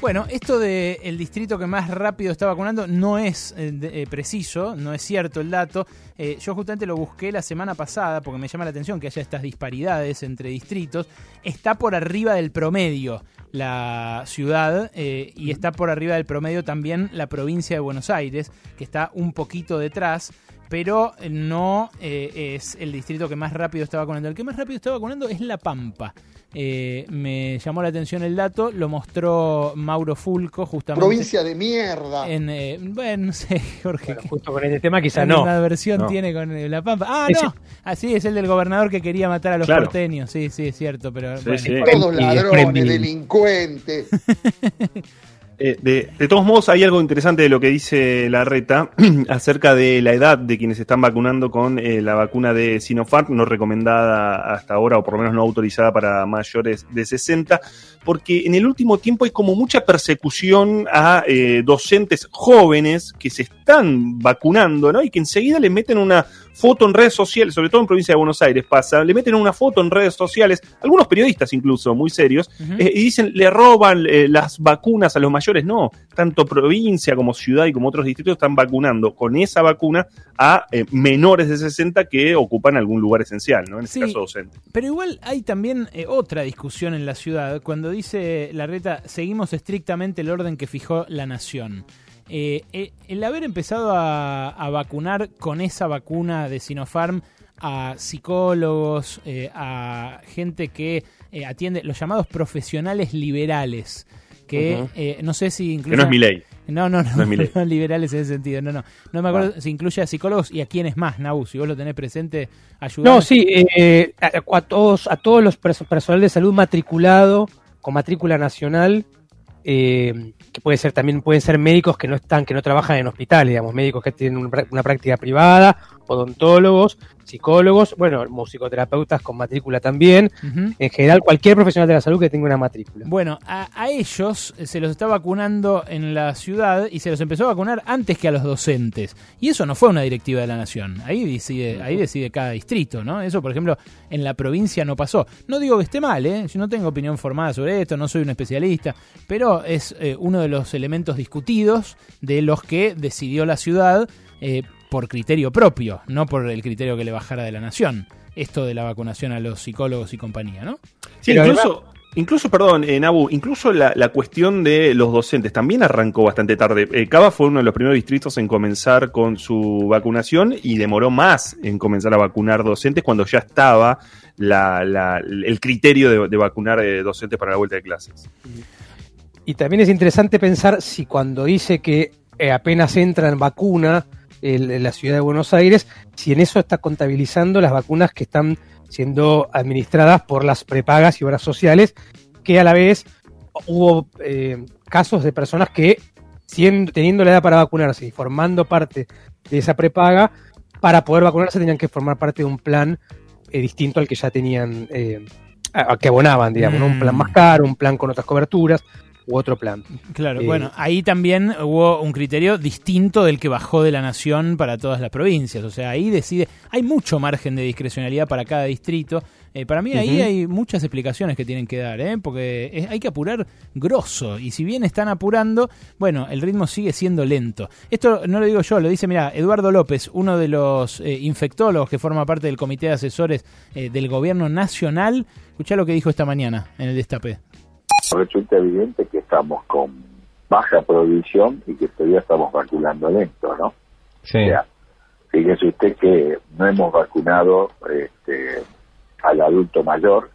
Bueno, esto de el distrito que más rápido está vacunando no es eh, de- eh, preciso, no es cierto el dato. Eh, yo justamente lo busqué la semana pasada porque me llama la atención que haya estas disparidades entre distritos. Está por arriba del promedio la ciudad eh, y está por arriba del promedio también la provincia de Buenos Aires, que está un poquito detrás. Pero no eh, es el distrito que más rápido está vacunando. El que más rápido está vacunando es La Pampa. Eh, me llamó la atención el dato, lo mostró Mauro Fulco justamente. Provincia de mierda. En, eh, bueno, no sé, <laughs> Jorge. Justo con este tema quizá ¿Qué no. versión No. tiene con La Pampa? Ah, no. Así es el del gobernador que quería matar a los Claro. porteños. Sí, sí, es cierto. Pero Sí, bueno. sí. Todos ladrones, delincuentes. <laughs> Eh, de, de todos modos, hay algo interesante de lo que dice la reta <clears throat> acerca de la edad de quienes están vacunando con eh, la vacuna de Sinopharm, no recomendada hasta ahora, o por lo menos no autorizada para mayores de 60, porque en el último tiempo hay como mucha persecución a eh, docentes jóvenes que se están vacunando, ¿no? Y que enseguida les meten una foto en redes sociales, sobre todo en provincia de Buenos Aires pasa, le meten una foto en redes sociales, algunos periodistas incluso, muy serios, eh, y dicen, le roban eh, las vacunas a los mayores. No, tanto provincia como ciudad y como otros distritos están vacunando con esa vacuna a eh, menores de 60 que ocupan algún lugar esencial, ¿no? En este Sí. caso docente. Pero igual hay también otra discusión en la ciudad cuando dice la reta seguimos estrictamente el orden que fijó la nación. Eh, eh, el haber empezado a, a vacunar con esa vacuna de Sinopharm a psicólogos, eh, a gente que eh, atiende los llamados profesionales liberales, que eh, no sé si incluye... Que no es mi ley. No, no, no, No es mi ley. <laughs> no liberales en ese sentido, no, no. No me acuerdo si incluye a psicólogos y a quiénes más, Nabu, si vos lo tenés presente, ayudame. No, sí, eh, a, a todos, a todos los perso- personal de salud matriculado con matrícula nacional, eh, que puede ser también pueden ser médicos que no están, que no trabajan en hospitales, digamos, médicos que tienen una práctica privada, odontólogos, psicólogos, bueno, musicoterapeutas con matrícula también, en general cualquier profesional de la salud que tenga una matrícula. Bueno, a, a ellos se los está vacunando en la ciudad y se los empezó a vacunar antes que a los docentes. Y eso no fue una directiva de la nación. Ahí decide, ahí decide cada distrito, ¿no? Eso, por ejemplo, en la provincia no pasó. No digo que esté mal, ¿eh? Yo no tengo opinión formada sobre esto, no soy un especialista, pero es eh, uno de los elementos discutidos de los que decidió la ciudad eh, por criterio propio, no por el criterio que le bajara de la nación. Esto de la vacunación a los psicólogos y compañía, ¿no? Sí, Pero incluso. Incluso, perdón, en Abu, incluso la, la, cuestión de los docentes también arrancó bastante tarde. Eh, Cava fue uno de los primeros distritos en comenzar con su vacunación y demoró más en comenzar a vacunar docentes cuando ya estaba la, la, el criterio de, de vacunar eh, docentes para la vuelta de clases. Y también es interesante pensar si cuando dice que eh, apenas entra en vacuna en la ciudad de Buenos Aires, si en eso está contabilizando las vacunas que están siendo administradas por las prepagas y obras sociales, que a la vez hubo eh, casos de personas que, siendo, teniendo la edad para vacunarse y formando parte de esa prepaga, para poder vacunarse tenían que formar parte de un plan eh, distinto al que ya tenían, eh, a, a que abonaban, digamos, ¿no? un plan más caro, un plan con otras coberturas u otro plan. Claro, Eh, bueno, ahí también hubo un criterio distinto del que bajó de la nación para todas las provincias. O sea, ahí decide, hay mucho margen de discrecionalidad para cada distrito. Eh, para mí ahí hay muchas explicaciones que tienen que dar, ¿eh? porque es- hay que apurar grosso. Y si bien están apurando, bueno, el ritmo sigue siendo lento. Esto no lo digo yo, lo dice, mira, Eduardo López, uno de los eh, infectólogos que forma parte del comité de asesores del gobierno nacional. Escuchá lo que dijo esta mañana en el Destape. Resulta evidente que estamos con baja provisión y que todavía estamos vacunando lento, ¿no? Sí. O sea, fíjese usted que no hemos vacunado este, al adulto mayor,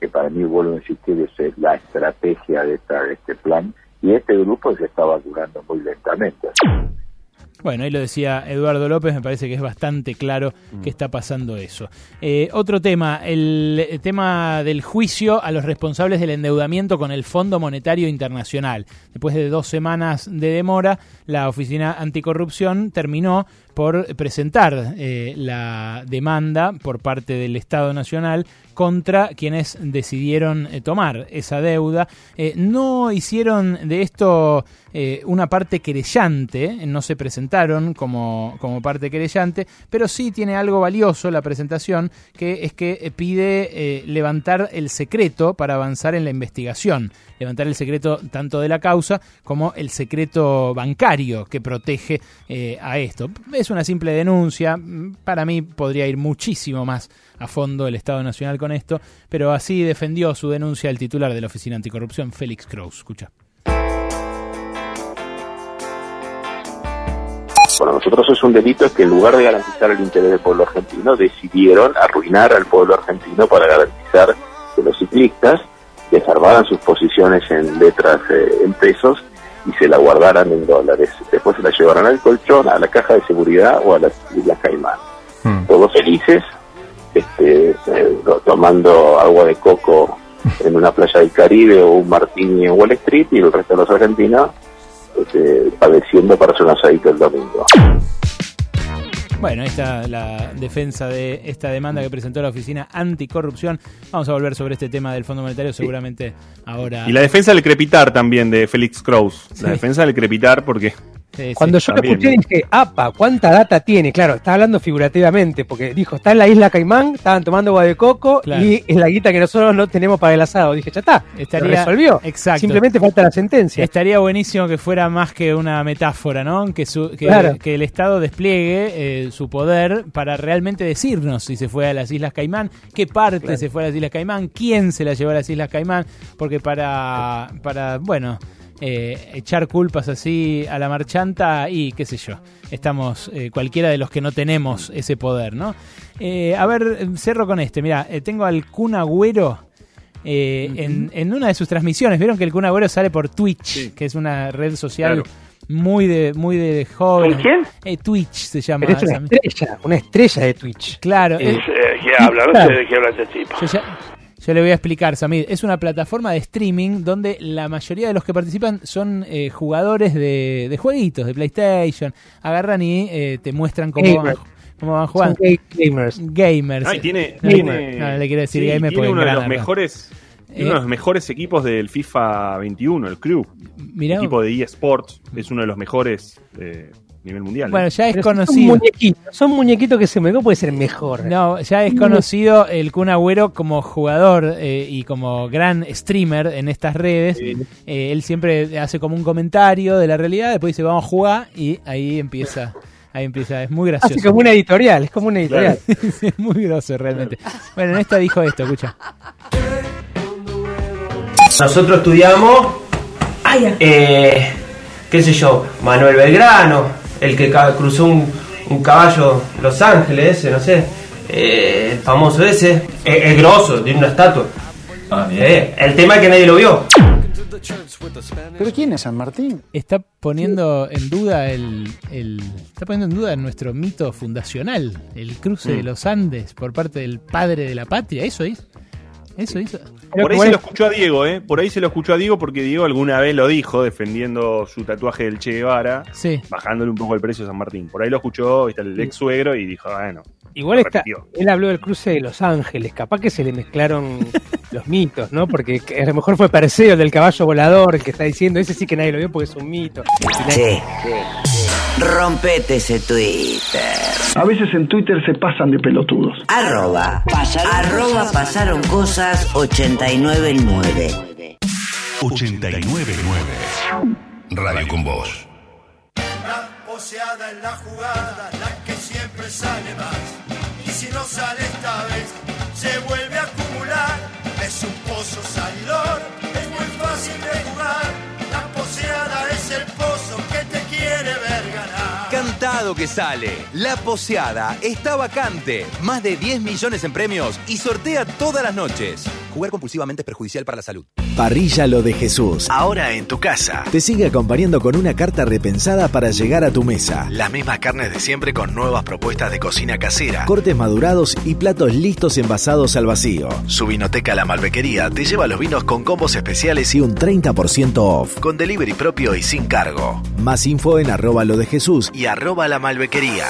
que para mí, vuelvo a insistir, esa es la estrategia de, esta, de este plan, y este grupo se está vacunando muy lentamente. Bueno, ahí lo decía Eduardo López, me parece que es bastante claro que está pasando eso. Eh, otro tema, el tema del juicio a los responsables del endeudamiento con el Fondo Monetario Internacional. Después de dos semanas de demora, la Oficina Anticorrupción terminó por presentar eh, la demanda por parte del Estado Nacional contra quienes decidieron eh, tomar esa deuda. Eh, no hicieron de esto eh, una parte querellante, no se presentaron como, como parte querellante, pero sí tiene algo valioso la presentación, que es que pide levantar el secreto para avanzar en la investigación, levantar el secreto tanto de la causa como el secreto bancario que protege eh, a esto. Es una simple denuncia, para mí podría ir muchísimo más a fondo el Estado Nacional con esto, pero así defendió su denuncia el titular de la Oficina Anticorrupción, Félix Kraus. Escucha. Para nosotros es un delito que en lugar de garantizar el interés del pueblo argentino, decidieron arruinar al pueblo argentino para garantizar que los ciclistas desarmaran sus posiciones en letras eh, en pesos y se la guardaran en dólares. Después se la llevaran al colchón, a la caja de seguridad o a las Islas Caimán. Todos felices, este, eh, to- tomando agua de coco <laughs> en una playa del Caribe o un martini en Wall Street y el resto de los argentinos este, padeciendo para un asadito el domingo. Bueno, ahí está la defensa de esta demanda que presentó la Oficina Anticorrupción. Vamos a volver sobre este tema del Fondo Monetario seguramente ahora. Y la defensa del crepitar también de Félix Kraus. La defensa del crepitar porque... Sí, Cuando yo lo escuché dije, apa, ¿cuánta data tiene? Claro, está hablando figurativamente, porque dijo, está en la isla Caimán, estaban tomando agua de coco Claro. y es la guita que nosotros no tenemos para el asado. Dije, ya está, Estaría- lo resolvió. Exacto. Simplemente falta la sentencia. Estaría buenísimo que fuera más que una metáfora, ¿no? Que, su- que, Claro. que el Estado despliegue eh, su poder para realmente decirnos si se fue a las Islas Caimán, qué parte Claro. se fue a las Islas Caimán, quién se la llevó a las Islas Caimán, porque para, para bueno, eh, echar culpas así a la marchanta y qué sé yo, estamos eh, cualquiera de los que no tenemos ese poder, ¿no? Eh, a ver, cerro con este, mira, eh, tengo al Kun Agüero eh, en, en una de sus transmisiones. Vieron que el Kun Agüero sale por Twitch, que es una red social Claro. muy de muy de. ¿Con quién? Eh, Twitch se llama. Pero es una estrella, una estrella de Twitch. Claro. Eh, es- ¿Qué habla? No sé de qué habla este tipo. yo, ya- yo le voy a explicar, Samir. Es una plataforma de streaming donde la mayoría de los que participan son eh, jugadores de, de jueguitos, de PlayStation. Agarran y eh, te muestran cómo van, cómo van jugando. Son ga- gamers. Gamers. Ay, tiene, No, tiene- no, le quiero decir sí, gamer tiene porque uno de los mejores Eh, uno de los mejores equipos del FIFA 21, el Crew. Mirá. El equipo de eSports es uno de los mejores eh, a nivel mundial. Bueno, ya es Pero Son conocido. muñequitos, son muñequitos que se me puede ser mejor. No, ya es conocido el Kun Agüero como jugador eh, y como gran streamer en estas redes. Eh, él siempre hace como un comentario de la realidad, después dice vamos a jugar y ahí empieza. Ahí empieza, es muy gracioso. Hace como una editorial, es como una editorial. <laughs> Es muy groso realmente. Bueno, en esta dijo esto, escucha. Nosotros estudiamos, eh, qué sé yo, Manuel Belgrano, el que cruzó un, un caballo Los Ángeles, ese, no sé, eh, el famoso ese, eh, el grosso, de una estatua. Eh, el tema es que nadie lo vio. ¿Pero quién es San Martín? Está poniendo en duda el, el- está poniendo en duda nuestro mito fundacional, el cruce de Mm. los Andes por parte del padre de la patria. Eso es. Eso hizo. Por ahí se lo escuchó a Diego, ¿eh? Por ahí se lo escuchó a Diego porque Diego alguna vez lo dijo defendiendo su tatuaje del Che Guevara, Sí. bajándole un poco el precio a San Martín. Por ahí lo escuchó viste, el ex suegro y dijo, bueno. Igual está, él habló del cruce de Los Ángeles, capaz que se le mezclaron <laughs> los mitos, ¿no? Porque a lo mejor fue Perseo el del caballo volador el que está diciendo, ese sí que nadie lo vio porque es un mito. Che, rompete ese Twitter. A veces en Twitter se pasan de pelotudos. Arroba, arroba pasaron cosas 899. 899. Radio con Voz. Poseada en la jugada, la que siempre sale más. Y si no sale esta vez, se vuelve a acumular. Es un pozo salidor, es muy fácil de jugar. La poseada es el que sale. La poseada está vacante. Más de 10 millones en premios y sortea todas las noches. Jugar compulsivamente es perjudicial para la salud. Parrilla Lo de Jesús. Ahora en tu casa. Te sigue acompañando con una carta repensada para llegar a tu mesa. Las mismas carnes de siempre con nuevas propuestas de cocina casera. Cortes madurados y platos listos envasados al vacío. Su vinoteca La Malbequería te lleva los vinos con combos especiales y un 30% off. Con delivery propio y sin cargo. Más info en arroba lo de Jesús y arroba la malbequería.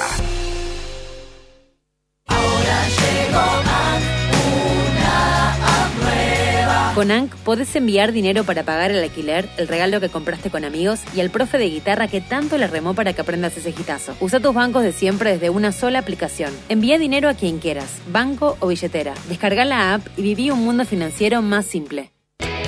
Con ANC podés enviar dinero para pagar el alquiler, el regalo que compraste con amigos y al profe de guitarra que tanto le remó para que aprendas ese gitazo. Usa tus bancos de siempre desde una sola aplicación. Envía dinero a quien quieras, banco o billetera. Descarga la app y viví un mundo financiero más simple.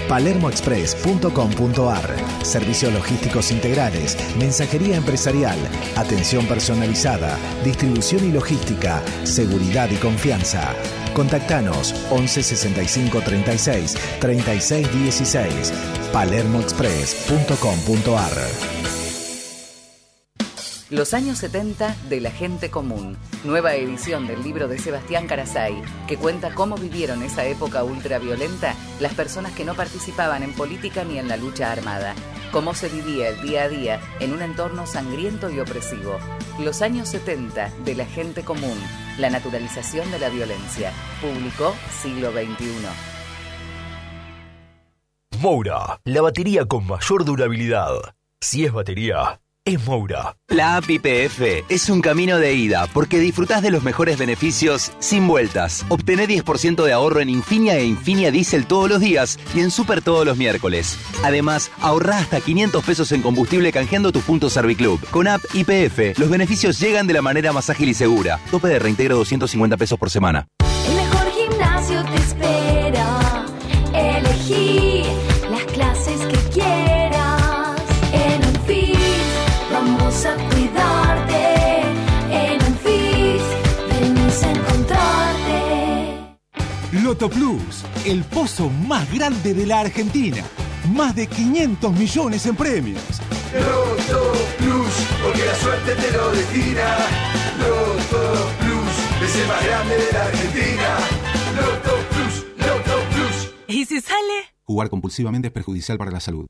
palermoexpress.com.ar Servicios logísticos integrales, mensajería empresarial, atención personalizada, distribución y logística, seguridad y confianza. Contactanos 11 65 36 36 16 palermoexpress.com.ar Los años 70 de la gente común. Nueva edición del libro de Sebastián Carasay, que cuenta cómo vivieron esa época ultraviolenta las personas que no participaban en política ni en la lucha armada. Cómo se vivía el día a día en un entorno sangriento y opresivo. Los años 70 de la gente común. La naturalización de la violencia. Publicó Siglo XXI. Moura, la batería con mayor durabilidad. Si es batería, es Moura. La app IPF es un camino de ida porque disfrutás de los mejores beneficios sin vueltas. Obtené 10% de ahorro en Infinia e Infinia Diesel todos los días y en Super todos los miércoles. Además, ahorrá hasta 500 pesos en combustible canjeando tus puntos Serviclub. Con app IPF, los beneficios llegan de la manera más ágil y segura. Tope de reintegro 250 pesos por semana. El mejor gimnasio te Loto Plus, el pozo más grande de la Argentina. Más de 500 millones en premios. Loto Plus, porque la suerte te lo destina. Loto Plus, es el más grande de la Argentina. Loto Plus, Loto Plus. ¿Y si sale? Jugar compulsivamente es perjudicial para la salud.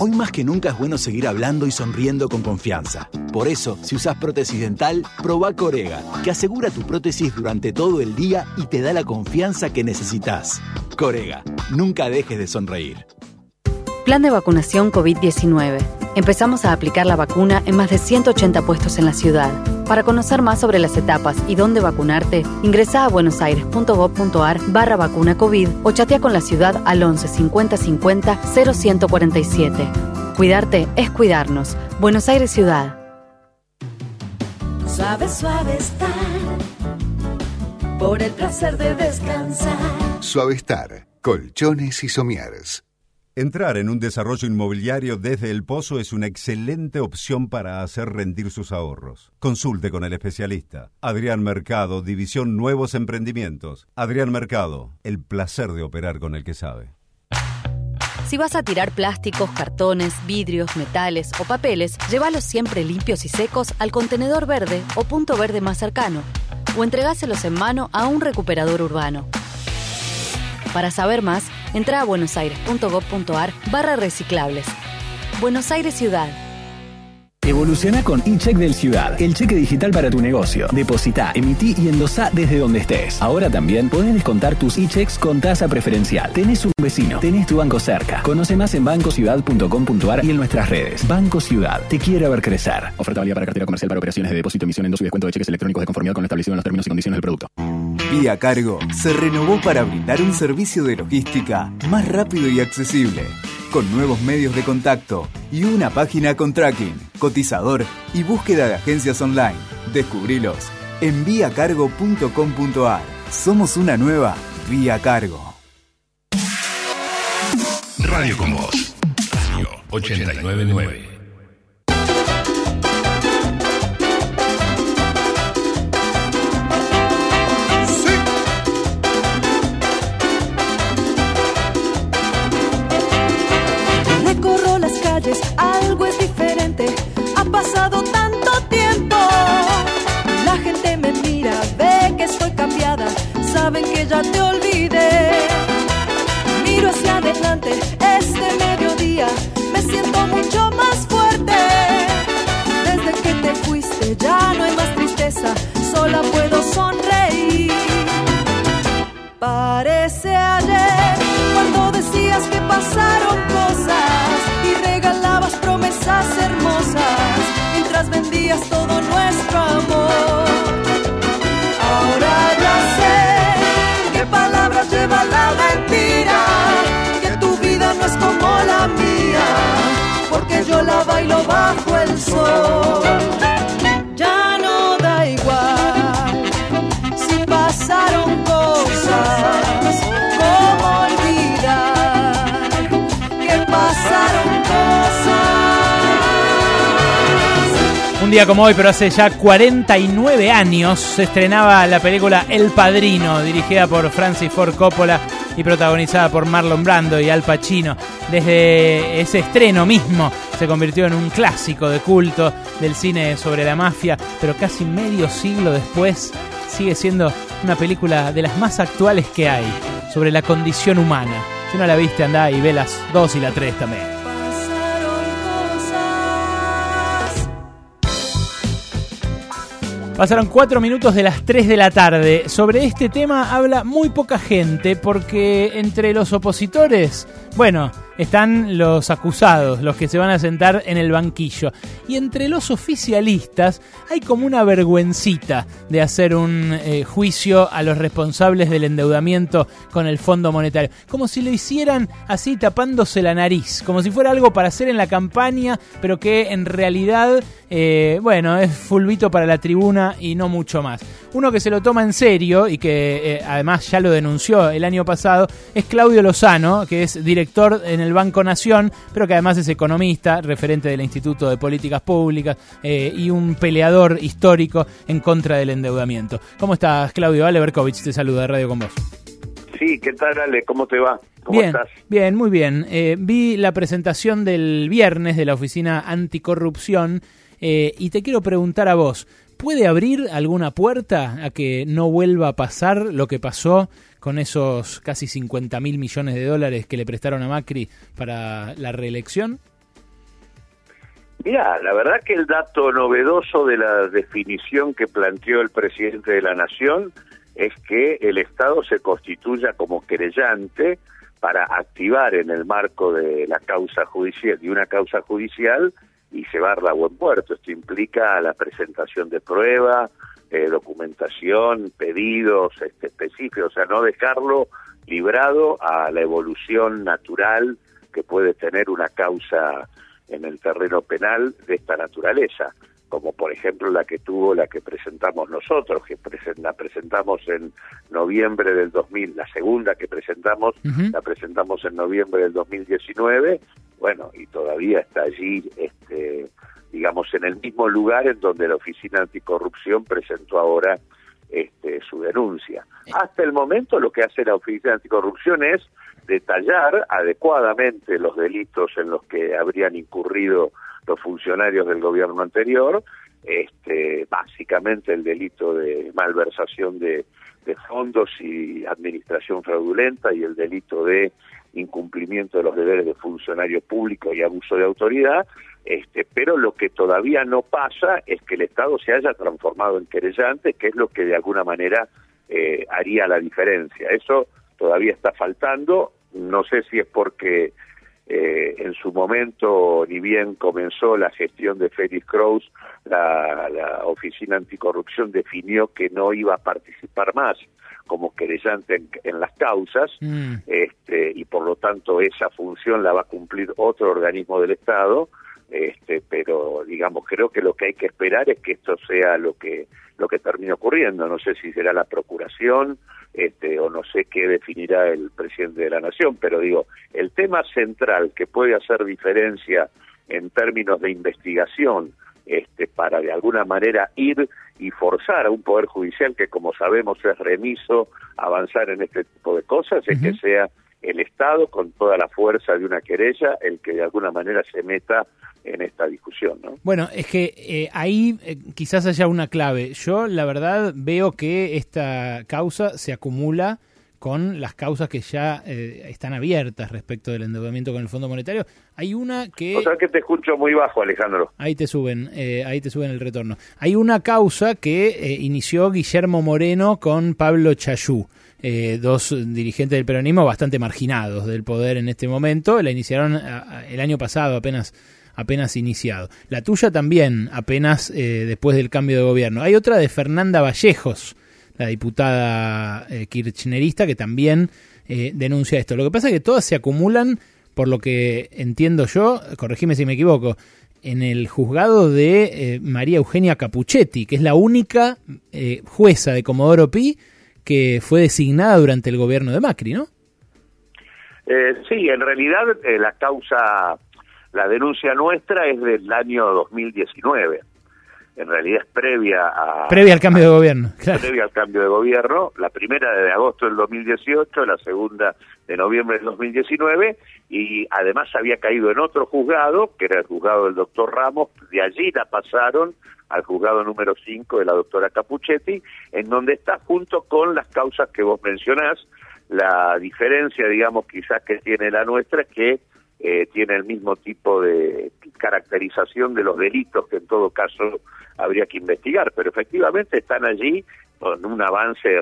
Hoy más que nunca es bueno seguir hablando y sonriendo con confianza. Por eso, si usas prótesis dental, probá Corega, que asegura tu prótesis durante todo el día y te da la confianza que necesitas. Corega, nunca dejes de sonreír. Plan de vacunación COVID-19. Empezamos a aplicar la vacuna en más de 180 puestos en la ciudad. Para conocer más sobre las etapas y dónde vacunarte, ingresa a buenosaires.gov.ar barra vacuna COVID o chatea con la ciudad al 11 50 50 0147. Cuidarte es cuidarnos. Buenos Aires Ciudad. Suave, suave estar. Por el placer de descansar. Suavestar, colchones y somieres. Entrar en un desarrollo inmobiliario desde el pozo es una excelente opción para hacer rendir sus ahorros. Consulte con el especialista. Adrián Mercado, División Nuevos Emprendimientos. Adrián Mercado, el placer de operar con el que sabe. Si vas a tirar plásticos, cartones, vidrios, metales o papeles, llévalos siempre limpios y secos al contenedor verde o punto verde más cercano, o entregáselos en mano a un recuperador urbano. Para saber más, entra a buenosaires.gov.ar barra reciclables. Buenos Aires Ciudad. Evoluciona con eCheck del Ciudad, el cheque digital para tu negocio. Deposita, emití y endosá desde donde estés. Ahora también podés descontar tus eChecks con tasa preferencial. Tenés un vecino, tenés tu banco cerca. Conoce más en bancociudad.com.ar y en nuestras redes. Banco Ciudad, te quiere ver crecer. Oferta válida para cartera comercial para operaciones de depósito, emisión, endoso y descuento de cheques electrónicos de conformidad con lo establecido en los términos y condiciones del producto. Vía Cargo se renovó para brindar un servicio de logística más rápido y accesible, con nuevos medios de contacto y una página con tracking, cotizador y búsqueda de agencias online. Descubrilos en viacargo.com.ar. Somos una nueva Vía Cargo. Radio con. Radio 899. Mucho más fuerte. Desde que te fuiste, ya no hay más tristeza. Sola puedo sonreír. Parece ayer cuando decías que pasaron cosas y regalabas promesas hermosas mientras vendías todo porque yo la bailo bajo el sol. Ya no da igual si pasaron cosas, ¿cómo olvidar que pasaron cosas? Un día como hoy, pero hace ya 49 años, se estrenaba la película El Padrino, dirigida por Francis Ford Coppola y protagonizada por Marlon Brando y Al Pacino. Desde ese estreno mismo se convirtió en un clásico de culto del cine sobre la mafia, pero casi medio siglo después sigue siendo una película de las más actuales que hay, sobre la condición humana. Si no la viste, andá y ve las 2 y la 3 también. Pasaron 4 minutos de las 3 de la tarde. Sobre este tema habla muy poca gente porque entre los opositores, bueno, están los acusados, los que se van a sentar en el banquillo. Y entre los oficialistas hay como una vergüencita de hacer un eh, juicio a los responsables del endeudamiento con el Fondo Monetario. Como si lo hicieran así tapándose la nariz, como si fuera algo para hacer en la campaña, pero que en realidad, eh, bueno, es fulvito para la tribuna y no mucho más. Uno que se lo toma en serio y que eh, además ya lo denunció el año pasado es Claudio Lozano, que es director en el Banco Nación, pero que además es economista, referente del Instituto de Políticas Públicas eh, y un peleador histórico en contra del endeudamiento. ¿Cómo estás, Claudio? Ale Berkovich te saluda de Radio con vos. Sí, ¿qué tal, Ale? ¿Cómo te va? ¿Cómo bien, estás? bien, muy bien. Eh, vi la presentación del viernes de la Oficina Anticorrupción eh, y te quiero preguntar a vos, ¿puede abrir alguna puerta a que no vuelva a pasar lo que pasó con esos casi 50 mil millones de dólares que le prestaron a Macri para la reelección? Mira, la verdad que el dato novedoso de la definición que planteó el presidente de la Nación es que el Estado se constituya como querellante para activar en el marco de la causa judicial, de una causa judicial y llevarla a buen puerto. Esto implica la presentación de prueba, eh, documentación, pedidos este, específicos, o sea, no dejarlo librado a la evolución natural que puede tener una causa en el terreno penal de esta naturaleza, como por ejemplo la que tuvo la que presentamos nosotros, que presen- la presentamos en noviembre del 2000, la segunda que presentamos, la presentamos en noviembre del 2019, bueno, y todavía está allí, este, digamos, en el mismo lugar en donde la Oficina Anticorrupción presentó ahora este, su denuncia. Hasta el momento lo que hace la Oficina Anticorrupción es detallar adecuadamente los delitos en los que habrían incurrido los funcionarios del gobierno anterior, este, básicamente el delito de malversación de, de fondos y administración fraudulenta y el delito de incumplimiento de los deberes de funcionario público y abuso de autoridad, este, pero lo que todavía no pasa es que el Estado se haya transformado en querellante, que es lo que de alguna manera eh, haría la diferencia. Eso todavía está faltando, no sé si es porque eh, en su momento, ni bien comenzó la gestión de Félix Kraus, la, la Oficina Anticorrupción definió que no iba a participar más como querellante en, las causas, Mm. este, y por lo tanto esa función la va a cumplir otro organismo del Estado, este, pero digamos creo que lo que hay que esperar es que esto sea lo que lo que termine ocurriendo. No sé si será la procuración, este, o no sé qué definirá el presidente de la nación, pero digo el tema central que puede hacer diferencia en términos de investigación este, para de alguna manera ir y forzar a un poder judicial que como sabemos es remiso avanzar en este tipo de cosas, es que sea el Estado con toda la fuerza de una querella el que de alguna manera se meta en esta discusión, ¿no? Bueno, es que eh, ahí eh, quizás haya una clave. Yo, la verdad, veo que esta causa se acumula con las causas que ya eh, están abiertas respecto del endeudamiento con el Fondo Monetario. Hay una que... O sea que te escucho muy bajo, Alejandro. Ahí te suben, eh, ahí te suben el retorno. Hay una causa que eh, inició Guillermo Moreno con Pablo Chayú, eh, dos dirigentes del peronismo bastante marginados del poder en este momento. La iniciaron el año pasado, apenas apenas iniciado. La tuya también, apenas eh, después del cambio de gobierno. Hay otra de Fernanda Vallejos, la diputada eh, kirchnerista, que también eh, denuncia esto. Lo que pasa es que todas se acumulan, por lo que entiendo yo, corregime si me equivoco, en el juzgado de eh, María Eugenia Capuchetti, que es la única eh, jueza de Comodoro Pi que fue designada durante el gobierno de Macri, ¿no? Eh, sí, en realidad eh, la causa, la denuncia nuestra es del año 2019. En realidad es previa a... Previa al cambio de gobierno, claro. previa al cambio de gobierno, la primera de agosto del 2018, la segunda de noviembre del 2019, y además había caído en otro juzgado, que era el juzgado del doctor Ramos, de allí la pasaron al juzgado número 5 de la doctora Capuchetti, en donde está junto con las causas que vos mencionás, la diferencia, digamos, quizás que tiene la nuestra es que eh, tiene el mismo tipo de caracterización de los delitos que en todo caso habría que investigar, pero efectivamente están allí con un avance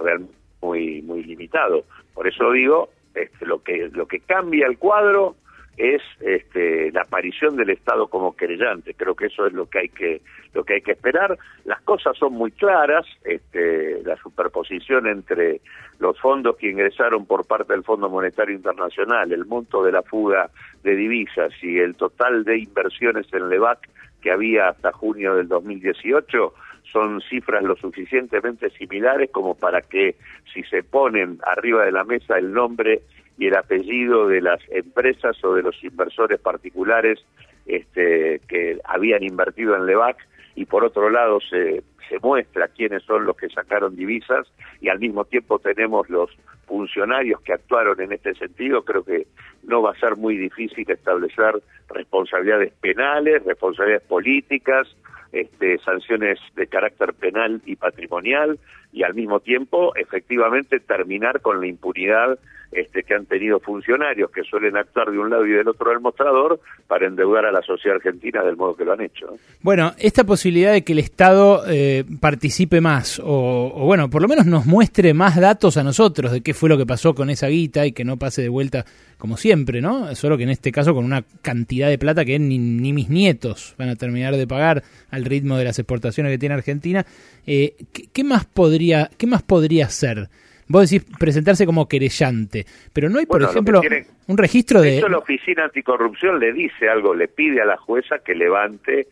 muy muy limitado. Por eso digo, este, lo que lo que cambia el cuadro es este, la aparición del Estado como querellante. Creo que eso es lo que hay que lo que hay que esperar. Las cosas son muy claras. Este, la superposición entre los fondos que ingresaron por parte del Fondo Monetario Internacional, el monto de la fuga de divisas y el total de inversiones en LEVAC que había hasta junio del 2018 son cifras lo suficientemente similares como para que si se ponen arriba de la mesa el nombre y el apellido de las empresas o de los inversores particulares este, que habían invertido en LEVAC y por otro lado se, se muestra quiénes son los que sacaron divisas y al mismo tiempo tenemos los funcionarios que actuaron en este sentido, creo que no va a ser muy difícil establecer responsabilidades penales, responsabilidades políticas, este, sanciones de carácter penal y patrimonial y al mismo tiempo efectivamente terminar con la impunidad este, que han tenido funcionarios que suelen actuar de un lado y del otro del mostrador para endeudar a la sociedad argentina del modo que lo han hecho. ¿no? Bueno, esta posibilidad de que el Estado eh, participe más, o, o, bueno, por lo menos nos muestre más datos a nosotros de qué fue lo que pasó con esa guita y que no pase de vuelta como siempre, ¿no? Solo que en este caso con una cantidad de plata que ni, ni mis nietos van a terminar de pagar al ritmo de las exportaciones que tiene Argentina. Eh, ¿qué, ¿qué, más podría, ¿Qué más podría ser? Vos decís presentarse como querellante, pero no hay, por bueno, ejemplo, un registro de... Eso la Oficina Anticorrupción le dice algo, le pide a la jueza que levante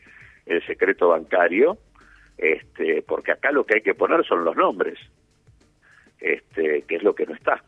el secreto bancario, este, porque acá lo que hay que poner son los nombres, este, que es lo que no está.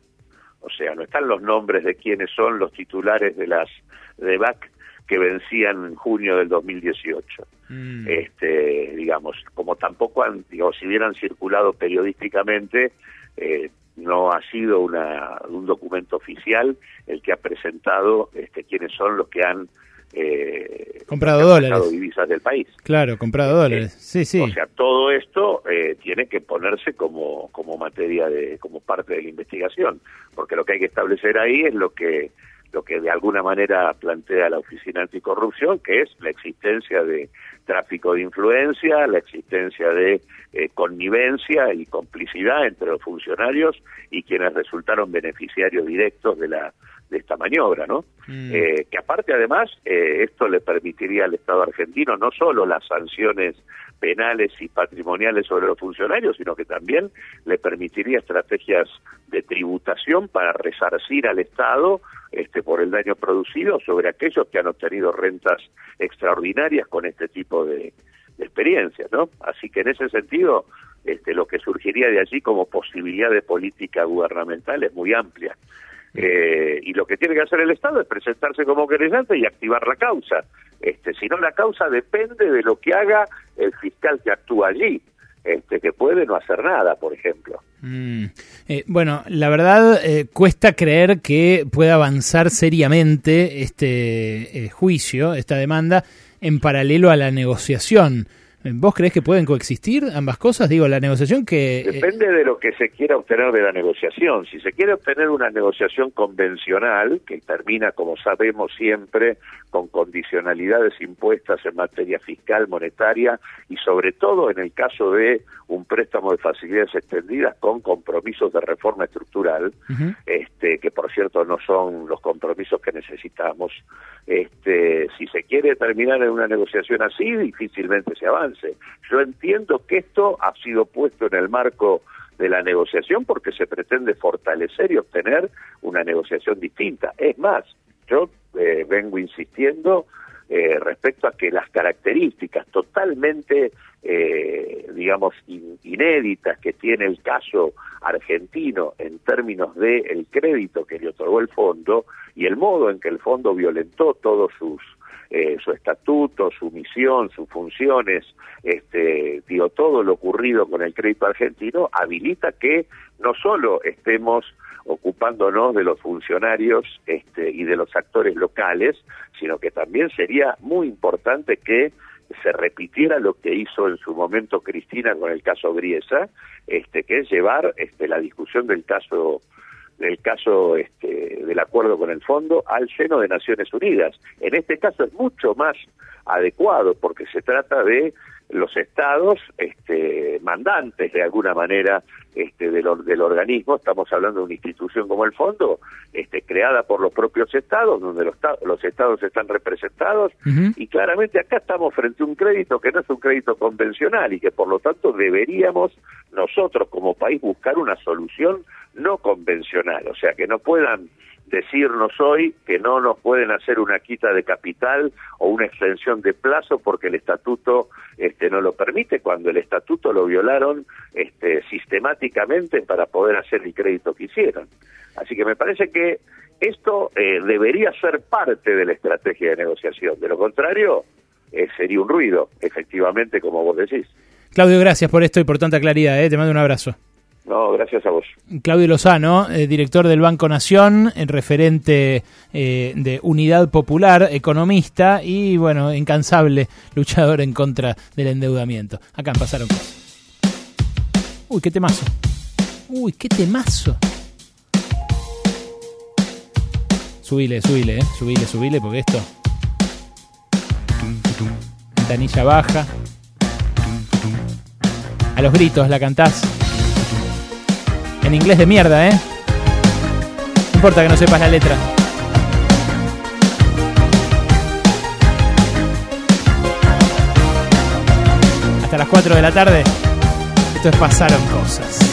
O sea, no están los nombres de quiénes son los titulares de las de BAC que vencían en junio del 2018. Mm. Este, digamos, como tampoco han, digo, si hubieran circulado periodísticamente, eh, no ha sido una, un documento oficial el que ha presentado este, quiénes son los que han eh, comprado han dólares. divisas del país. Claro, comprado dólares. Sí, sí. O sea, todo esto eh, tiene que ponerse como, como materia de, como parte de la investigación, porque lo que hay que establecer ahí es lo que lo que de alguna manera plantea la Oficina Anticorrupción, que es la existencia de tráfico de influencia, la existencia de eh, connivencia y complicidad entre los funcionarios y quienes resultaron beneficiarios directos de la de esta maniobra, ¿no? Eh, que aparte además eh, esto le permitiría al Estado argentino no solo las sanciones penales y patrimoniales sobre los funcionarios, sino que también le permitiría estrategias de tributación para resarcir al Estado este, por el daño producido sobre aquellos que han obtenido rentas extraordinarias con este tipo de, experiencias, ¿no? Así que en ese sentido, este, lo que surgiría de allí como posibilidad de política gubernamental es muy amplia. Eh, y lo que tiene que hacer el Estado es presentarse como querellante y activar la causa. Este, si no, la causa depende de lo que haga el fiscal que actúa allí, este, que puede no hacer nada, por ejemplo. Mm. Eh, bueno, la verdad eh, cuesta creer que pueda avanzar seriamente este eh, juicio, esta demanda, en paralelo a la negociación. ¿Vos crees que pueden coexistir ambas cosas? Digo, la negociación que... eh, Depende de lo que se quiera obtener de la negociación. Si se quiere obtener una negociación convencional, que termina, como sabemos siempre, con condicionalidades impuestas en materia fiscal, monetaria y sobre todo en el caso de un préstamo de facilidades extendidas con compromisos de reforma estructural, este, que por cierto no son los compromisos que necesitamos. Este, si se quiere terminar en una negociación así, difícilmente se Yo entiendo que esto ha sido puesto en el marco de la negociación porque se pretende fortalecer y obtener una negociación distinta. Es más, yo eh, vengo insistiendo eh, respecto a que las características totalmente, eh, digamos, in- inéditas que tiene el caso argentino en términos de el crédito que le otorgó el fondo y el modo en que el fondo violentó todos sus eh, su estatuto, su misión, sus funciones, este, todo lo ocurrido con el crédito argentino habilita que no solo estemos ocupándonos de los funcionarios este, y de los actores locales, sino que también sería muy importante que se repitiera lo que hizo en su momento Cristina con el caso Griesa, este, que es llevar este, la discusión del caso del caso este, del acuerdo con el fondo al seno de Naciones Unidas. En este caso es mucho más adecuado porque se trata de los estados este, mandantes de alguna manera este, del, del organismo. Estamos hablando de una institución como el fondo, este, creada por los propios estados, donde los estados están representados y claramente acá estamos frente a un crédito que no es un crédito convencional y que por lo tanto deberíamos nosotros como país buscar una solución no convencional, o sea, que no puedan decirnos hoy que no nos pueden hacer una quita de capital o una extensión de plazo porque el estatuto este no lo permite cuando el estatuto lo violaron este sistemáticamente para poder hacer el crédito que hicieron. Así que me parece que esto eh, debería ser parte de la estrategia de negociación. De lo contrario, eh, sería un ruido, efectivamente, como vos decís. Claudio, gracias por esto y por tanta claridad. ¿eh? Te mando un abrazo. No, gracias a vos. Claudio Lozano, eh, director del Banco Nación, eh, referente eh, de Unidad Popular, economista y, bueno, incansable luchador en contra del endeudamiento. Acá pasaron. Uy, qué temazo. Uy, qué temazo. Subile, subile. Subile, subile, porque esto. Ventanilla baja. A los gritos la cantás. En inglés de mierda, ¿eh? No importa que no sepas la letra. Hasta las 4 de la tarde. Esto es Pasaron Cosas.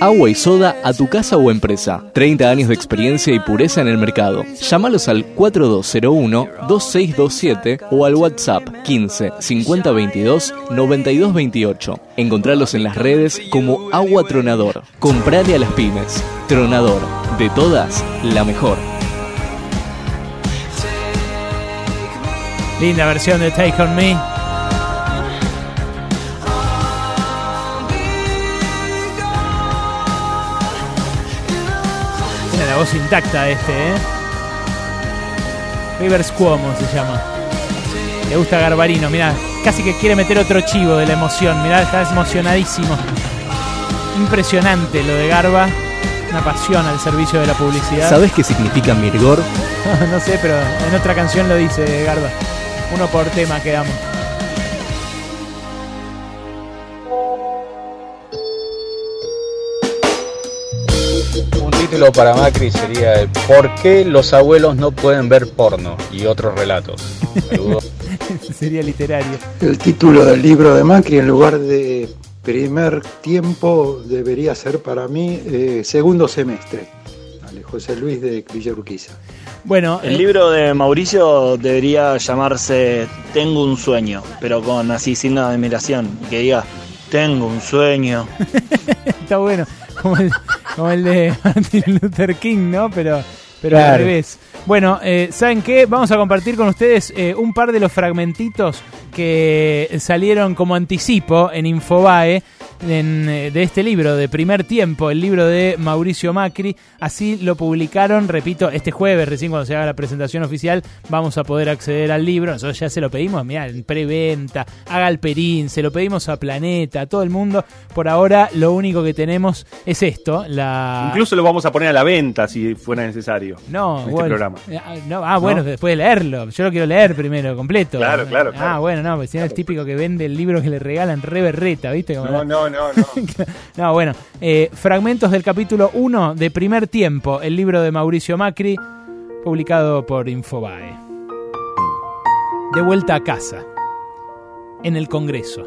Agua y soda a tu casa o empresa. 30 años de experiencia y pureza en el mercado. Llámalos al 4201-2627 o al WhatsApp 15 50 22 92 28. Encontralos en las redes como Agua Tronador. Comprale a las pymes. Tronador, de todas, la mejor. Linda versión de Take On Me. Voz intacta este, ¿eh? Rivers Cuomo se llama. Le gusta Garbarino, mirá, casi que quiere meter otro chivo de la emoción, mirá, está emocionadísimo. Impresionante lo de Garba, una pasión al servicio de la publicidad. ¿Sabes qué significa Mirgor? <laughs> no sé, pero en otra canción lo dice Garba. Uno por tema quedamos. Título para Macri sería el ¿Por qué los abuelos no pueden ver porno? y otros relatos. <laughs> Sería literario. El título del libro de Macri, en lugar de primer tiempo, debería ser para mí eh, segundo semestre. Vale, José Luis de Villa Urquiza. Bueno, El libro de Mauricio debería llamarse Tengo un sueño, pero con así signo de admiración, que diga Tengo un sueño. <laughs> Está bueno, como el, como el de <laughs> Martin Luther King, ¿no? Pero, pero al revés. Bueno, eh, ¿saben qué? Vamos a compartir con ustedes eh, un par de los fragmentitos que salieron como anticipo en Infobae en, eh, de este libro, de primer tiempo, el libro de Mauricio Macri. Así lo publicaron, repito, este jueves, recién cuando se haga la presentación oficial, vamos a poder acceder al libro. Nosotros ya se lo pedimos, mirá, en preventa, a Galperín, se lo pedimos a Planeta, a todo el mundo. Por ahora, lo único que tenemos es esto, la... Incluso lo vamos a poner a la venta si fuera necesario. No, en este bueno, programa. Eh, ah, no, ah, bueno, ¿No? después de leerlo. Yo lo quiero leer primero, completo. Claro, claro, Ah, claro. bueno, no, porque si no es típico que vende el libro que le regalan re berreta, ¿viste? Como No, la- no, no, no. <laughs> No, bueno, eh, fragmentos del capítulo 1 de Primer Tiempo, el libro de Mauricio Macri, publicado por Infobae. De vuelta a casa, en el Congreso.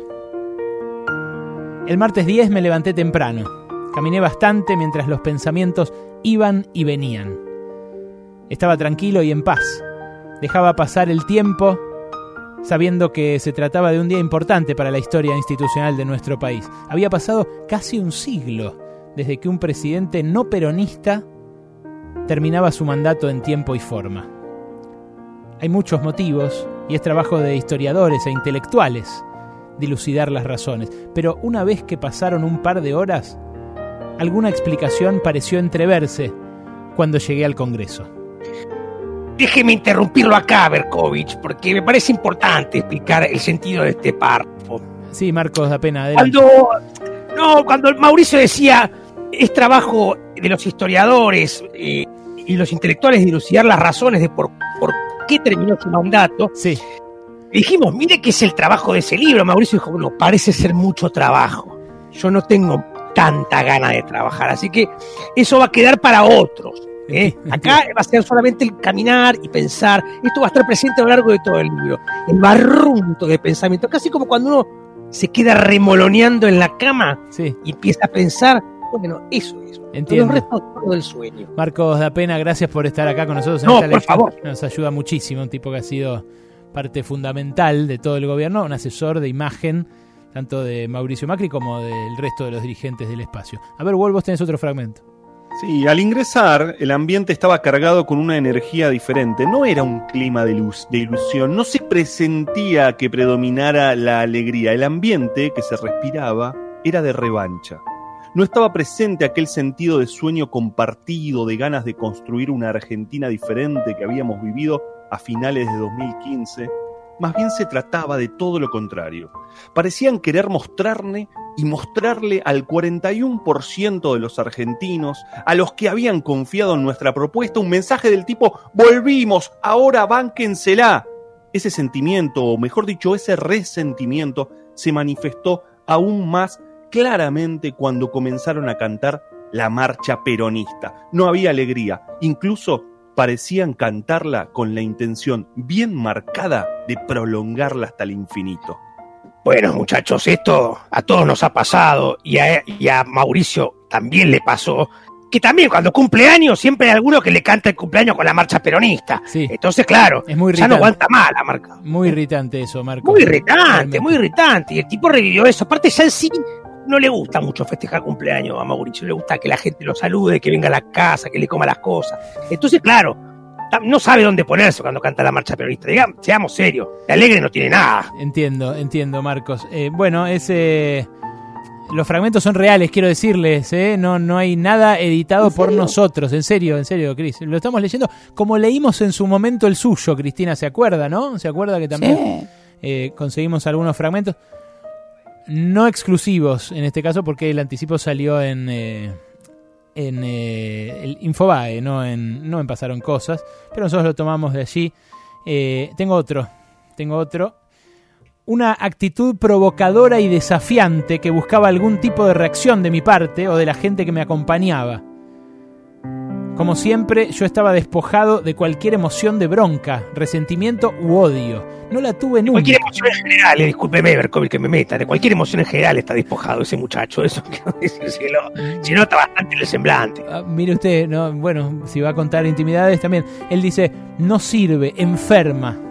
El martes 10 me levanté temprano. Caminé bastante mientras los pensamientos iban y venían. Estaba tranquilo y en paz. Dejaba pasar el tiempo sabiendo que se trataba de un día importante para la historia institucional de nuestro país. Había pasado casi un siglo desde que un presidente no peronista terminaba su mandato en tiempo y forma. Hay muchos motivos, y es trabajo de historiadores e intelectuales dilucidar las razones, pero una vez que pasaron un par de horas, alguna explicación pareció entreverse cuando llegué al Congreso. Déjeme interrumpirlo acá, Berkovich, porque me parece importante explicar el sentido de este párrafo. Sí, Marcos, da pena. adelante. Cuando, no, cuando Mauricio decía es trabajo de los historiadores eh, y los intelectuales dilucidar las razones de por, por qué terminó su mandato, sí. dijimos, mire que es el trabajo de ese libro. Mauricio dijo, bueno, parece ser mucho trabajo. Yo no tengo tanta gana de trabajar, así que eso va a quedar para otros. ¿Eh? Acá va a ser solamente el caminar y pensar. Esto va a estar presente a lo largo de todo el libro. El barrunto de pensamiento, casi como cuando uno se queda remoloneando en la cama y empieza a pensar, bueno, eso es. Entiendo. Los del sueño. Marcos da pena, gracias por estar acá con nosotros. en No, esta por lección. favor. Nos ayuda muchísimo, un tipo que ha sido parte fundamental de todo el gobierno, un asesor de imagen tanto de Mauricio Macri como del resto de los dirigentes del espacio. A ver, Wol, vos tenés otro fragmento. Sí, al ingresar, el ambiente estaba cargado con una energía diferente. No era un clima de, luz, de ilusión, no se presentía que predominara la alegría. El ambiente que se respiraba era de revancha. No estaba presente aquel sentido de sueño compartido, de ganas de construir una Argentina diferente que habíamos vivido a finales de 2015. Más bien se trataba de todo lo contrario. Parecían querer mostrarle y mostrarle al 41% de los argentinos, a los que habían confiado en nuestra propuesta, un mensaje del tipo, volvimos, ahora bánquensela. Ese sentimiento, o mejor dicho, ese resentimiento, se manifestó aún más claramente cuando comenzaron a cantar la marcha peronista. No había alegría, incluso parecían cantarla con la intención bien marcada de prolongarla hasta el infinito. Bueno, muchachos, esto a todos nos ha pasado y a, y a Mauricio también le pasó. Que también cuando cumple años siempre hay alguno que le canta el cumpleaños con la marcha peronista. Entonces, claro, Es muy ya no aguanta más la marca. Muy irritante eso, Marco. Muy irritante, muy irritante. Y el tipo revivió eso. Aparte, ya en sí no le gusta mucho festejar cumpleaños a Mauricio. Le gusta que la gente lo salude, que venga a la casa, que le coma las cosas. Entonces, claro, no sabe dónde ponerse cuando canta la marcha peronista. Digamos, seamos serios. De alegre no tiene nada. Entiendo, entiendo, Marcos. Eh, bueno, ese. Los fragmentos son reales, quiero decirles, ¿eh? no, no hay nada editado por nosotros, en serio, en serio, Cris. Lo estamos leyendo como leímos en su momento el suyo, Cristina, ¿se acuerda, no? ¿Se acuerda que también eh, conseguimos algunos fragmentos? No exclusivos, en este caso, porque el anticipo salió en, eh, en eh, el Infobae, no en, no en Pasaron Cosas, pero nosotros lo tomamos de allí. Eh, tengo otro, tengo otro una actitud provocadora y desafiante que buscaba algún tipo de reacción de mi parte o de la gente que me acompañaba. Como siempre, yo estaba despojado de cualquier emoción de bronca, resentimiento u odio. No la tuve nunca. Cualquier emoción en general, eh, discúlpeme, Berkovil, que me meta. De cualquier emoción en general está despojado ese muchacho. Eso <laughs> quiero decírselo. Se nota bastante el semblante. Ah, mire usted, no, bueno, si va a contar intimidades también. Él dice, no sirve, enferma.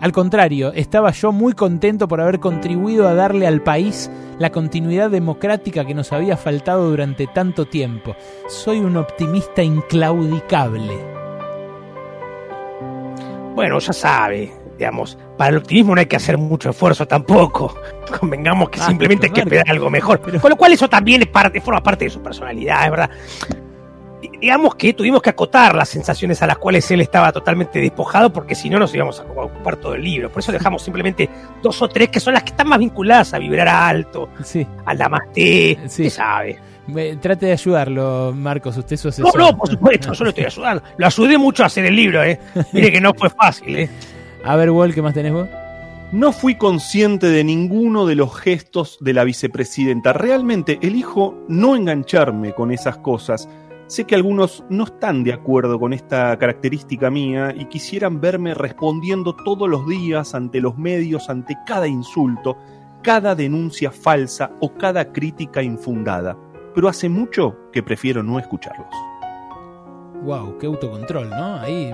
Al contrario, estaba yo muy contento por haber contribuido a darle al país la continuidad democrática que nos había faltado durante tanto tiempo. Soy un optimista inclaudicable. Bueno, ya sabe, digamos, para el optimismo no hay que hacer mucho esfuerzo tampoco. <laughs> Convengamos que Ah, simplemente hay que esperar algo mejor. Con lo cual eso también es parte, forma parte de su personalidad, es verdad. Di- Digamos que tuvimos que acotar las sensaciones a las cuales él estaba totalmente despojado, porque si no nos íbamos a ocupar todo el libro. Por eso dejamos simplemente dos o tres que son las que están más vinculadas a vibrar alto, Sí. al namaste, Sí. usted sabe. Me- Trate de ayudarlo, Marcos, usted su No, asesor. no, por supuesto, yo lo estoy ayudando. Lo ayudé mucho a hacer el libro, ¿eh? Mire que no fue fácil, ¿eh? A ver, Wol, ¿qué más tenés vos? No fui consciente de ninguno de los gestos de la vicepresidenta. Realmente elijo no engancharme con esas cosas. Sé que algunos no están de acuerdo con esta característica mía y quisieran verme respondiendo todos los días ante los medios, ante cada insulto, cada denuncia falsa o cada crítica infundada. Pero hace mucho que prefiero no escucharlos. Wow, qué autocontrol, ¿no? Ahí,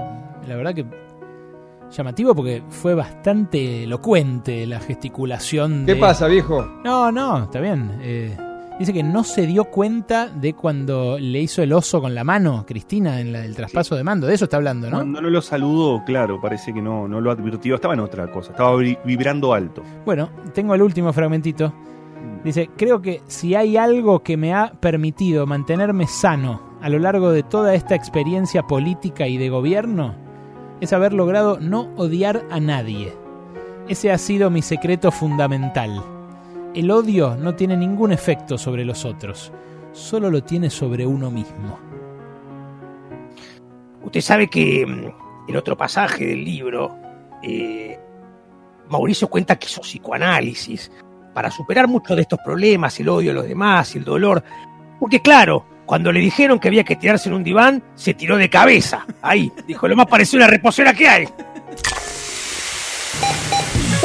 la verdad que llamativo porque fue bastante elocuente la gesticulación. ¿Qué de- pasa, viejo? No, no, está bien. Eh, dice que no se dio cuenta de cuando le hizo el oso con la mano, Cristina, en la del traspaso de mando. De eso está hablando, ¿no? Cuando no lo saludó, claro, parece que no, no lo advirtió. Estaba en otra cosa, estaba vi- vibrando alto. Bueno, tengo el último fragmentito. Dice, creo que si hay algo que me ha permitido mantenerme sano a lo largo de toda esta experiencia política y de gobierno, es haber logrado no odiar a nadie. Ese ha sido mi secreto fundamental. El odio no tiene ningún efecto sobre los otros, solo lo tiene sobre uno mismo. Usted sabe que mm, en otro pasaje del libro, eh, Mauricio cuenta que hizo psicoanálisis para superar muchos de estos problemas, el odio a los demás y el dolor. Porque claro, cuando le dijeron que había que tirarse en un diván, se tiró de cabeza. Ahí, dijo, lo más parecido a una reposera que hay.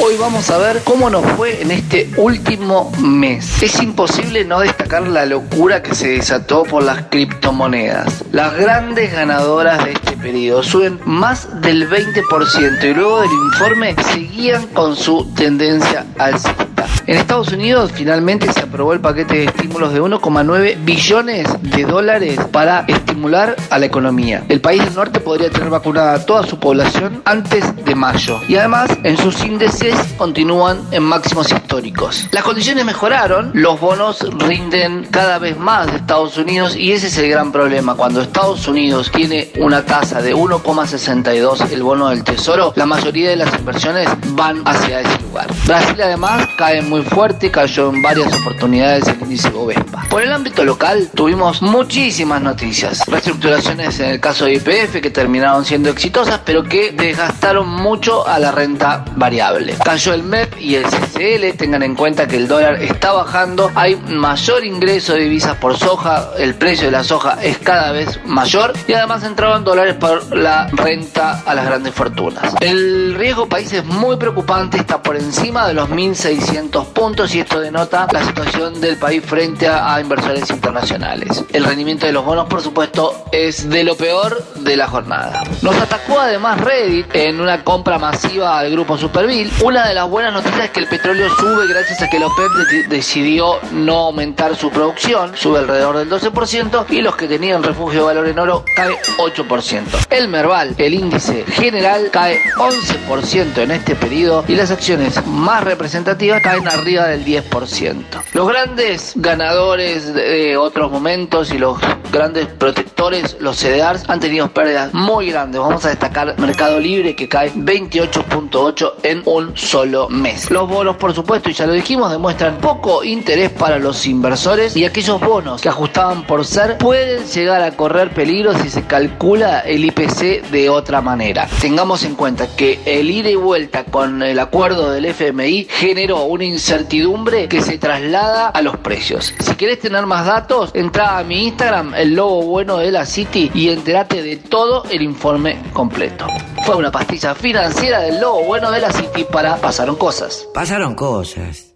Hoy vamos a ver cómo nos fue en este último mes. Es imposible no destacar la locura que se desató por las criptomonedas. Las grandes ganadoras de este periodo suben más del 20% y luego del informe seguían con su tendencia alcista. En Estados Unidos finalmente se aprobó el paquete de estímulos de 1,9 billones de dólares para estimular a la economía. El país del norte podría tener vacunada a toda su población antes de mayo. Y además en sus índices continúan en máximos históricos. Las condiciones mejoraron, los bonos rinden cada vez más de Estados Unidos y ese es el gran problema. Cuando Estados Unidos tiene una tasa de 1,62 el bono del tesoro, la mayoría de las inversiones van hacia ese lugar. Brasil además cae muy fuerte, cayó en varias oportunidades el índice Bovespa. Por el ámbito local tuvimos muchísimas noticias. Reestructuraciones en el caso de IPF que terminaron siendo exitosas pero que desgastaron mucho a la renta variable. Cayó el MEP y el CCL, tengan en cuenta que el dólar está bajando, hay mayor ingreso de divisas por soja, el precio de la soja es cada vez mayor y además entraban dólares por la renta a las grandes fortunas. El riesgo país es muy preocupante, está por encima de los 1.600 puntos y esto denota la situación del país frente a, inversores internacionales. El rendimiento de los bonos, por supuesto, es de lo peor de la jornada. Nos atacó además Reddit en una compra masiva al grupo Superville. Una de las buenas noticias es que el petróleo sube gracias a que la OPEP de- decidió no aumentar su producción, sube alrededor del 12% y los que tenían refugio de valor en oro cae 8%. El Merval, el índice general, cae 11% en este periodo y las acciones más representativas caen arriba del 10%. Los grandes ganadores de otros momentos y los grandes protectores, los CDRs, han tenido pérdidas muy grandes. Vamos a destacar Mercado Libre que cae 28.8 en un solo mes. Los bonos, por supuesto, y ya lo dijimos, demuestran poco interés para los inversores y aquellos bonos que ajustaban por ser pueden llegar a correr peligro si se calcula el IPC de otra manera. Tengamos en cuenta que el ida y vuelta con el acuerdo del FMI generó una incertidumbre que se traslada a los precios. Si querés tener más datos, entra a mi Instagram, el logo bueno de la City, y entérate de todo el informe completo. Fue una pastilla financiera del logo bueno de la City para Pasaron Cosas. Pasaron cosas.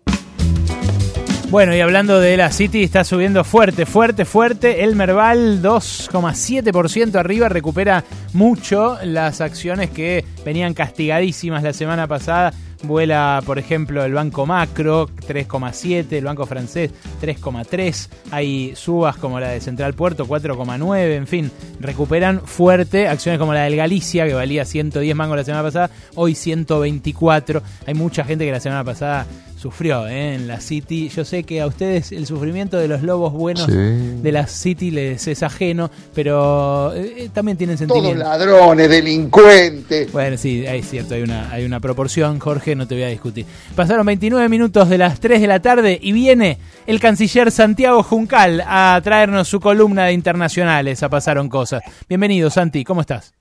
Bueno, y hablando de la City, está subiendo fuerte, fuerte, fuerte. El Merval 2,7% arriba, recupera mucho las acciones que venían castigadísimas la semana pasada. Vuela, por ejemplo, el Banco Macro 3,7, el Banco Francés 3,3. Hay subas como la de Central Puerto 4,9. En fin, recuperan fuerte acciones como la del Galicia, que valía 110 mangos la semana pasada, hoy 124. Hay mucha gente que la semana pasada sufrió ¿eh? en la City. Yo sé que a ustedes el sufrimiento de los lobos buenos Sí. de la City les es ajeno, pero eh, también tienen Todos sentimiento. ladrones, delincuentes. Bueno, sí, es cierto, hay una, hay una proporción, Jorge, no te voy a discutir. Pasaron 29 minutos de las 3 de la tarde y viene el canciller Santiago Juncal a traernos su columna de internacionales, a Pasaron Cosas. Bienvenido, Santi, ¿cómo estás?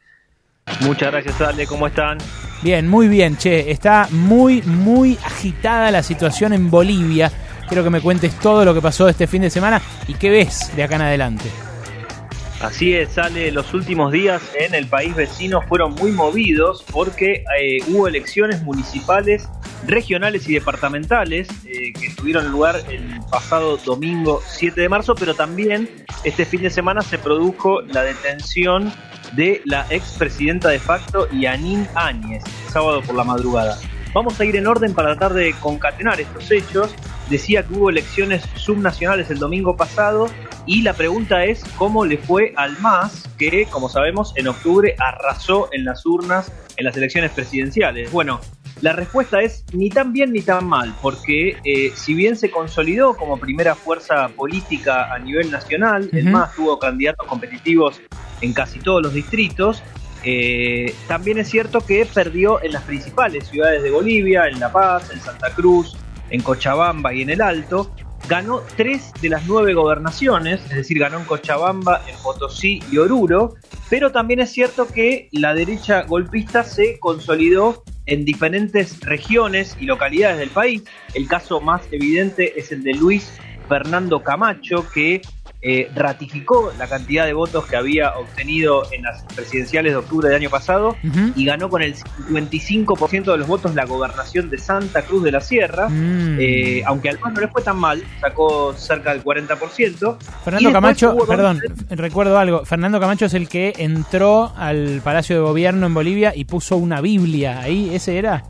Muchas gracias, Ale. ¿Cómo están? Bien, muy bien, che. Está muy, muy agitada la situación en Bolivia. Quiero que me cuentes todo lo que pasó este fin de semana y qué ves de acá en adelante. Así es, Ale. Los últimos días en el país vecino fueron muy movidos porque eh, hubo elecciones municipales, regionales y departamentales eh, que tuvieron lugar el pasado domingo 7 de marzo, pero también este fin de semana se produjo la detención de la expresidenta de facto Yanin Áñez, sábado por la madrugada. Vamos a ir en orden para tratar de concatenar estos hechos. Decía que hubo elecciones subnacionales el domingo pasado y la pregunta es cómo le fue al MAS, que como sabemos en octubre arrasó en las urnas en las elecciones presidenciales. Bueno, la respuesta es ni tan bien ni tan mal, porque eh, si bien se consolidó como primera fuerza política a nivel nacional, el. MAS tuvo candidatos competitivos en casi todos los distritos, eh, también es cierto que perdió en las principales ciudades de Bolivia, en La Paz, en Santa Cruz, en Cochabamba y en el Alto. Ganó tres de las nueve gobernaciones, es decir, ganó en Cochabamba, en Potosí y Oruro, pero también es cierto que la derecha golpista se consolidó en diferentes regiones y localidades del país. El caso más evidente es el de Luis Fernando Camacho, que eh, ratificó la cantidad de votos que había obtenido en las presidenciales de octubre del año pasado y ganó con el 55% de los votos la gobernación de Santa Cruz de la Sierra, Mm. eh, aunque al no le fue tan mal, sacó cerca del 40%. Y Fernando Camacho, dos- perdón, recuerdo algo. Fernando Camacho es el que entró al Palacio de Gobierno en Bolivia y puso una Biblia ahí. ¿Ese era?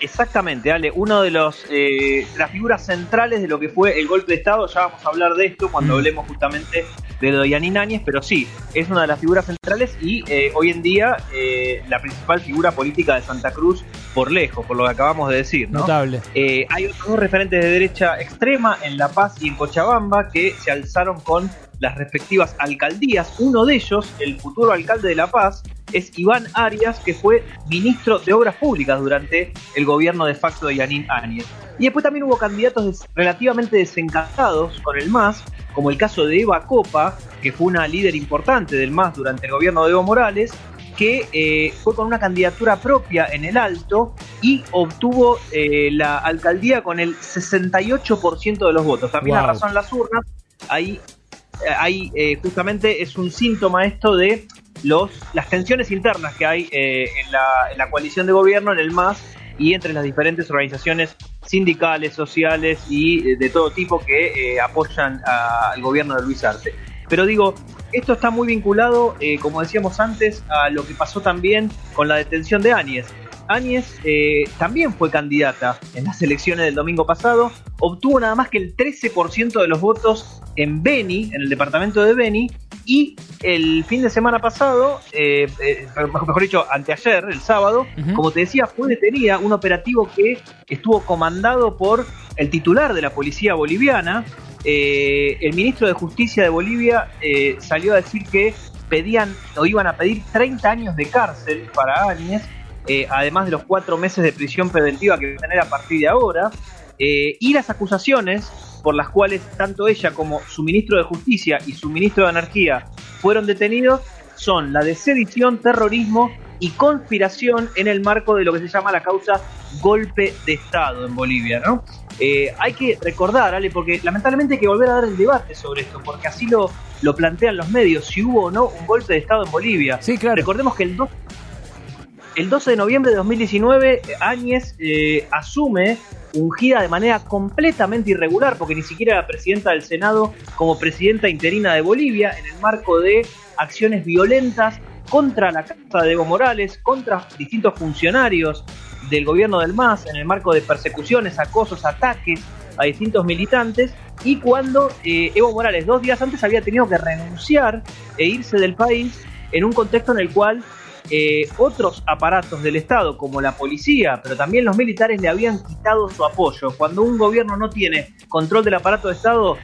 Exactamente, Ale, uno de los eh, las figuras centrales de lo que fue el golpe de Estado, ya vamos a hablar de esto cuando Mm. hablemos justamente de lo de Yanin Áñez, pero sí, es una de las figuras centrales y eh, hoy en día eh, la principal figura política de Santa Cruz por lejos, por lo que acabamos de decir. ¿no? Notable. Eh, hay otros dos referentes de derecha extrema en La Paz y en Cochabamba que se alzaron con las respectivas alcaldías. Uno de ellos, el futuro alcalde de La Paz, es Iván Arias, que fue ministro de Obras Públicas durante el gobierno de facto de Yanín Áñez. Y después también hubo candidatos relativamente desencantados con el MAS, como el caso de Eva Copa, que fue una líder importante del MAS durante el gobierno de Evo Morales, que eh, fue con una candidatura propia en el Alto y obtuvo eh, la alcaldía con el 68% de los votos. También Wow. arrasó en las urnas. Ahí, eh, ahí eh, justamente es un síntoma esto de los, las tensiones internas que hay eh, en, la, coalición de gobierno, en el MAS y entre las diferentes organizaciones sindicales, sociales y eh, de todo tipo que eh, apoyan al gobierno de Luis Arce. Pero digo, esto está muy vinculado, como decíamos antes, a lo que pasó también con la detención de Áñez. Áñez también fue candidata en las elecciones del domingo pasado, obtuvo nada más que el 13% de los votos en Beni, en el departamento de Beni, y el fin de semana pasado, eh, eh, mejor dicho, anteayer, el sábado, como te decía, fue detenida un operativo que estuvo comandado por el titular de la policía boliviana. Eh, el ministro de Justicia de Bolivia eh, salió a decir que pedían o iban a pedir 30 años de cárcel para Áñez, eh, además de los cuatro meses de prisión preventiva que va a tener a partir de ahora, eh, y las acusaciones por las cuales tanto ella como su ministro de Justicia y su ministro de Energía fueron detenidos son la de sedición, terrorismo y conspiración en el marco de lo que se llama la causa golpe de Estado en Bolivia, ¿no? Eh, hay que recordar, Ale, porque lamentablemente hay que volver a dar el debate sobre esto, porque así lo, lo plantean los medios, si hubo o no un golpe de Estado en Bolivia. Sí, claro. Recordemos que el 2 el 12 de noviembre de 2019, Áñez eh, asume ungida de manera completamente irregular, porque ni siquiera era presidenta del Senado como presidenta interina de Bolivia, en el marco de acciones violentas contra la Casa de Evo Morales, contra distintos funcionarios del gobierno del MAS, en el marco de persecuciones, acosos, ataques a distintos militantes, y cuando eh, Evo Morales dos días antes había tenido que renunciar e irse del país en un contexto en el cual eh, otros aparatos del Estado, como la policía, pero también los militares, le habían quitado su apoyo. Cuando un gobierno no tiene control del aparato de Estado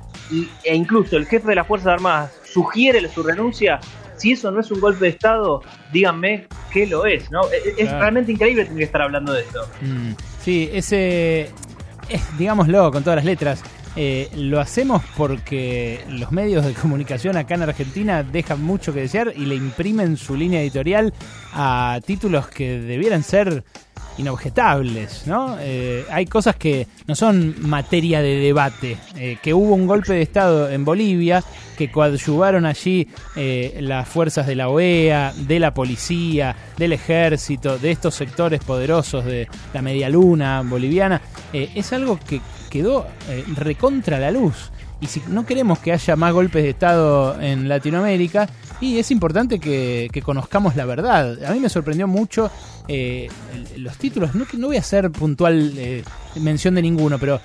e incluso el jefe de las Fuerzas Armadas sugiere su renuncia, si eso no es un golpe de Estado, díganme qué lo es. ¿no? Es, es Claro. realmente increíble tener que estar hablando de esto. Mm, sí, ese, eh, digámoslo con todas las letras, eh, lo hacemos porque los medios de comunicación acá en Argentina dejan mucho que desear y le imprimen su línea editorial a títulos que debieran ser inobjetables, ¿no? Eh, hay cosas que no son materia de debate, eh, que hubo un golpe de Estado en Bolivia, que coadyuvaron allí eh, las fuerzas de la OEA, de la policía, del ejército, de estos sectores poderosos de la media luna boliviana, es algo que quedó eh, recontra la luz. Y si no queremos que haya más golpes de Estado en Latinoamérica, y es importante que, que conozcamos la verdad. A mí me sorprendió mucho eh, los títulos. No, no voy a hacer puntual eh, mención de ninguno, pero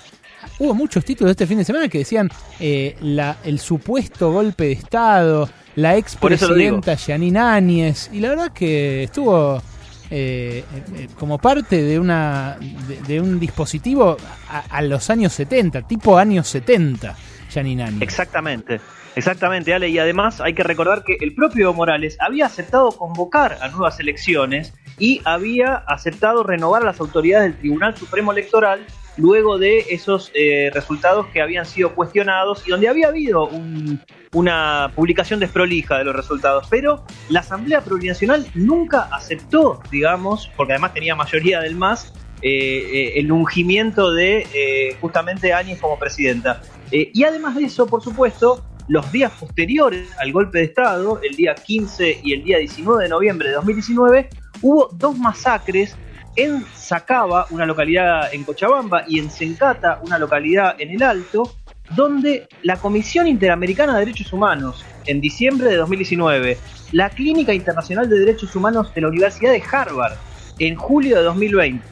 hubo muchos títulos este fin de semana que decían eh, la, el supuesto golpe de Estado, la expresidenta Yanine Áñez, y la verdad que estuvo eh, eh, como parte de una de, un dispositivo a, los años 70, tipo años 70, Yanine Áñez. Exactamente, exactamente, Ale. Y además hay que recordar que el propio Morales había aceptado convocar a nuevas elecciones y había aceptado renovar las autoridades del Tribunal Supremo Electoral luego de esos eh, resultados que habían sido cuestionados y donde había habido un- una publicación desprolija de los resultados. Pero la Asamblea Plurinacional nunca aceptó, digamos, porque además tenía mayoría del MAS, eh, eh, el ungimiento de justamente Áñez como presidenta. Y además de eso, por supuesto, los días posteriores al golpe de Estado, el día 15 y el día 19 de noviembre de 2019, hubo dos masacres en Sacaba, una localidad en Cochabamba, y en Sencata, una localidad en el Alto, donde la Comisión Interamericana de Derechos Humanos, en diciembre de 2019, la Clínica Internacional de Derechos Humanos de la Universidad de Harvard, en julio de 2020,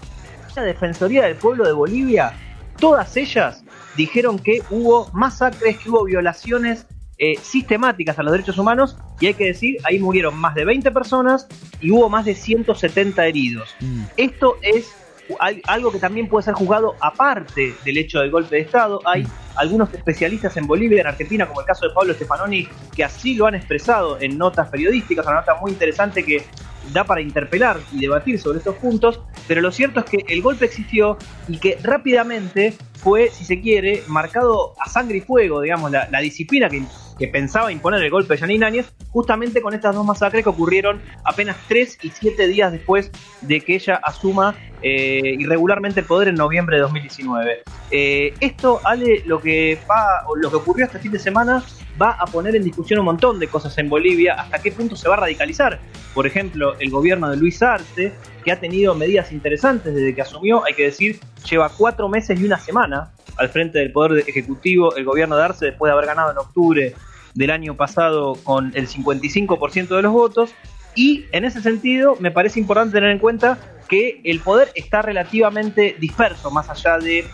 la Defensoría del Pueblo de Bolivia, todas ellas dijeron que hubo masacres, que hubo violaciones eh, sistemáticas a los derechos humanos y hay que decir, ahí murieron más de 20 personas y hubo más de 170 heridos. Esto es al- algo que también puede ser juzgado aparte del hecho del golpe de Estado. Hay algunos especialistas en Bolivia y en Argentina, como el caso de Pablo Stefanoni, que así lo han expresado en notas periodísticas, una nota muy interesante que da para interpelar y debatir sobre estos puntos, pero lo cierto es que el golpe existió y que rápidamente fue, si se quiere, marcado a sangre y fuego, digamos, la, la disciplina que, que pensaba imponer el golpe de Janine Áñez, justamente con estas dos masacres que ocurrieron apenas tres y siete días después de que ella asuma eh, irregularmente el poder en noviembre de 2019. Eh, esto, Ale, lo que va, lo que ocurrió este fin de semana va a poner en discusión un montón de cosas en Bolivia, hasta qué punto se va a radicalizar. Por ejemplo, el gobierno de Luis Arce, que ha tenido medidas interesantes desde que asumió, hay que decir, lleva cuatro meses y una semana al frente del Poder Ejecutivo el gobierno de Arce después de haber ganado en octubre del año pasado con el 55% de los votos. Y en ese sentido me parece importante tener en cuenta que el poder está relativamente disperso, más allá de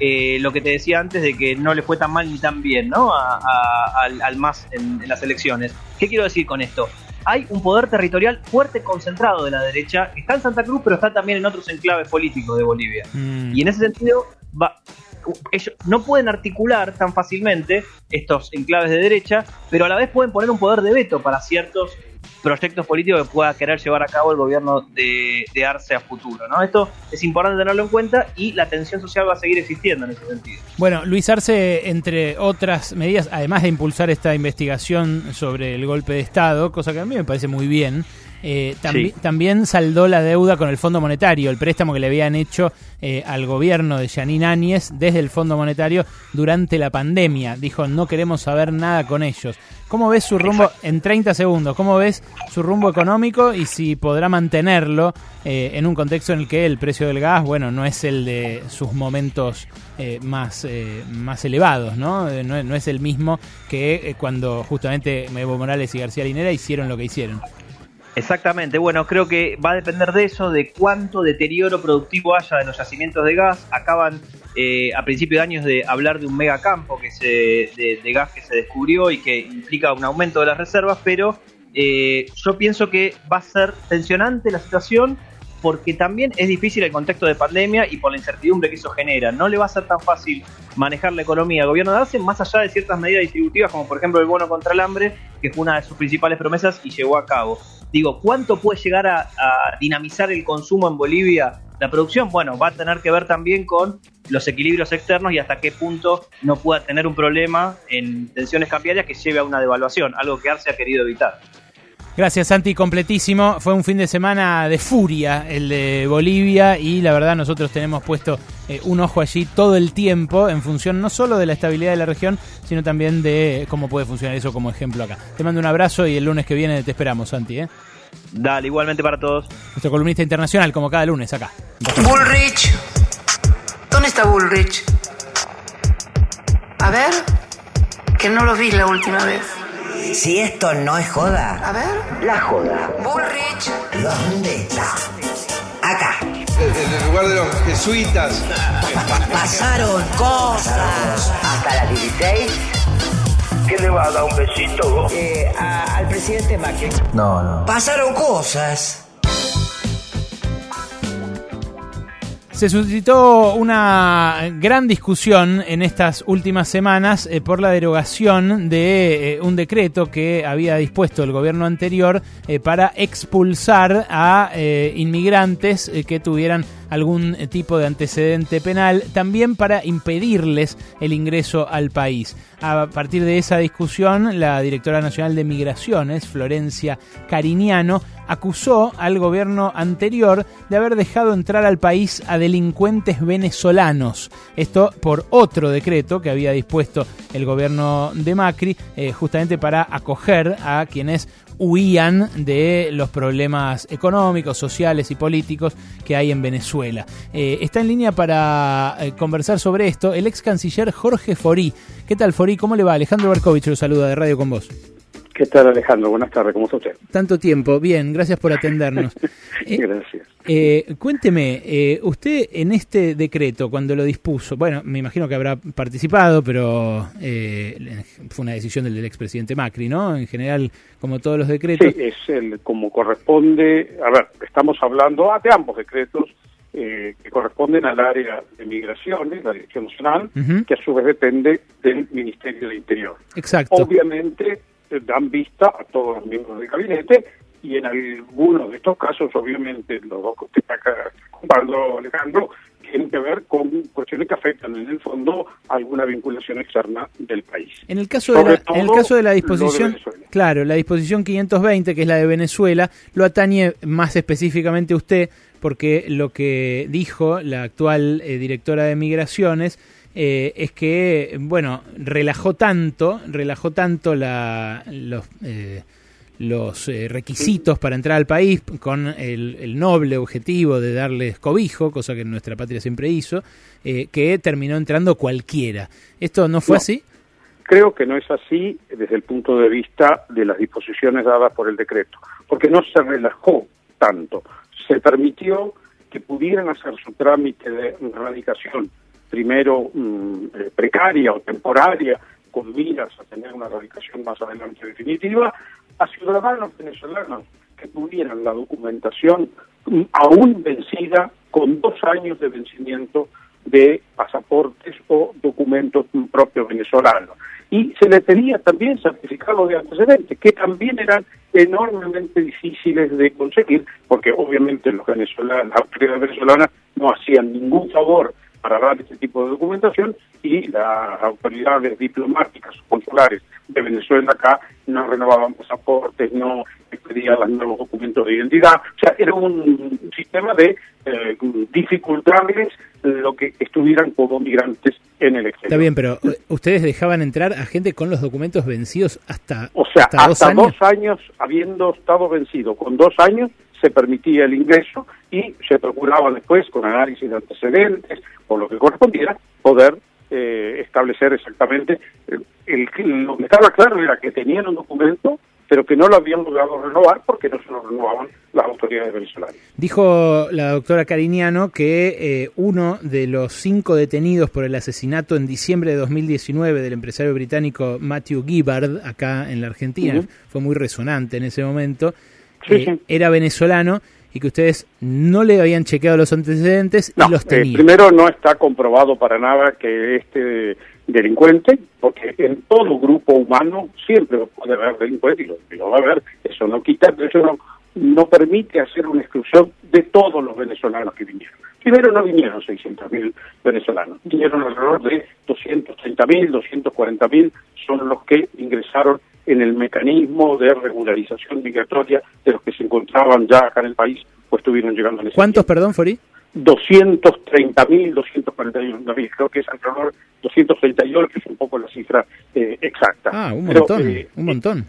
eh, lo que te decía antes de que no le fue tan mal ni tan bien ¿no? A- a- al, al MAS en, en las elecciones. ¿Qué quiero decir con esto? Hay un poder territorial fuerte concentrado de la derecha, que está en Santa Cruz, pero está también en otros enclaves políticos de Bolivia. Y en ese sentido, va, ellos no pueden articular tan fácilmente estos enclaves de derecha, pero a la vez pueden poner un poder de veto para ciertos proyectos políticos que pueda querer llevar a cabo el gobierno de, Arce a futuro. ¿no? Esto es importante tenerlo en cuenta y la tensión social va a seguir existiendo en ese sentido. Bueno, Luis Arce, entre otras medidas, además de impulsar esta investigación sobre el golpe de Estado, cosa que a mí me parece muy bien, eh, tambi- Sí. también saldó la deuda con el Fondo Monetario, el préstamo que le habían hecho eh, al gobierno de Janine Áñez desde el Fondo Monetario durante la pandemia. Dijo, no queremos saber nada con ellos. ¿Cómo ves su rumbo, en 30 segundos, cómo ves su rumbo económico y si podrá mantenerlo eh, en un contexto en el que el precio del gas, bueno, no es el de sus momentos eh, más, eh, más elevados, ¿no? No, es- no es el mismo que cuando justamente Evo Morales y García Linera hicieron lo que hicieron. Exactamente, bueno, creo que va a depender de eso, de cuánto deterioro productivo haya de los yacimientos de gas. Acaban eh, a principios de años de hablar de un megacampo que se, de, de gas que se descubrió y que implica un aumento de las reservas, pero eh, yo pienso que va a ser tensionante la situación porque también es difícil el contexto de pandemia y por la incertidumbre que eso genera. No le va a ser tan fácil manejar la economía al gobierno de Arce, más allá de ciertas medidas distributivas, como por ejemplo el bono contra el hambre, que fue una de sus principales promesas y llevó a cabo. Digo, ¿cuánto puede llegar a, a dinamizar el consumo en Bolivia? La producción, bueno, va a tener que ver también con los equilibrios externos y hasta qué punto no pueda tener un problema en tensiones cambiarias que lleve a una devaluación, algo que Arce ha querido evitar. Gracias Santi, completísimo. Fue un fin de semana de furia el de Bolivia y la verdad nosotros tenemos puesto eh, un ojo allí todo el tiempo en función no solo de la estabilidad de la región, sino también de cómo puede funcionar eso como ejemplo acá. Te mando un abrazo y el lunes que viene te esperamos Santi. ¿eh? Dale, igualmente para todos. Nuestro columnista internacional como cada lunes acá. Bullrich. ¿Dónde está Bullrich? A ver, que no lo vi la última vez. Si esto no es joda, A ver. la joda. Bullrich. ¿Dónde está? Acá. En el lugar de los jesuitas. Pasaron cosas. Hasta las 16. ¿Qué le va a dar un besito? Eh, a- al presidente Macri. No, no. Pasaron cosas. Se suscitó una gran discusión en estas últimas semanas eh, por la derogación de eh, un decreto que había dispuesto el gobierno anterior eh, para expulsar a inmigrantes que tuvieran algún eh, tipo de antecedente penal, también para impedirles el ingreso al país. A partir de esa discusión, la directora nacional de Migraciones, Florencia Cariñano, acusó al gobierno anterior de haber dejado entrar al país a delincuentes venezolanos. Esto por otro decreto que había dispuesto el gobierno de Macri, eh, justamente para acoger a quienes huían de los problemas económicos, sociales y políticos que hay en Venezuela. Eh, está en línea para eh, conversar sobre esto el ex canciller Jorge Forí. ¿Qué tal, Forí? ¿Cómo le va? Alejandro Berkovich lo saluda de Radio con vos. ¿Qué tal, Alejandro? Buenas tardes, ¿cómo está usted? Tanto tiempo, bien, gracias por atendernos. <laughs> Eh, Gracias. eh, cuénteme, eh, usted en este decreto, cuando lo dispuso, bueno, me imagino que habrá participado, pero eh, fue una decisión del, del expresidente Macri, ¿no? En general, como todos los decretos. Sí, es el, como corresponde, a ver, estamos hablando ah, de ambos decretos eh, que corresponden al área de migraciones, la Dirección Nacional, que a su vez depende del Ministerio del Interior. Exacto. Obviamente dan vista a todos los miembros del gabinete y en algunos de estos casos, obviamente, los dos que usted está acá contando, Alejandro, tienen que ver con cuestiones que afectan en el fondo alguna vinculación externa del país. En el caso de la, en el caso de la lo de disposición, claro, la disposición 520, que es la de Venezuela, lo atañe más específicamente usted, porque lo que dijo la actual eh, directora de Migraciones eh, es que, bueno, relajó tanto, relajó tanto la, los, eh, los eh, requisitos para entrar al país con el, el noble objetivo de darles cobijo, cosa que nuestra patria siempre hizo, eh, que terminó entrando cualquiera. ¿Esto no fue No. así? Creo que no es así desde el punto de vista de las disposiciones dadas por el decreto, porque no se relajó tanto. Se permitió que pudieran hacer su trámite de radicación, primero mm, eh, precaria o temporaria, con miras a tener una radicación más adelante definitiva, a ciudadanos venezolanos que tuvieran la documentación mm, aún vencida con dos años de vencimiento de pasaportes o documentos propios venezolanos. Y se le pedía también certificado de antecedentes, que también eran enormemente difíciles de conseguir, porque obviamente los venezolanos, las autoridades venezolanas no hacían ningún favor para dar este tipo de documentación y las autoridades diplomáticas o consulares de Venezuela acá no renovaban pasaportes, no expedían los nuevos documentos de identidad. O sea, era un sistema de eh, dificultarles lo que estuvieran como migrantes en el exterior. Está bien, pero eh, ustedes dejaban entrar a gente con los documentos vencidos hasta, O sea, hasta dos hasta años. dos años habiendo estado vencido, con dos años se permitía el ingreso y se procuraba después, con análisis de antecedentes o lo que correspondiera, poder eh, establecer exactamente. eh, el, lo que estaba claro era que tenían un documento, pero que no lo habían logrado renovar porque no se lo renovaban las autoridades venezolanas. Dijo la doctora Cariñano que eh, uno de los cinco detenidos por el asesinato en diciembre de 2019 del empresario británico Matthew Gibbard, acá en la Argentina, fue muy resonante en ese momento, Sí, eh, sí. era venezolano y que ustedes no le habían chequeado los antecedentes y los Eh, tenían. primero, no está comprobado para nada que este delincuente, porque en todo grupo humano siempre puede haber delincuentes y lo, lo va a haber. Eso no quita, eso no, no permite hacer una exclusión de todos los venezolanos que vinieron. Primero, no vinieron 600.000 venezolanos, vinieron alrededor de 230.000, 240.000 son los que ingresaron en el mecanismo de regularización migratoria de los que se encontraban ya acá en el país o estuvieron llegando en ese ¿Cuántos, perdón, Fori? 230.000, 241.000, creo que es alrededor 238, que es un poco la cifra eh, exacta. Ah, un Pero, montón, eh, un montón.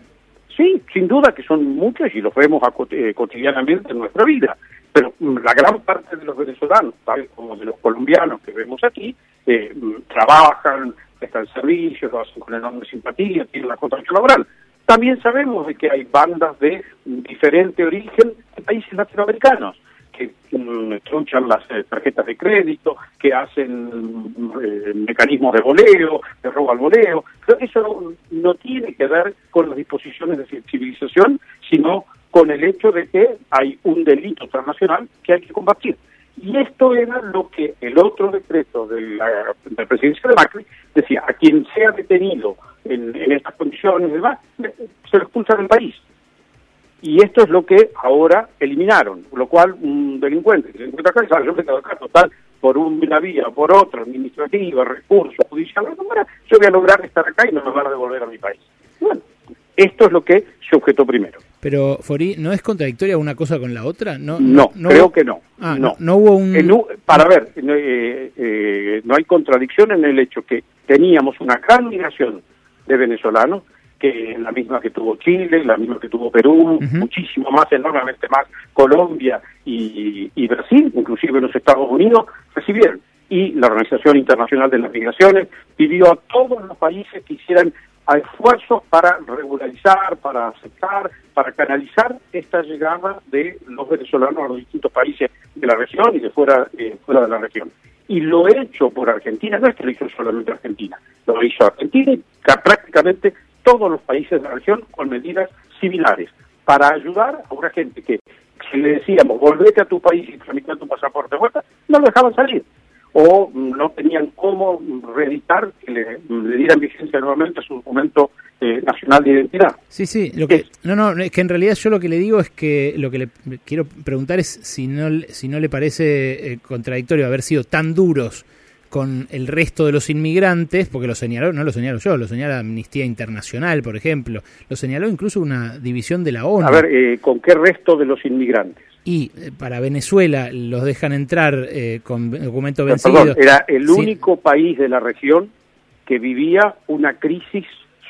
sí, sin duda que son muchos y los vemos a eh, cotidianamente en nuestra vida, pero mm, la gran parte de los venezolanos, tal como de los colombianos que vemos aquí, eh, trabajan, prestan servicios, lo hacen con enorme simpatía, tienen la contratación laboral. También sabemos de que hay bandas de diferente origen de países latinoamericanos que mm, trunchan las eh, tarjetas de crédito, que hacen eh, mecanismos de voleo, de robo al voleo. Pero eso no, no tiene que ver con las disposiciones de civilización, sino con el hecho de que hay un delito transnacional que hay que combatir. Y esto era lo que el otro decreto de la, de la presidencia de Macri decía, a quien sea detenido en, estas condiciones demás, se lo expulsa del país. Y esto es lo que ahora eliminaron, lo cual un delincuente que se acá, sabe, yo me quedo acá total por una vía, por otra, administrativa, recursos, judicial, yo voy a lograr estar acá y no me van a devolver a mi país. Bueno, esto es lo que se objetó primero. Pero, Fori, ¿no es contradictoria una cosa con la otra? No, No, creo hubo- que no. Ah, no. no, no hubo un... En para ver, no, eh, eh, no hay contradicción en el hecho que teníamos una gran migración de venezolanos, que es la misma que tuvo Chile, la misma que tuvo Perú, muchísimo más, enormemente más, Colombia y, y Brasil, inclusive los Estados Unidos, recibieron. Y la Organización Internacional de las Migraciones pidió a todos los países que hicieran esfuerzos para regularizar, para aceptar, para canalizar esta llegada de los venezolanos a los distintos países de la región y de fuera, eh, fuera de la región. Y lo hecho por Argentina, no es que lo hizo solamente Argentina, lo hizo Argentina y ca- prácticamente todos los países de la región con medidas similares para ayudar a una gente que si le decíamos volvete a tu país y tramita tu pasaporte vuelta, no lo dejaban salir o no tenían cómo reeditar que le, le dieran vigencia nuevamente a su documento eh, nacional de identidad. Sí, sí, lo que, no, no, es que en realidad yo lo que le digo es que lo que le quiero preguntar es si no, le- si no le parece eh, contradictorio haber sido tan duros con el resto de los inmigrantes, porque lo señaló, no lo señalo yo, lo señala Amnistía Internacional, por ejemplo, lo señaló incluso una división de la ONU. A ver, eh, ¿con qué resto de los inmigrantes? Y eh, para Venezuela los dejan entrar eh, con documento vencido. perdón, era el Sí. único país de la región que vivía una crisis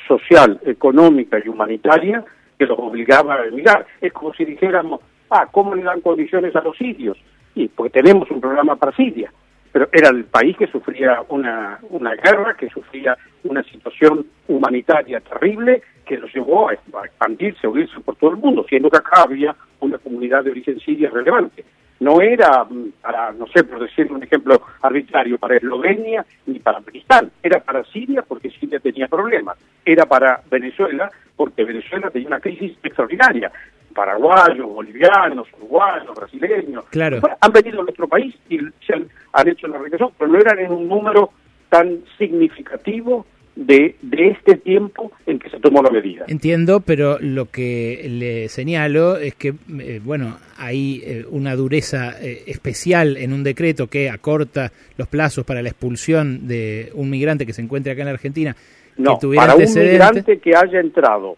social, económica y humanitaria que los obligaba a emigrar. Es como si dijéramos, ah, ¿cómo le dan condiciones a los sirios? Y porque tenemos un programa para Siria. Pero era el país que sufría una, una guerra, que sufría una situación humanitaria terrible, que los llevó a expandirse, a unirse por todo el mundo, siendo que acá había una comunidad de origen siria relevante. No era mm, para, no sé, por decir un ejemplo arbitrario, para Eslovenia ni para Afganistán. Era para Siria porque Siria tenía problemas. Era para Venezuela porque Venezuela tenía una crisis extraordinaria. Paraguayos, bolivianos, uruguayos, brasileños. Claro. Han venido a nuestro país y se han, han hecho la regresión, pero no eran en un número tan significativo de, de este tiempo en que se tomó la medida. Entiendo, pero lo que le señalo es que, eh, bueno, hay eh, una dureza eh, especial en un decreto que acorta los plazos para la expulsión de un migrante que se encuentre acá en la Argentina. No, que para un migrante que haya entrado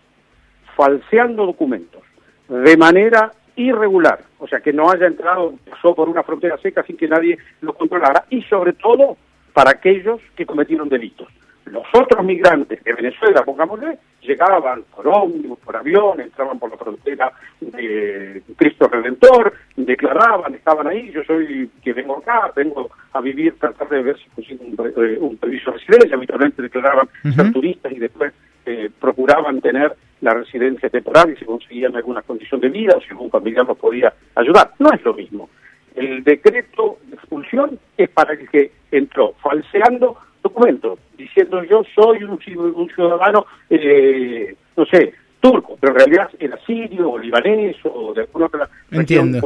falseando documentos de manera irregular, o sea, que no haya entrado, pasó por una frontera seca sin que nadie lo controlara, y sobre todo para aquellos que cometieron delitos. Los otros migrantes de Venezuela, pongámosle, llegaban por ómnibus, por avión, entraban por la frontera de Cristo Redentor, declaraban, estaban ahí, yo soy que vengo acá, vengo a vivir, tratar de ver si consigo un, eh, un permiso de residencia, habitualmente declaraban ser turistas y después eh, procuraban tener la residencia temporal y si conseguían alguna condición de vida o si algún familiar los podía ayudar. No es lo mismo. El decreto de expulsión es para el que entró falseando documentos, diciendo yo soy un, un ciudadano, eh, no sé, turco, pero en realidad era sirio o libanés o de alguna otra región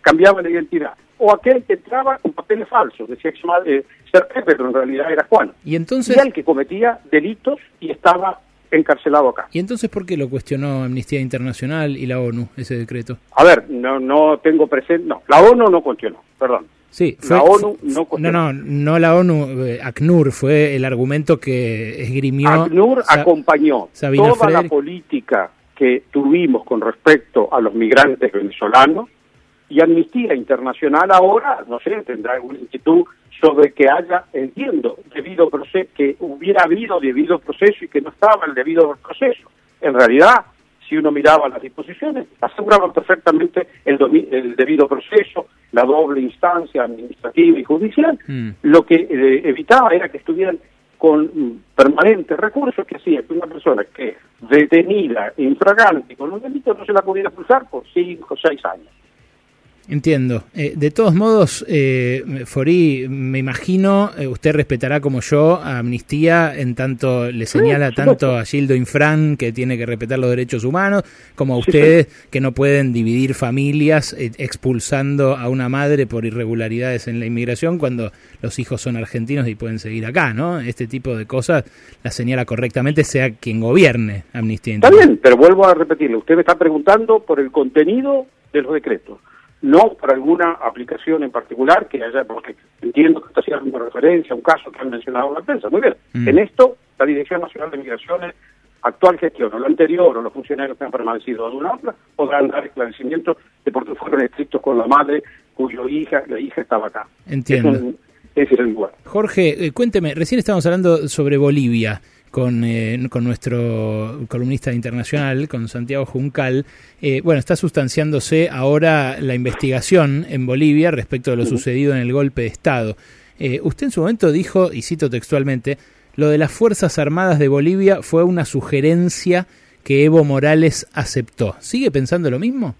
cambiaba la identidad. O aquel que entraba con papeles falsos, decía que eh, ser pero en realidad era Juan. Y entonces, Y el que cometía delitos y estaba encarcelado acá. ¿y entonces por qué lo cuestionó Amnistía Internacional y la ONU, ese decreto? A ver, no, no tengo presente, no, la ONU no cuestionó, perdón. Sí, La ONU no no, no, no la ONU, eh, ACNUR fue el argumento que esgrimió. ACNUR Sa- acompañó Sabina toda la política que tuvimos con respecto a los migrantes venezolanos y Amnistía Internacional ahora, no sé, tendrá alguna inquietud sobre que haya, entiendo, debido proceso, que hubiera habido debido proceso y que no estaba el debido proceso. En realidad, si uno miraba las disposiciones, aseguraban perfectamente el, el debido proceso, la doble instancia administrativa y judicial, Mm. lo que eh, evitaba era que estuvieran con mm, permanentes recursos que hacía que una persona que detenida, infragante, con un delito, no se la pudiera cruzar por cinco o seis años. Entiendo. Eh, de todos modos, eh, Forí, me imagino, eh, usted respetará como yo a Amnistía en tanto le señala tanto a Gildo Infran que tiene que respetar los derechos humanos, como a Sí, ustedes que no pueden dividir familias eh, expulsando a una madre por irregularidades en la inmigración cuando los hijos son argentinos y pueden seguir acá, ¿no? Este tipo de cosas la señala correctamente sea quien gobierne Amnistía Está bien, pero vuelvo a repetirle, usted me está preguntando por el contenido de los decretos, no por alguna aplicación en particular que haya, porque entiendo que está haciendo referencia a un caso que han mencionado en la prensa. Muy bien, Mm. en esto la Dirección Nacional de Migraciones actual gestión o la anterior o los funcionarios que han permanecido en una otra podrán dar esclarecimientos de por qué fueron estrictos con la madre cuyo hija, la hija estaba acá. Entiendo. Es un- ese es el lugar. Jorge, eh, cuénteme, recién estábamos hablando sobre Bolivia con, eh, con nuestro columnista internacional, con Santiago Juncal. Eh, bueno, está sustanciándose ahora la investigación en Bolivia respecto de lo sucedido en el golpe de Estado. Eh, usted en su momento dijo, y cito textualmente, lo de las Fuerzas Armadas de Bolivia fue una sugerencia que Evo Morales aceptó. ¿Sigue pensando lo mismo?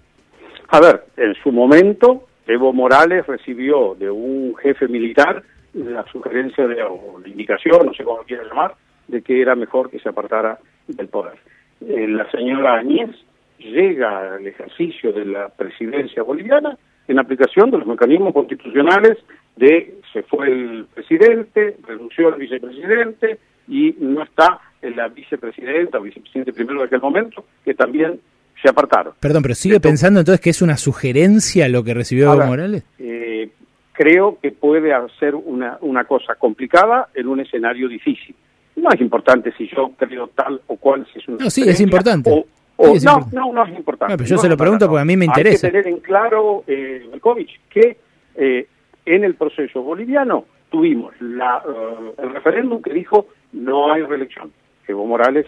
A ver, en su momento, Evo Morales recibió de un jefe militar la sugerencia de, o la indicación, no sé cómo lo quiera llamar, de que era mejor que se apartara del poder. Eh, la señora Añez llega al ejercicio de la presidencia boliviana en aplicación de los mecanismos constitucionales de se fue el presidente, renunció el vicepresidente y no está la vicepresidenta o vicepresidente primero de aquel momento, que también se apartaron. Perdón, pero ¿sigue pensando entonces que es una sugerencia lo que recibió Evo Morales? eh, creo que puede hacer una, una cosa complicada en un escenario difícil. No es importante si yo creo tal o cual, si es una No, sí, es importante. o- o- Sí, es no, importante. no, no es importante. No, pero yo No se lo pregunto porque a mí me interesa. Hay que tener en claro, eh, que eh, en el proceso boliviano tuvimos la, eh, el referéndum que dijo no hay reelección. Evo Morales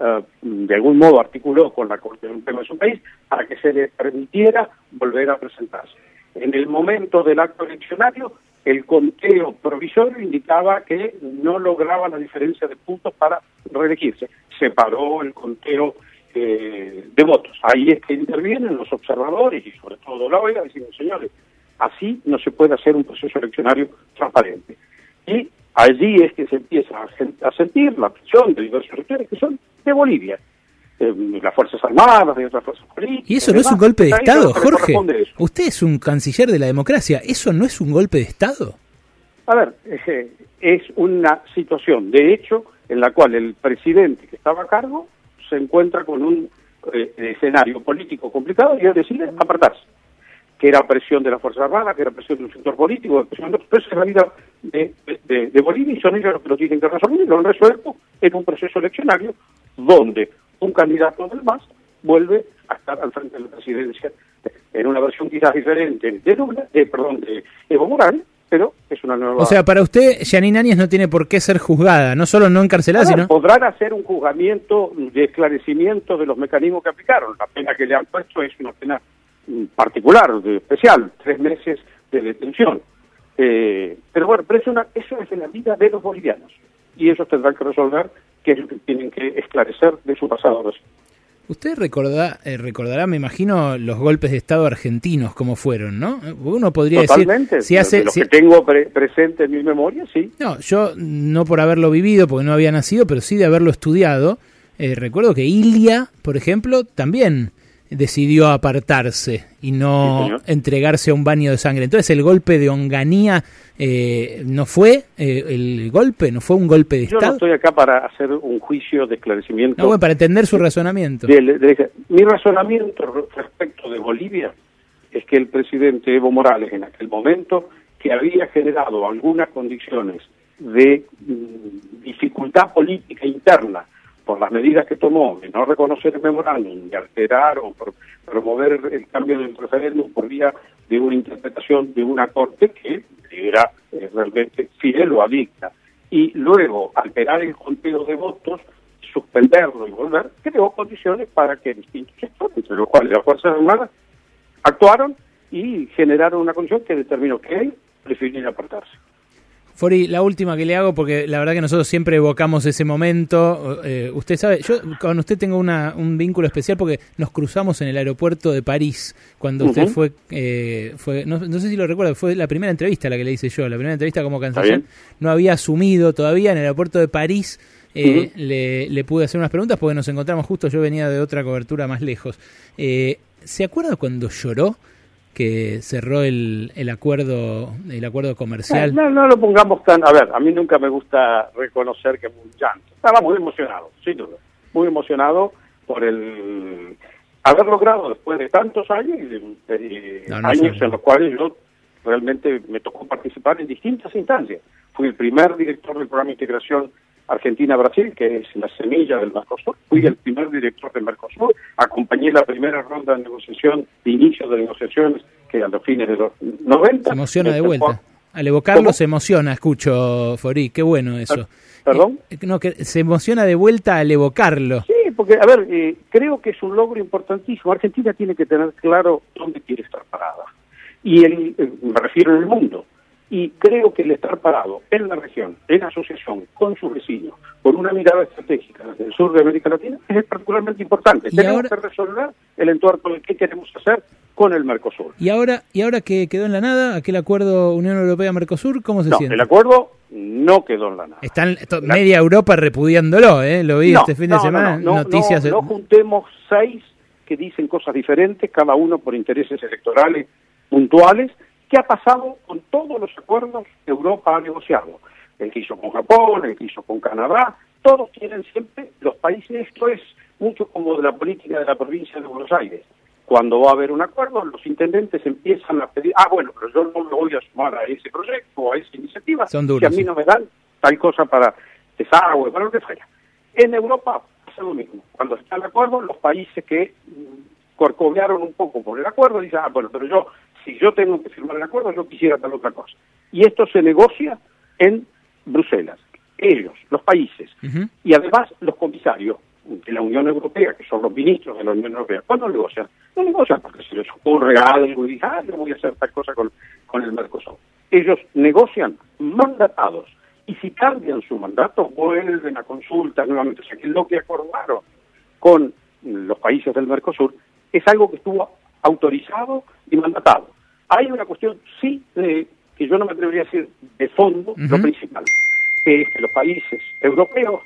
eh, de algún modo articuló con la Corte Suprema de su país para que se le permitiera volver a presentarse. En el momento del acto eleccionario, el conteo provisorio indicaba que no lograba la diferencia de puntos para reelegirse. Se paró el conteo eh, de votos. Ahí es que intervienen los observadores y sobre todo la OEA diciendo, señores, así no se puede hacer un proceso eleccionario transparente. Y allí es que se empieza a, sen- a sentir la presión de diversos sectores que son de Bolivia, eh, las Fuerzas Armadas, de otras fuerzas políticas. ¿Y eso no es un golpe de Estado, Jorge? Usted es un canciller de la democracia. ¿Eso no es un golpe de Estado? A ver, eh, es una situación, de hecho, en la cual el presidente que estaba a cargo se encuentra con un eh, escenario político complicado y él decide apartarse. Que era presión de las Fuerzas Armadas, que era presión de un sector político, presión de es la vida de, de- de Bolivia y son ellos los que lo tienen que resolver y lo han resuelto en un proceso eleccionario donde un candidato del MAS vuelve a estar al frente de la presidencia en una versión quizás diferente de Lula, de, perdón, de Evo Morales, pero es una nueva... O sea, para usted, Janine Áñez no tiene por qué ser juzgada, no solo no encarcelada, ver, sino... Podrán hacer un juzgamiento de esclarecimiento de los mecanismos que aplicaron. La pena que le han puesto es una pena mm, particular, de- especial, tres meses de detención. Eh, pero bueno, pero es una, eso es en la vida de los bolivianos. Y ellos tendrán que resolver qué es lo que tienen que esclarecer de su pasado reciente. Usted recorda- eh, recordará, me imagino, los golpes de Estado argentinos, como fueron, ¿no? Uno podría Totalmente. decir... Si hace, de los si- que tengo pre- presente en mi memoria, sí. No, yo no por haberlo vivido, porque no había nacido, pero sí de haberlo estudiado. eh, recuerdo que Ilia, por ejemplo, también decidió apartarse y no entregarse a un baño de sangre. Entonces el golpe de Onganía eh, no fue eh, el golpe, no fue un golpe de Yo no Estado. estoy acá para hacer un juicio de esclarecimiento. No, bueno, para entender su razonamiento. De- mi razonamiento re- respecto de Bolivia es que el presidente Evo Morales en aquel momento, que había generado algunas condiciones de mm, dificultad política interna por las medidas que tomó de no reconocer el memorándum, de alterar o pro- promover el cambio del referéndum por vía de una interpretación de una corte que era eh, realmente fiel o adicta, y luego alterar el conteo de votos suspenderlo y volver, creó condiciones para que distintos sectores, entre los cuales las Fuerzas Armadas, actuaron y generaron una condición que determinó que él prefiriera apartarse. Fori, la última que le hago, porque la verdad que nosotros siempre evocamos ese momento. eh, usted sabe, yo con usted tengo una, un vínculo especial porque nos cruzamos en el aeropuerto de París cuando usted fue, eh, fue no, no sé si lo recuerda, fue la primera entrevista la que le hice yo, la primera entrevista como canciller. No había asumido todavía en el aeropuerto de París. eh, le pude hacer unas preguntas porque nos encontramos justo, yo venía de otra cobertura más lejos. Eh, ¿Se acuerda cuando lloró que cerró el, el acuerdo el acuerdo comercial? No, no lo pongamos tan... A ver, a mí nunca me gusta reconocer que fue un llanto. Estaba muy emocionado, sin duda. Muy emocionado por el haber logrado después de tantos años, de- de- No, no, años sí. en los cuales yo realmente me tocó participar en distintas instancias. Fui el primer director del programa de integración Argentina-Brasil, que es la semilla del Mercosur. Fui el primer director del Mercosur, acompañé la primera ronda de negociación, de inicio de negociaciones, que a los fines de los 90. Se emociona de Este vuelta. fue- Al evocarlo ¿Cómo? se emociona, escucho, Forí. Qué bueno eso. ¿Perdón? Eh, no, que se emociona de vuelta al evocarlo. Sí, porque, a ver, eh, creo que es un logro importantísimo. Argentina tiene que tener claro dónde quiere estar parada. Y el, eh, me refiero en el mundo. Y creo que el estar parado en la región, en asociación con sus vecinos, con una mirada estratégica desde el sur de América Latina, es particularmente importante. Tenemos ahora- que resolver el entorno de qué queremos hacer con el Mercosur. Y ahora, y ahora que quedó en la nada aquel acuerdo Unión Europea-Mercosur, ¿cómo se No, siente? el acuerdo no quedó en la nada. Media Europa repudiándolo, ¿eh? Lo vi No, este fin de no, semana. no, no, noticias. no, no juntemos seis que dicen cosas diferentes, cada uno por intereses electorales puntuales. ¿Qué ha pasado con todos los acuerdos que Europa ha negociado? El que hizo con Japón, el que hizo con Canadá, todos tienen siempre los países, esto es mucho como de la política de la provincia de Buenos Aires. Cuando va a haber un acuerdo, los intendentes empiezan a pedir, ah, bueno, pero yo no me voy a sumar a ese proyecto o a esa iniciativa, Son duros, si a mí sí. no me dan tal cosa para desagüe, para lo que fuera. En Europa pasa lo mismo. Cuando está el acuerdo, los países que mm, corcovearon un poco por el acuerdo dicen, ah, bueno, pero yo, si yo tengo que firmar el acuerdo, yo quisiera tal otra cosa. Y esto se negocia en Bruselas. Ellos, los países, y además los comisarios de la Unión Europea, que son los ministros de la Unión Europea, ¿cuándo negocian? No negocian porque se les ocurre algo y dicen, ah, yo voy a hacer tal cosa con, con el Mercosur. Ellos negocian mandatados y si cambian su mandato, vuelven a consultas nuevamente. O sea, que lo que acordaron con los países del Mercosur es algo que estuvo autorizado y mandatado. Hay una cuestión, sí, de- que yo no me atrevería a decir de fondo, lo principal, que es que los países europeos,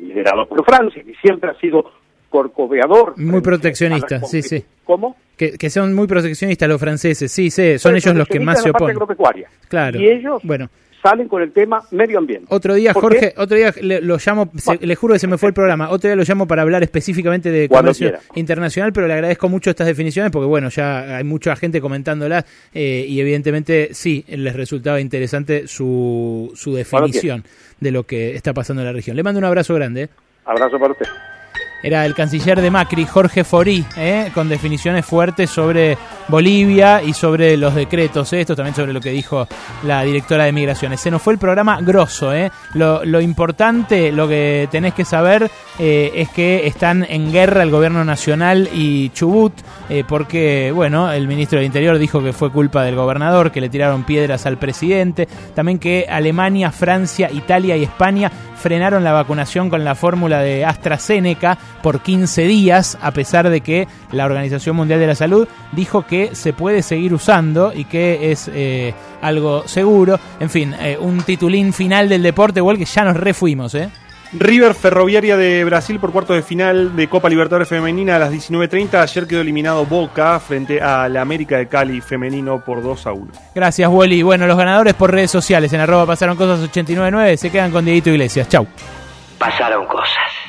liderados por Francia, que siempre ha sido corcoveador. Muy proteccionista, sí, sí. ¿Cómo? Que, que son muy proteccionistas los franceses, sí, sí, son ellos los que más se oponen. Claro. Y ellos Bueno, salen con el tema medio ambiente. otro día. Jorge, otro día le- lo llamo, se- le juro que se me fue el programa, otro día lo llamo para hablar específicamente de comercio quiera. internacional, pero le agradezco mucho estas definiciones porque, bueno, ya hay mucha gente comentándolas eh, y evidentemente sí, les resultaba interesante su, su definición de lo que está pasando en la región. Le mando un abrazo grande. ¿eh? Abrazo para usted. Era el canciller de Macri, Jorge Forí, ¿eh? con definiciones fuertes sobre Bolivia y sobre los decretos, ¿eh? esto también sobre lo que dijo la directora de Migraciones. Se nos fue el programa grosso, ¿eh? lo, lo importante, lo que tenés que saber eh, es que están en guerra el gobierno nacional y Chubut, eh, porque, bueno, el ministro del Interior dijo que fue culpa del gobernador, que le tiraron piedras al presidente, también que Alemania, Francia, Italia y España frenaron la vacunación con la fórmula de AstraZeneca por 15 días, a pesar de que la Organización Mundial de la Salud dijo que se puede seguir usando y que es eh, algo seguro. En fin, eh, un titulín final del deporte, igual que ya nos refuimos, ¿eh? River Ferroviaria de Brasil por cuarto de final de Copa Libertadores Femenina a las 19.30. Ayer quedó eliminado Boca frente a la América de Cali femenino por 2 a 1. Gracias, Wally. Bueno, los ganadores por redes sociales en arroba pasaron cosas 899 se quedan con Dieguito Iglesias. Chau. Pasaron cosas.